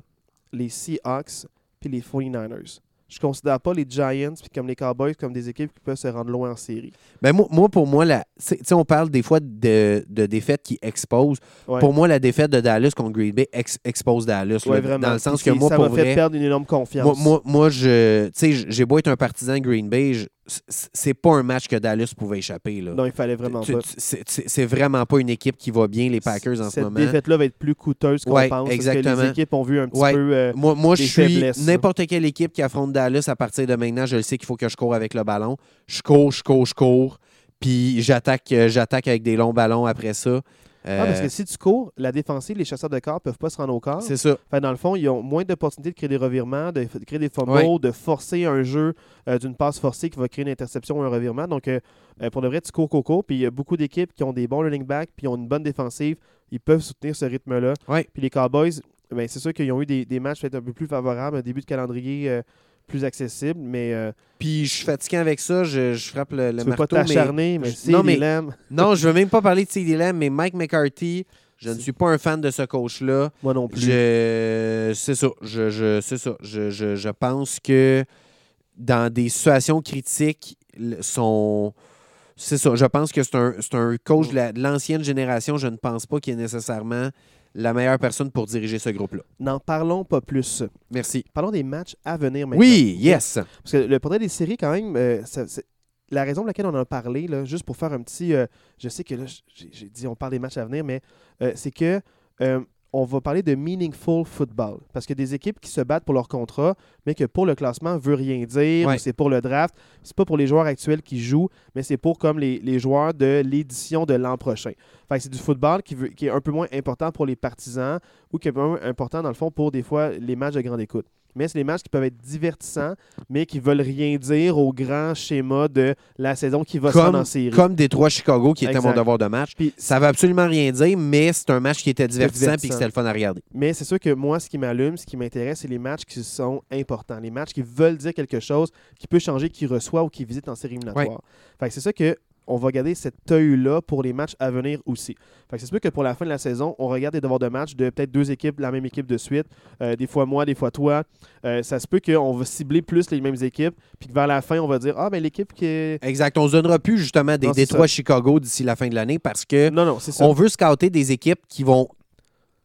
Speaker 1: les Seahawks, puis les 49ers. Je considère pas les Giants puis comme les Cowboys comme des équipes qui peuvent se rendre loin en série.
Speaker 2: Ben, moi, moi, pour moi, la, on parle des fois de, de défaites qui exposent.
Speaker 1: Ouais.
Speaker 2: Pour moi, la défaite de Dallas contre Green Bay ex- expose Dallas.
Speaker 1: Ouais,
Speaker 2: là,
Speaker 1: vraiment.
Speaker 2: Dans le sens que moi,
Speaker 1: ça m'a fait
Speaker 2: vrai,
Speaker 1: perdre une énorme confiance.
Speaker 2: moi, moi, moi, je, tu sais, j'ai beau être un partisan de Green Bay, je- c'est pas un match que Dallas pouvait échapper. Là.
Speaker 1: non, il fallait vraiment
Speaker 2: Tu-
Speaker 1: pas.
Speaker 2: c'est- vraiment pas une équipe qui va bien, les Packers, en ce
Speaker 1: Cette
Speaker 2: moment.
Speaker 1: défaite-là va être plus coûteuse qu'on
Speaker 2: Ouais,
Speaker 1: pense. Parce que
Speaker 2: exactement.
Speaker 1: les équipes ont vu un petit
Speaker 2: Ouais.
Speaker 1: peu. euh,
Speaker 2: Moi, moi je suis n'importe quelle équipe qui affronte Dallas à partir de maintenant, je le sais qu'il faut que je cours avec le ballon. Je cours, je cours, je cours. Puis j'attaque euh, j'attaque avec des longs ballons après ça.
Speaker 1: Ah, parce
Speaker 2: Euh,
Speaker 1: que si tu cours, la défensive, les chasseurs de corps peuvent pas se rendre au corps.
Speaker 2: c'est ça.
Speaker 1: Fait, dans le fond, ils ont moins d'opportunités de créer des revirements, de, créer des fumbles, de forcer un jeu euh, d'une passe forcée qui va créer une interception ou un revirement. Donc, euh, pour de vrai, tu cours, cours, cours. Puis il y a beaucoup d'équipes qui ont des bons running backs, puis ont une bonne défensive. Ils peuvent soutenir ce rythme-là.
Speaker 2: Ouais.
Speaker 1: Puis les Cowboys, ben, c'est sûr qu'ils ont eu des, des matchs peut-être un peu plus favorables, un début de calendrier plus accessible, mais euh,
Speaker 2: Puis je suis fatigué avec ça, je, je frappe le, le
Speaker 1: tu veux pas
Speaker 2: marteau. mais-
Speaker 1: t'acharner, mais, c'est
Speaker 2: non, mais-. Non, je veux même pas parler de CD Lamb, mais Mike McCarthy, je ne suis pas un fan de ce coach-là.
Speaker 1: Moi non plus.
Speaker 2: C'est ça. Je, je, c'est ça. Je, je, je pense que dans des situations critiques, son. C'est ça. Je pense que c'est un, un coach de la- de l'ancienne génération. Je ne pense pas qu'il est nécessairement la meilleure personne pour diriger ce groupe-là.
Speaker 1: N'en parlons pas plus.
Speaker 2: Merci.
Speaker 1: Parlons des matchs à venir maintenant.
Speaker 2: Oui, yes.
Speaker 1: Parce que le portrait des séries, quand même, euh, ça- la raison pour laquelle on en a parlé, là, juste pour faire un petit. euh, je sais que là, j'ai dit on parle des matchs à venir, mais euh, c'est que on va parler de meaningful football. Parce que des équipes qui se battent pour leur contrat, mais que pour le classement veut rien dire,
Speaker 2: Ouais.
Speaker 1: ou c'est pour le draft. C'est pas pour les joueurs actuels qui jouent, mais c'est pour comme les, les joueurs de l'édition de l'an prochain. Fait que c'est du football qui, veut- qui est un peu moins important pour les partisans ou qui est un peu moins important, dans le fond, pour des fois les matchs de grande écoute. Mais c'est des matchs qui peuvent être divertissants, mais qui veulent rien dire au grand schéma de la saison qui va se rendre en
Speaker 2: Comme,
Speaker 1: série.
Speaker 2: comme Détroit-Chicago, qui était
Speaker 1: Exact.
Speaker 2: mon devoir de match.
Speaker 1: Puis
Speaker 2: Ça veut absolument rien dire, mais c'est un match qui était divertissant et que c'était le fun à regarder.
Speaker 1: Mais c'est sûr que moi, ce qui m'allume, ce qui m'intéresse, c'est les matchs qui sont importants. Les matchs qui veulent dire quelque chose, qui peut changer qui reçoit ou qui visite en série éliminatoire. Fait que c'est ça que on va garder cet œil-là pour les matchs à venir aussi. Fait que c'est sûr que pour la fin de la saison, on regarde des devoirs de match de peut-être deux équipes, la même équipe de suite. Euh, des fois moi, des fois toi. Euh, ça se peut qu'on va cibler plus les mêmes équipes, puis que vers la fin, on va dire Ah, ben l'équipe qui est.
Speaker 2: Exact. On ne se donnera plus justement des Détroit-Chicago d'ici la fin de l'année parce que
Speaker 1: Non, non,
Speaker 2: on veut scouter des équipes qui vont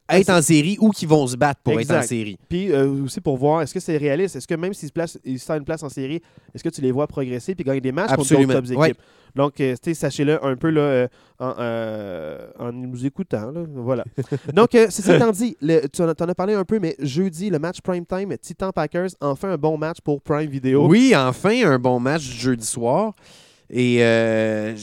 Speaker 2: être
Speaker 1: Ah,
Speaker 2: en série ou qui vont se battre pour
Speaker 1: Exact.
Speaker 2: être en série.
Speaker 1: Puis euh, aussi pour voir, est-ce que c'est réaliste? Est-ce que même s'ils se placent, ils se une place en série, est-ce que tu les vois progresser puis gagner des matchs
Speaker 2: Absolument.
Speaker 1: contre d'autres top
Speaker 2: Ouais.
Speaker 1: Donc, euh, sachez-le un peu là, euh, en, euh, en nous écoutant. là. Voilà. Donc, c'est ça étant dit, le- tu en, as- t'en as parlé un peu, mais jeudi, le match prime time, Titan Packers, enfin un bon match pour Prime Video.
Speaker 2: Oui, enfin, un bon match jeudi soir. Et, euh,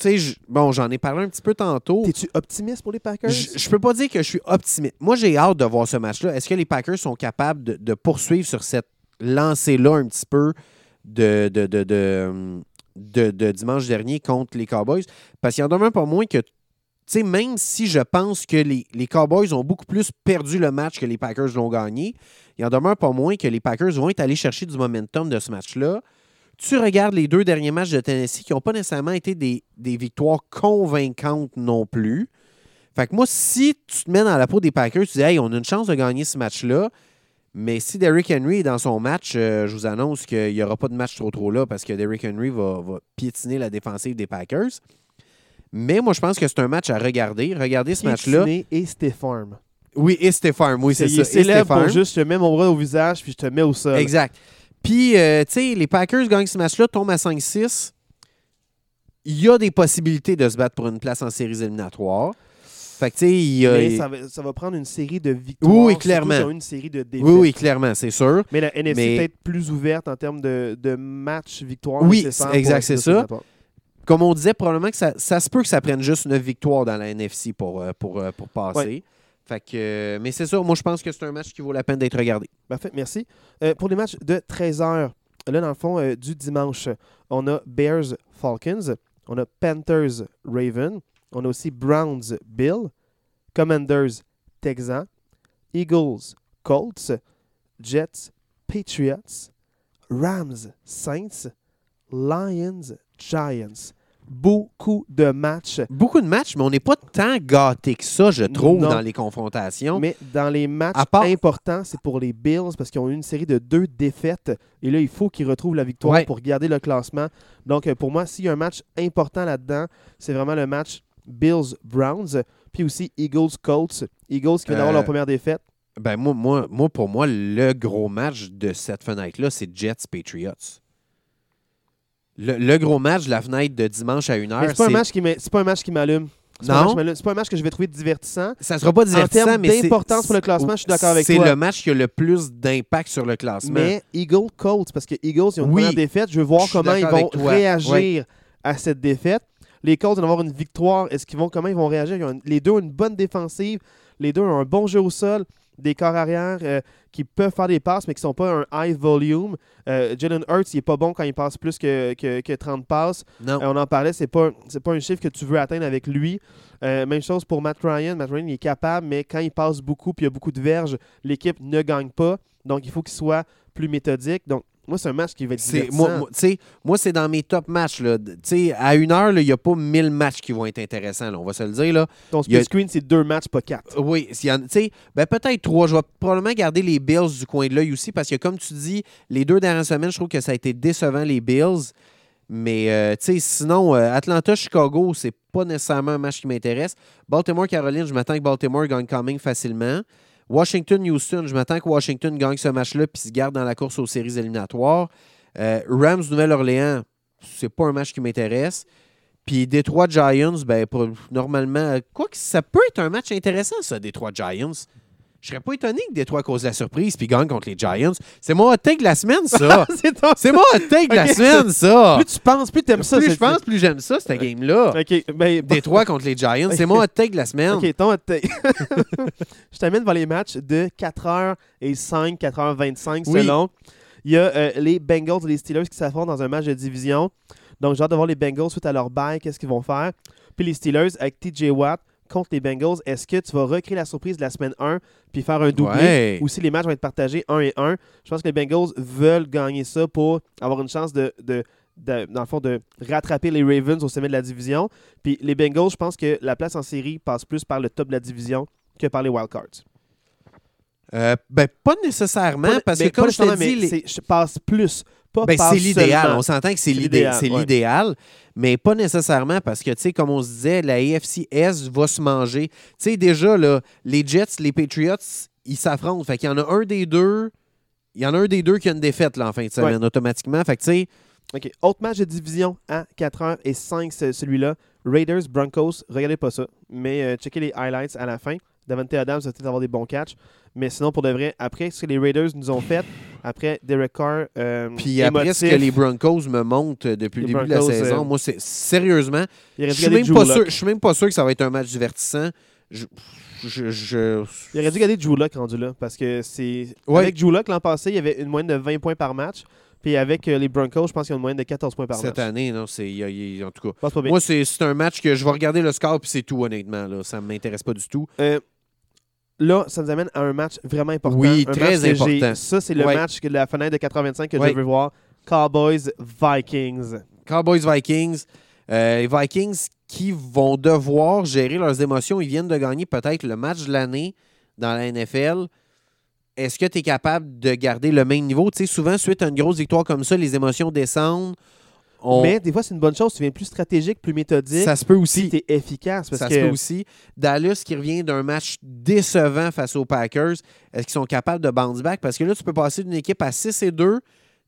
Speaker 2: tu sais, bon, j'en ai parlé un petit peu tantôt.
Speaker 1: T'es-tu optimiste pour les Packers?
Speaker 2: Je je peux pas dire que je suis optimiste. Moi, j'ai hâte de voir ce match-là. Est-ce que les Packers sont capables de, de poursuivre sur cette lancée-là un petit peu de, de, de, de, dimanche dernier contre les Cowboys? Parce qu'il en demeure pas moins que sais, même si je pense que les, Cowboys ont beaucoup plus perdu le match que les Packers l'ont gagné, il en demeure pas moins que les Packers vont être allés chercher du momentum de ce match-là. Tu regardes les deux derniers matchs de Tennessee qui n'ont pas nécessairement été des, des victoires convaincantes non plus. Fait que moi, si tu te mets dans la peau des Packers, tu dis, hey, on a une chance de gagner ce match-là. Mais si Derrick Henry est dans son match, euh, je vous annonce qu'il n'y aura pas de match trop trop là parce que Derrick Henry va, va piétiner la défensive des Packers. Mais moi, je pense que c'est un match à regarder. Regardez ce match-là.
Speaker 1: Et Stéphane.
Speaker 2: Oui, et Stéphane. Oui, c'est ça.
Speaker 1: Célèbre pour juste, je te mets mon bras au visage puis je te mets au sol.
Speaker 2: Exact. Puis, euh, tu sais, les Packers gagnent ce match-là, tombent à 5-6. Il y a des possibilités de se battre pour une place en séries éliminatoires. Fait que, il y a.
Speaker 1: Mais ça va, ça va prendre une série de victoires.
Speaker 2: Oui, clairement.
Speaker 1: une série de défaites.
Speaker 2: Oui, oui, clairement, c'est sûr.
Speaker 1: Mais la NFC
Speaker 2: Mais-
Speaker 1: est peut-être plus ouverte en termes de, de matchs victoires.
Speaker 2: Oui,
Speaker 1: nécessaires
Speaker 2: exact, c'est ça. Comme on disait, probablement que ça, ça se peut que ça prenne juste 9 victoires dans la NFC pour, euh, pour, euh, pour passer.
Speaker 1: Ouais.
Speaker 2: Fait que, euh, mais c'est ça, moi je pense que c'est un match qui vaut la peine d'être regardé.
Speaker 1: Parfait, merci. Euh, pour les matchs de 13h, là, dans le fond, euh, du dimanche, on a Bears Falcons, on a Panthers Raven, on a aussi Browns Bill, Commanders Texans, Eagles Colts, Jets Patriots, Rams Saints, Lions Giants. Beaucoup de matchs.
Speaker 2: Beaucoup de matchs, mais on n'est pas tant gâté que ça, je trouve,
Speaker 1: Non.
Speaker 2: dans les confrontations.
Speaker 1: Mais dans les matchs
Speaker 2: part-
Speaker 1: importants, c'est pour les Bills parce qu'ils ont eu une série de deux défaites. Et là, il faut qu'ils retrouvent la victoire
Speaker 2: Ouais.
Speaker 1: pour garder le classement. Donc, euh, pour moi, s'il y a un match important là-dedans, c'est vraiment le match Bills-Browns. Puis aussi Eagles-Colts. Eagles qui viennent d'avoir
Speaker 2: Euh,
Speaker 1: leur première défaite.
Speaker 2: Ben moi, moi, moi, pour moi, le gros match de cette fenêtre-là, c'est Jets-Patriots. Le, le gros match de la fenêtre de dimanche à 1h,
Speaker 1: Mais c'est pas, un match qui m'a- c'est pas un match qui m'allume. C'est pas pas un match que je vais trouver divertissant.
Speaker 2: ça sera pas
Speaker 1: En
Speaker 2: divertissant,
Speaker 1: termes
Speaker 2: mais c'est-
Speaker 1: d'importance pour le classement, je suis d'accord avec toi.
Speaker 2: C'est le match qui a le plus d'impact sur le classement.
Speaker 1: Mais Eagles Colts, parce que Eagles, ils ont une
Speaker 2: Oui.
Speaker 1: première défaite. Je veux voir
Speaker 2: Je
Speaker 1: comment ils vont réagir à cette défaite. Les Colts vont avoir une victoire. Est-ce qu'ils vont comment ils vont réagir? Ils ont une- Les deux ont une bonne défensive. Les deux ont un bon jeu au sol. Des corps arrière euh, qui peuvent faire des passes, mais qui ne sont pas un high volume. Euh, Jalen Hurts, il est pas bon quand il passe plus que, que, que 30 passes.
Speaker 2: non.
Speaker 1: Euh, on en parlait, c'est pas c'est pas un chiffre que tu veux atteindre avec lui. Même chose pour Matt Ryan. Matt Ryan, il est capable, mais quand il passe beaucoup puis il y a beaucoup de verges, l'équipe ne gagne pas. Donc, il faut qu'il soit plus méthodique. Donc, moi, c'est un match qui va être divertissant.
Speaker 2: moi, moi, c'est dans mes top matchs. Là. À une heure, il n'y a pas 1000 matchs qui vont être intéressants. là, on va se le dire. Là.
Speaker 1: Ton
Speaker 2: y a-
Speaker 1: split screen, c'est deux matchs, pas quatre.
Speaker 2: Oui, ben peut-être trois. Je vais probablement garder les Bills du coin de l'œil aussi parce que, comme tu dis, les deux dernières semaines, je trouve que ça a été décevant, les Bills. Mais, euh, sinon, euh, Atlanta-Chicago, c'est pas nécessairement un match qui m'intéresse. Baltimore-Caroline, je m'attends que Baltimore gagne quand même facilement. Washington-Houston, je m'attends que Washington gagne ce match-là puis se garde dans la course aux séries éliminatoires. Euh, Rams-Nouvelle-Orléans, c'est pas un match qui m'intéresse. Puis Détroit Giants, ben normalement, quoi que ça peut être un match intéressant, ça, Détroit Giants. Je serais pas étonné que Détroit cause la surprise puis gagne contre les Giants. C'est mon hot take de la semaine, ça.
Speaker 1: c'est
Speaker 2: mon hot take de la semaine, ça.
Speaker 1: Plus tu penses, plus tu aimes ça.
Speaker 2: Plus je pense, plus j'aime ça, cette game-là.
Speaker 1: OK, ben, bon.
Speaker 2: Détroit contre les Giants, c'est mon hot take de la semaine.
Speaker 1: OK, ton hot take. Je t'amène vers les matchs de 4h05, 4h25
Speaker 2: Oui.
Speaker 1: selon. Il y a euh, les Bengals et les Steelers qui s'affrontent dans un match de division. Donc, j'ai hâte de voir les Bengals suite à leur bail, qu'est-ce qu'ils vont faire. Puis les Steelers avec TJ Watt contre les Bengals. Est-ce que tu vas recréer la surprise de la semaine 1 puis faire un doublé
Speaker 2: Ouais.
Speaker 1: ou si les matchs vont être partagés 1 et 1? Je pense que les Bengals veulent gagner ça pour avoir une chance de, de- de- dans le fond, de rattraper les Ravens au sommet de la division. Puis les Bengals, je pense que la place en série passe plus par le top de la division que par les wildcards.
Speaker 2: Euh, ben, pas nécessairement,
Speaker 1: Pas-
Speaker 2: parce
Speaker 1: ben,
Speaker 2: que comme
Speaker 1: pas
Speaker 2: je te dis, les-
Speaker 1: je passe plus. Pas
Speaker 2: Ben, c'est l'idéal. On s'entend que c'est
Speaker 1: C'est
Speaker 2: l'idé-
Speaker 1: l'idéal, ouais.
Speaker 2: mais pas nécessairement parce que, tu sais, comme on se disait, la AFC S va se manger. Tu sais, déjà, là, les Jets, les Patriots, ils s'affrontent. Fait qu'il y en a un des deux. Il y en a un des deux qui a une défaite là, en fin de semaine, automatiquement. Fait que, tu sais,
Speaker 1: OK. Autre match de division à 4h05, c'est celui-là. Raiders, Broncos. Regardez pas ça. Mais euh, checkez les highlights à la fin. Davante Adams va peut-être avoir des bons catchs. Mais sinon, pour de vrai, après ce que les Raiders nous ont fait, après Derek Carr, euh,
Speaker 2: puis après ce que les Broncos me montrent depuis
Speaker 1: Les
Speaker 2: le début de la saison,
Speaker 1: euh,
Speaker 2: moi, c'est sérieusement, je suis même pas sûr. Je suis même pas sûr que ça va être un match divertissant. Je, je, je-
Speaker 1: Il aurait dû garder Drew Lock rendu là. Parce que c'est.
Speaker 2: Ouais.
Speaker 1: Avec Drew Lock l'an passé, il y avait une moyenne de 20 points par match. Puis avec euh, les Broncos, je pense qu'ils ont une moyenne de 14 points par
Speaker 2: Cette
Speaker 1: match.
Speaker 2: année, non, c'est. en tout cas. Moi, c'est c'est un match que je vais regarder le score, puis c'est tout, honnêtement. Là. Ça ne m'intéresse pas du tout.
Speaker 1: Euh, là, ça nous amène à un match vraiment important.
Speaker 2: Oui,
Speaker 1: Un
Speaker 2: très
Speaker 1: match
Speaker 2: important.
Speaker 1: Ça, c'est le
Speaker 2: Ouais.
Speaker 1: match de la fenêtre de 85 que
Speaker 2: Ouais.
Speaker 1: je veux voir. Cowboys-Vikings.
Speaker 2: Cowboys-Vikings. Euh, les Vikings qui vont devoir gérer leurs émotions. Ils viennent de gagner peut-être le match de l'année dans la NFL. Est-ce que tu es capable de garder le même niveau? Tu sais, souvent, suite à une grosse victoire comme ça, les émotions descendent. On-
Speaker 1: Mais des fois, c'est une bonne chose. Tu viens plus stratégique, plus méthodique.
Speaker 2: ça se peut aussi.
Speaker 1: tu es efficace. Parce
Speaker 2: Ça
Speaker 1: que
Speaker 2: se peut aussi. Dallas qui revient d'un match décevant face aux Packers, est-ce qu'ils sont capables de bounce back? Parce que là, tu peux passer d'une équipe à 6 et 2,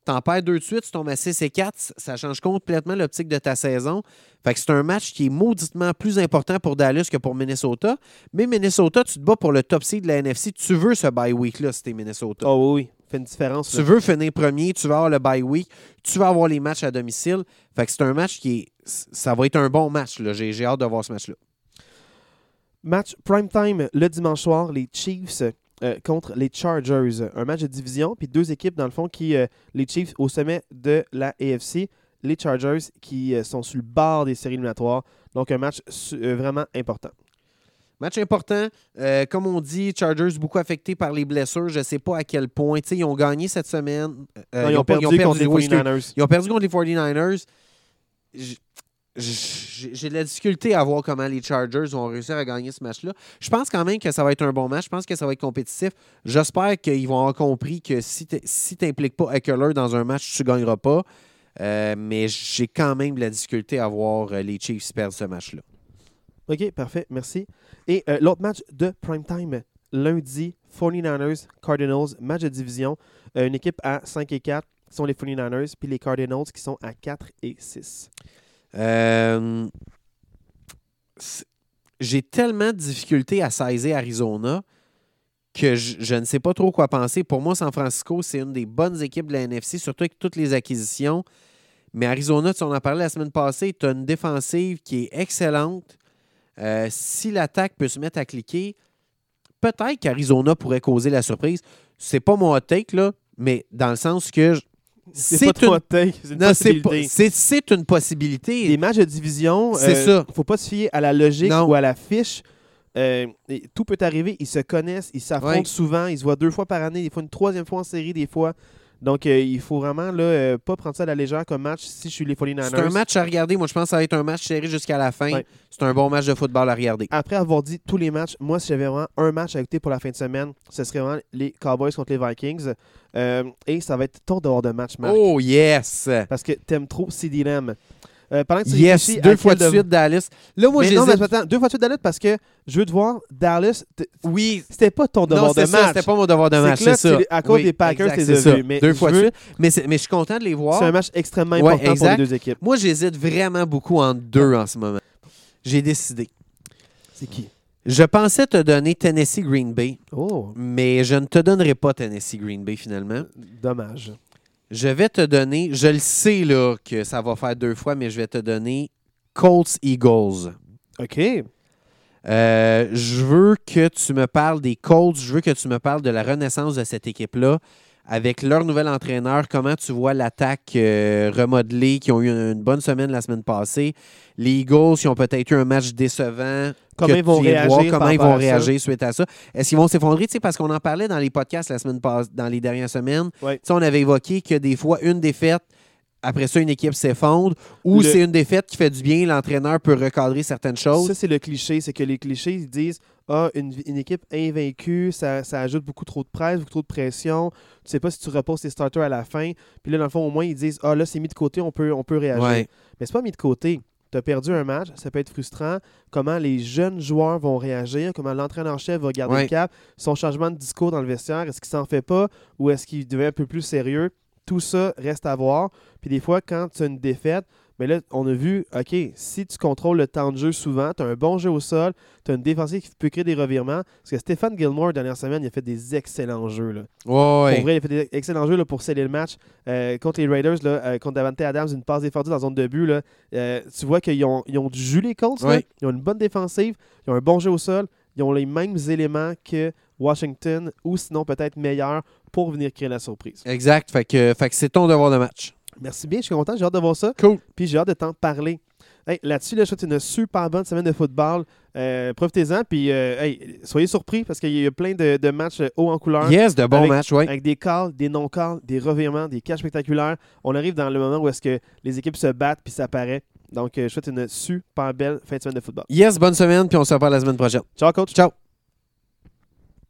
Speaker 2: t'en perds deux de suite, tu tombes à 6 et 4, ça change complètement l'optique de ta saison. Fait que c'est un match qui est mauditement plus important pour Dallas que pour Minnesota. Mais Minnesota, tu te bats pour le top seed de la NFC. Tu veux ce bye week-là si t'es Minnesota.
Speaker 1: Oh oui. Fait une différence.
Speaker 2: Tu
Speaker 1: là.
Speaker 2: veux finir premier, tu vas avoir le bye week, tu vas avoir les matchs à domicile. Fait que c'est un match qui est. Ça va être un bon match. J'ai hâte de voir ce match-là.
Speaker 1: Match prime time le dimanche soir, les Chiefs euh, contre les Chargers. Un match de division, puis deux équipes, dans le fond, qui euh, les Chiefs au sommet de la AFC, les Chargers qui euh, sont sur le bord des séries éliminatoires. Donc, un match vraiment important.
Speaker 2: Match important. Euh, comme on dit, Chargers beaucoup affectés par les blessures. Je ne sais pas à quel point. Ils ont gagné cette semaine. Euh,
Speaker 1: Non, ils, ont perdu contre les
Speaker 2: oui, excuse.
Speaker 1: 49ers.
Speaker 2: Ils ont perdu contre les 49ers. J- J'ai de la difficulté à voir comment les Chargers vont réussir à gagner ce match-là. Je pense quand même que ça va être un bon match. Je pense que ça va être compétitif. J'espère qu'ils vont avoir compris que si tu si n'impliques pas Eckler dans un match, tu ne gagneras pas. Euh, mais j'ai quand même de la difficulté à voir euh, les Chiefs perdre ce match-là.
Speaker 1: OK, parfait, merci. Et euh, l'autre match de prime time, lundi, 49ers, Cardinals, match de division. Euh, une équipe à 5 et 4 qui sont les 49ers, puis les Cardinals qui sont à 4 et 6.
Speaker 2: Euh, J'ai tellement de difficultés à saisir Arizona que je, je ne sais pas trop quoi penser. Pour moi, San Francisco, c'est une des bonnes équipes de la NFC, surtout avec toutes les acquisitions. Mais Arizona, tu en parlait la semaine passée, tu as une défensive qui est excellente. Euh, si l'attaque peut se mettre à cliquer, peut-être qu'Arizona pourrait causer la surprise. C'est pas mon hot take, là, mais dans le sens que je-
Speaker 1: C'est
Speaker 2: une-
Speaker 1: hot take, c'est une possibilité. Les matchs de division,
Speaker 2: C'est
Speaker 1: euh,
Speaker 2: ça.
Speaker 1: faut pas se fier à la logique
Speaker 2: Non.
Speaker 1: ou à la fiche. Euh, et tout peut arriver. Ils se connaissent, ils s'affrontent
Speaker 2: Ouais.
Speaker 1: souvent, ils se voient deux fois par année, des fois une troisième fois en série, des fois. Donc, euh, il faut vraiment là, euh, pas prendre ça à la légère comme match si je suis les 49ers.
Speaker 2: C'est un match à regarder. Moi, je pense que ça va être un match serré jusqu'à la fin.
Speaker 1: Ouais.
Speaker 2: C'est un bon match de football à regarder.
Speaker 1: Après avoir dit tous les matchs, moi, si j'avais vraiment un match à écouter pour la fin de semaine, ce serait vraiment les Cowboys contre les Vikings. Euh, et ça va être ton devoir de match, Marc.
Speaker 2: Oh, yes!
Speaker 1: Parce que t'aimes trop CD Lamb. Euh, pendant que tu
Speaker 2: Yes!
Speaker 1: réfléchis à
Speaker 2: Deux fois de suite, Dallas. Là, moi, j'ai
Speaker 1: non, mais attends, deux fois de suite Dallas parce que je veux te voir, Dallas,
Speaker 2: Oui.
Speaker 1: c'était pas ton devoir
Speaker 2: Non,
Speaker 1: de
Speaker 2: ça.
Speaker 1: match.
Speaker 2: C'était pas mon devoir de match. C'est ça.
Speaker 1: à cause
Speaker 2: Oui,
Speaker 1: des Packers,
Speaker 2: c'est ça.
Speaker 1: Mais
Speaker 2: Deux fois de
Speaker 1: veux-
Speaker 2: suite. Mais, je suis content de les voir.
Speaker 1: C'est un match extrêmement
Speaker 2: Ouais,
Speaker 1: important pour les deux équipes.
Speaker 2: Moi, j'hésite vraiment beaucoup entre deux en ce moment. J'ai décidé.
Speaker 1: C'est qui?
Speaker 2: Je pensais te donner Tennessee Green Bay,
Speaker 1: Oh,
Speaker 2: mais je ne te donnerai pas Tennessee Green Bay finalement.
Speaker 1: dommage.
Speaker 2: Je vais te donner, je le sais là que ça va faire deux fois, mais je vais te donner Colts Eagles.
Speaker 1: OK.
Speaker 2: Euh, je veux que tu me parles des Colts, je veux que tu me parles de la renaissance de cette équipe-là avec leur nouvel entraîneur. Comment tu vois l'attaque euh, remodelée, qui ont eu une, bonne semaine la semaine passée. Les Eagles, qui ont peut-être eu un match décevant.
Speaker 1: Comment ils vont réagir
Speaker 2: comment ils vont réagir suite à ça? Est-ce qu'ils vont s'effondrer? Parce qu'on en parlait dans les podcasts la semaine passée, dans les dernières semaines.
Speaker 1: Ouais.
Speaker 2: On avait évoqué que des fois, une défaite, après ça, une équipe s'effondre, ou
Speaker 1: Le-
Speaker 2: c'est une défaite qui fait du bien, l'entraîneur peut recadrer certaines choses.
Speaker 1: Ça, c'est le cliché. C'est que les clichés, ils disent Ah, une, une équipe invaincue, ça, ça ajoute beaucoup trop de presse, beaucoup trop de pression. Tu sais pas si tu reposes tes starters à la fin. Puis là, dans le fond, au moins, ils disent Ah, là, c'est mis de côté, on peut, on peut réagir.
Speaker 2: Ouais.
Speaker 1: Mais c'est pas mis de côté. Tu as perdu un match, ça peut être frustrant. Comment les jeunes joueurs vont réagir, comment l'entraîneur-chef va garder
Speaker 2: Ouais.
Speaker 1: le cap, son changement de discours dans le vestiaire, est-ce qu'il s'en fait pas ou est-ce qu'il devient un peu plus sérieux? Tout ça reste à voir. Puis des fois, quand tu as une défaite, mais là, on a vu, OK, si tu contrôles le temps de jeu souvent, tu as un bon jeu au sol, tu as une défensive qui peut créer des revirements. Parce que Stéphane Gilmore, dernière semaine, il a fait des excellents jeux. Là. Pour vrai, il a fait des excellents jeux là, pour sceller le match. Euh, contre les Raiders, là, euh, contre Davante Adams, une passe défendue dans la zone de but. Là, euh, tu vois qu'ils ont, ils ont du jus les Colts. Ils ont une bonne défensive. Ils ont un bon jeu au sol. ils ont les mêmes éléments que Washington, ou sinon peut-être meilleurs pour venir créer la surprise.
Speaker 2: Exact. Fait que, fait que c'est ton devoir de match.
Speaker 1: Merci bien, je suis content, j'ai hâte de voir ça.
Speaker 2: Cool.
Speaker 1: Puis j'ai hâte de t'en parler. Hey, Là-dessus, là, je souhaite une super bonne semaine de football. Euh, Profitez-en, puis euh, hey, soyez surpris parce qu'il y a plein de, de matchs haut en couleur.
Speaker 2: Yes, de bons
Speaker 1: Avec-
Speaker 2: matchs, oui.
Speaker 1: Avec des calls, des non-calls, des revirements, des cas spectaculaires. On arrive dans le moment où est-ce que les équipes se battent puis ça paraît. Donc, euh, je souhaite une super belle fin de semaine de football.
Speaker 2: Yes, bonne semaine, puis on se reparle la semaine prochaine.
Speaker 1: Ciao, coach.
Speaker 2: Ciao.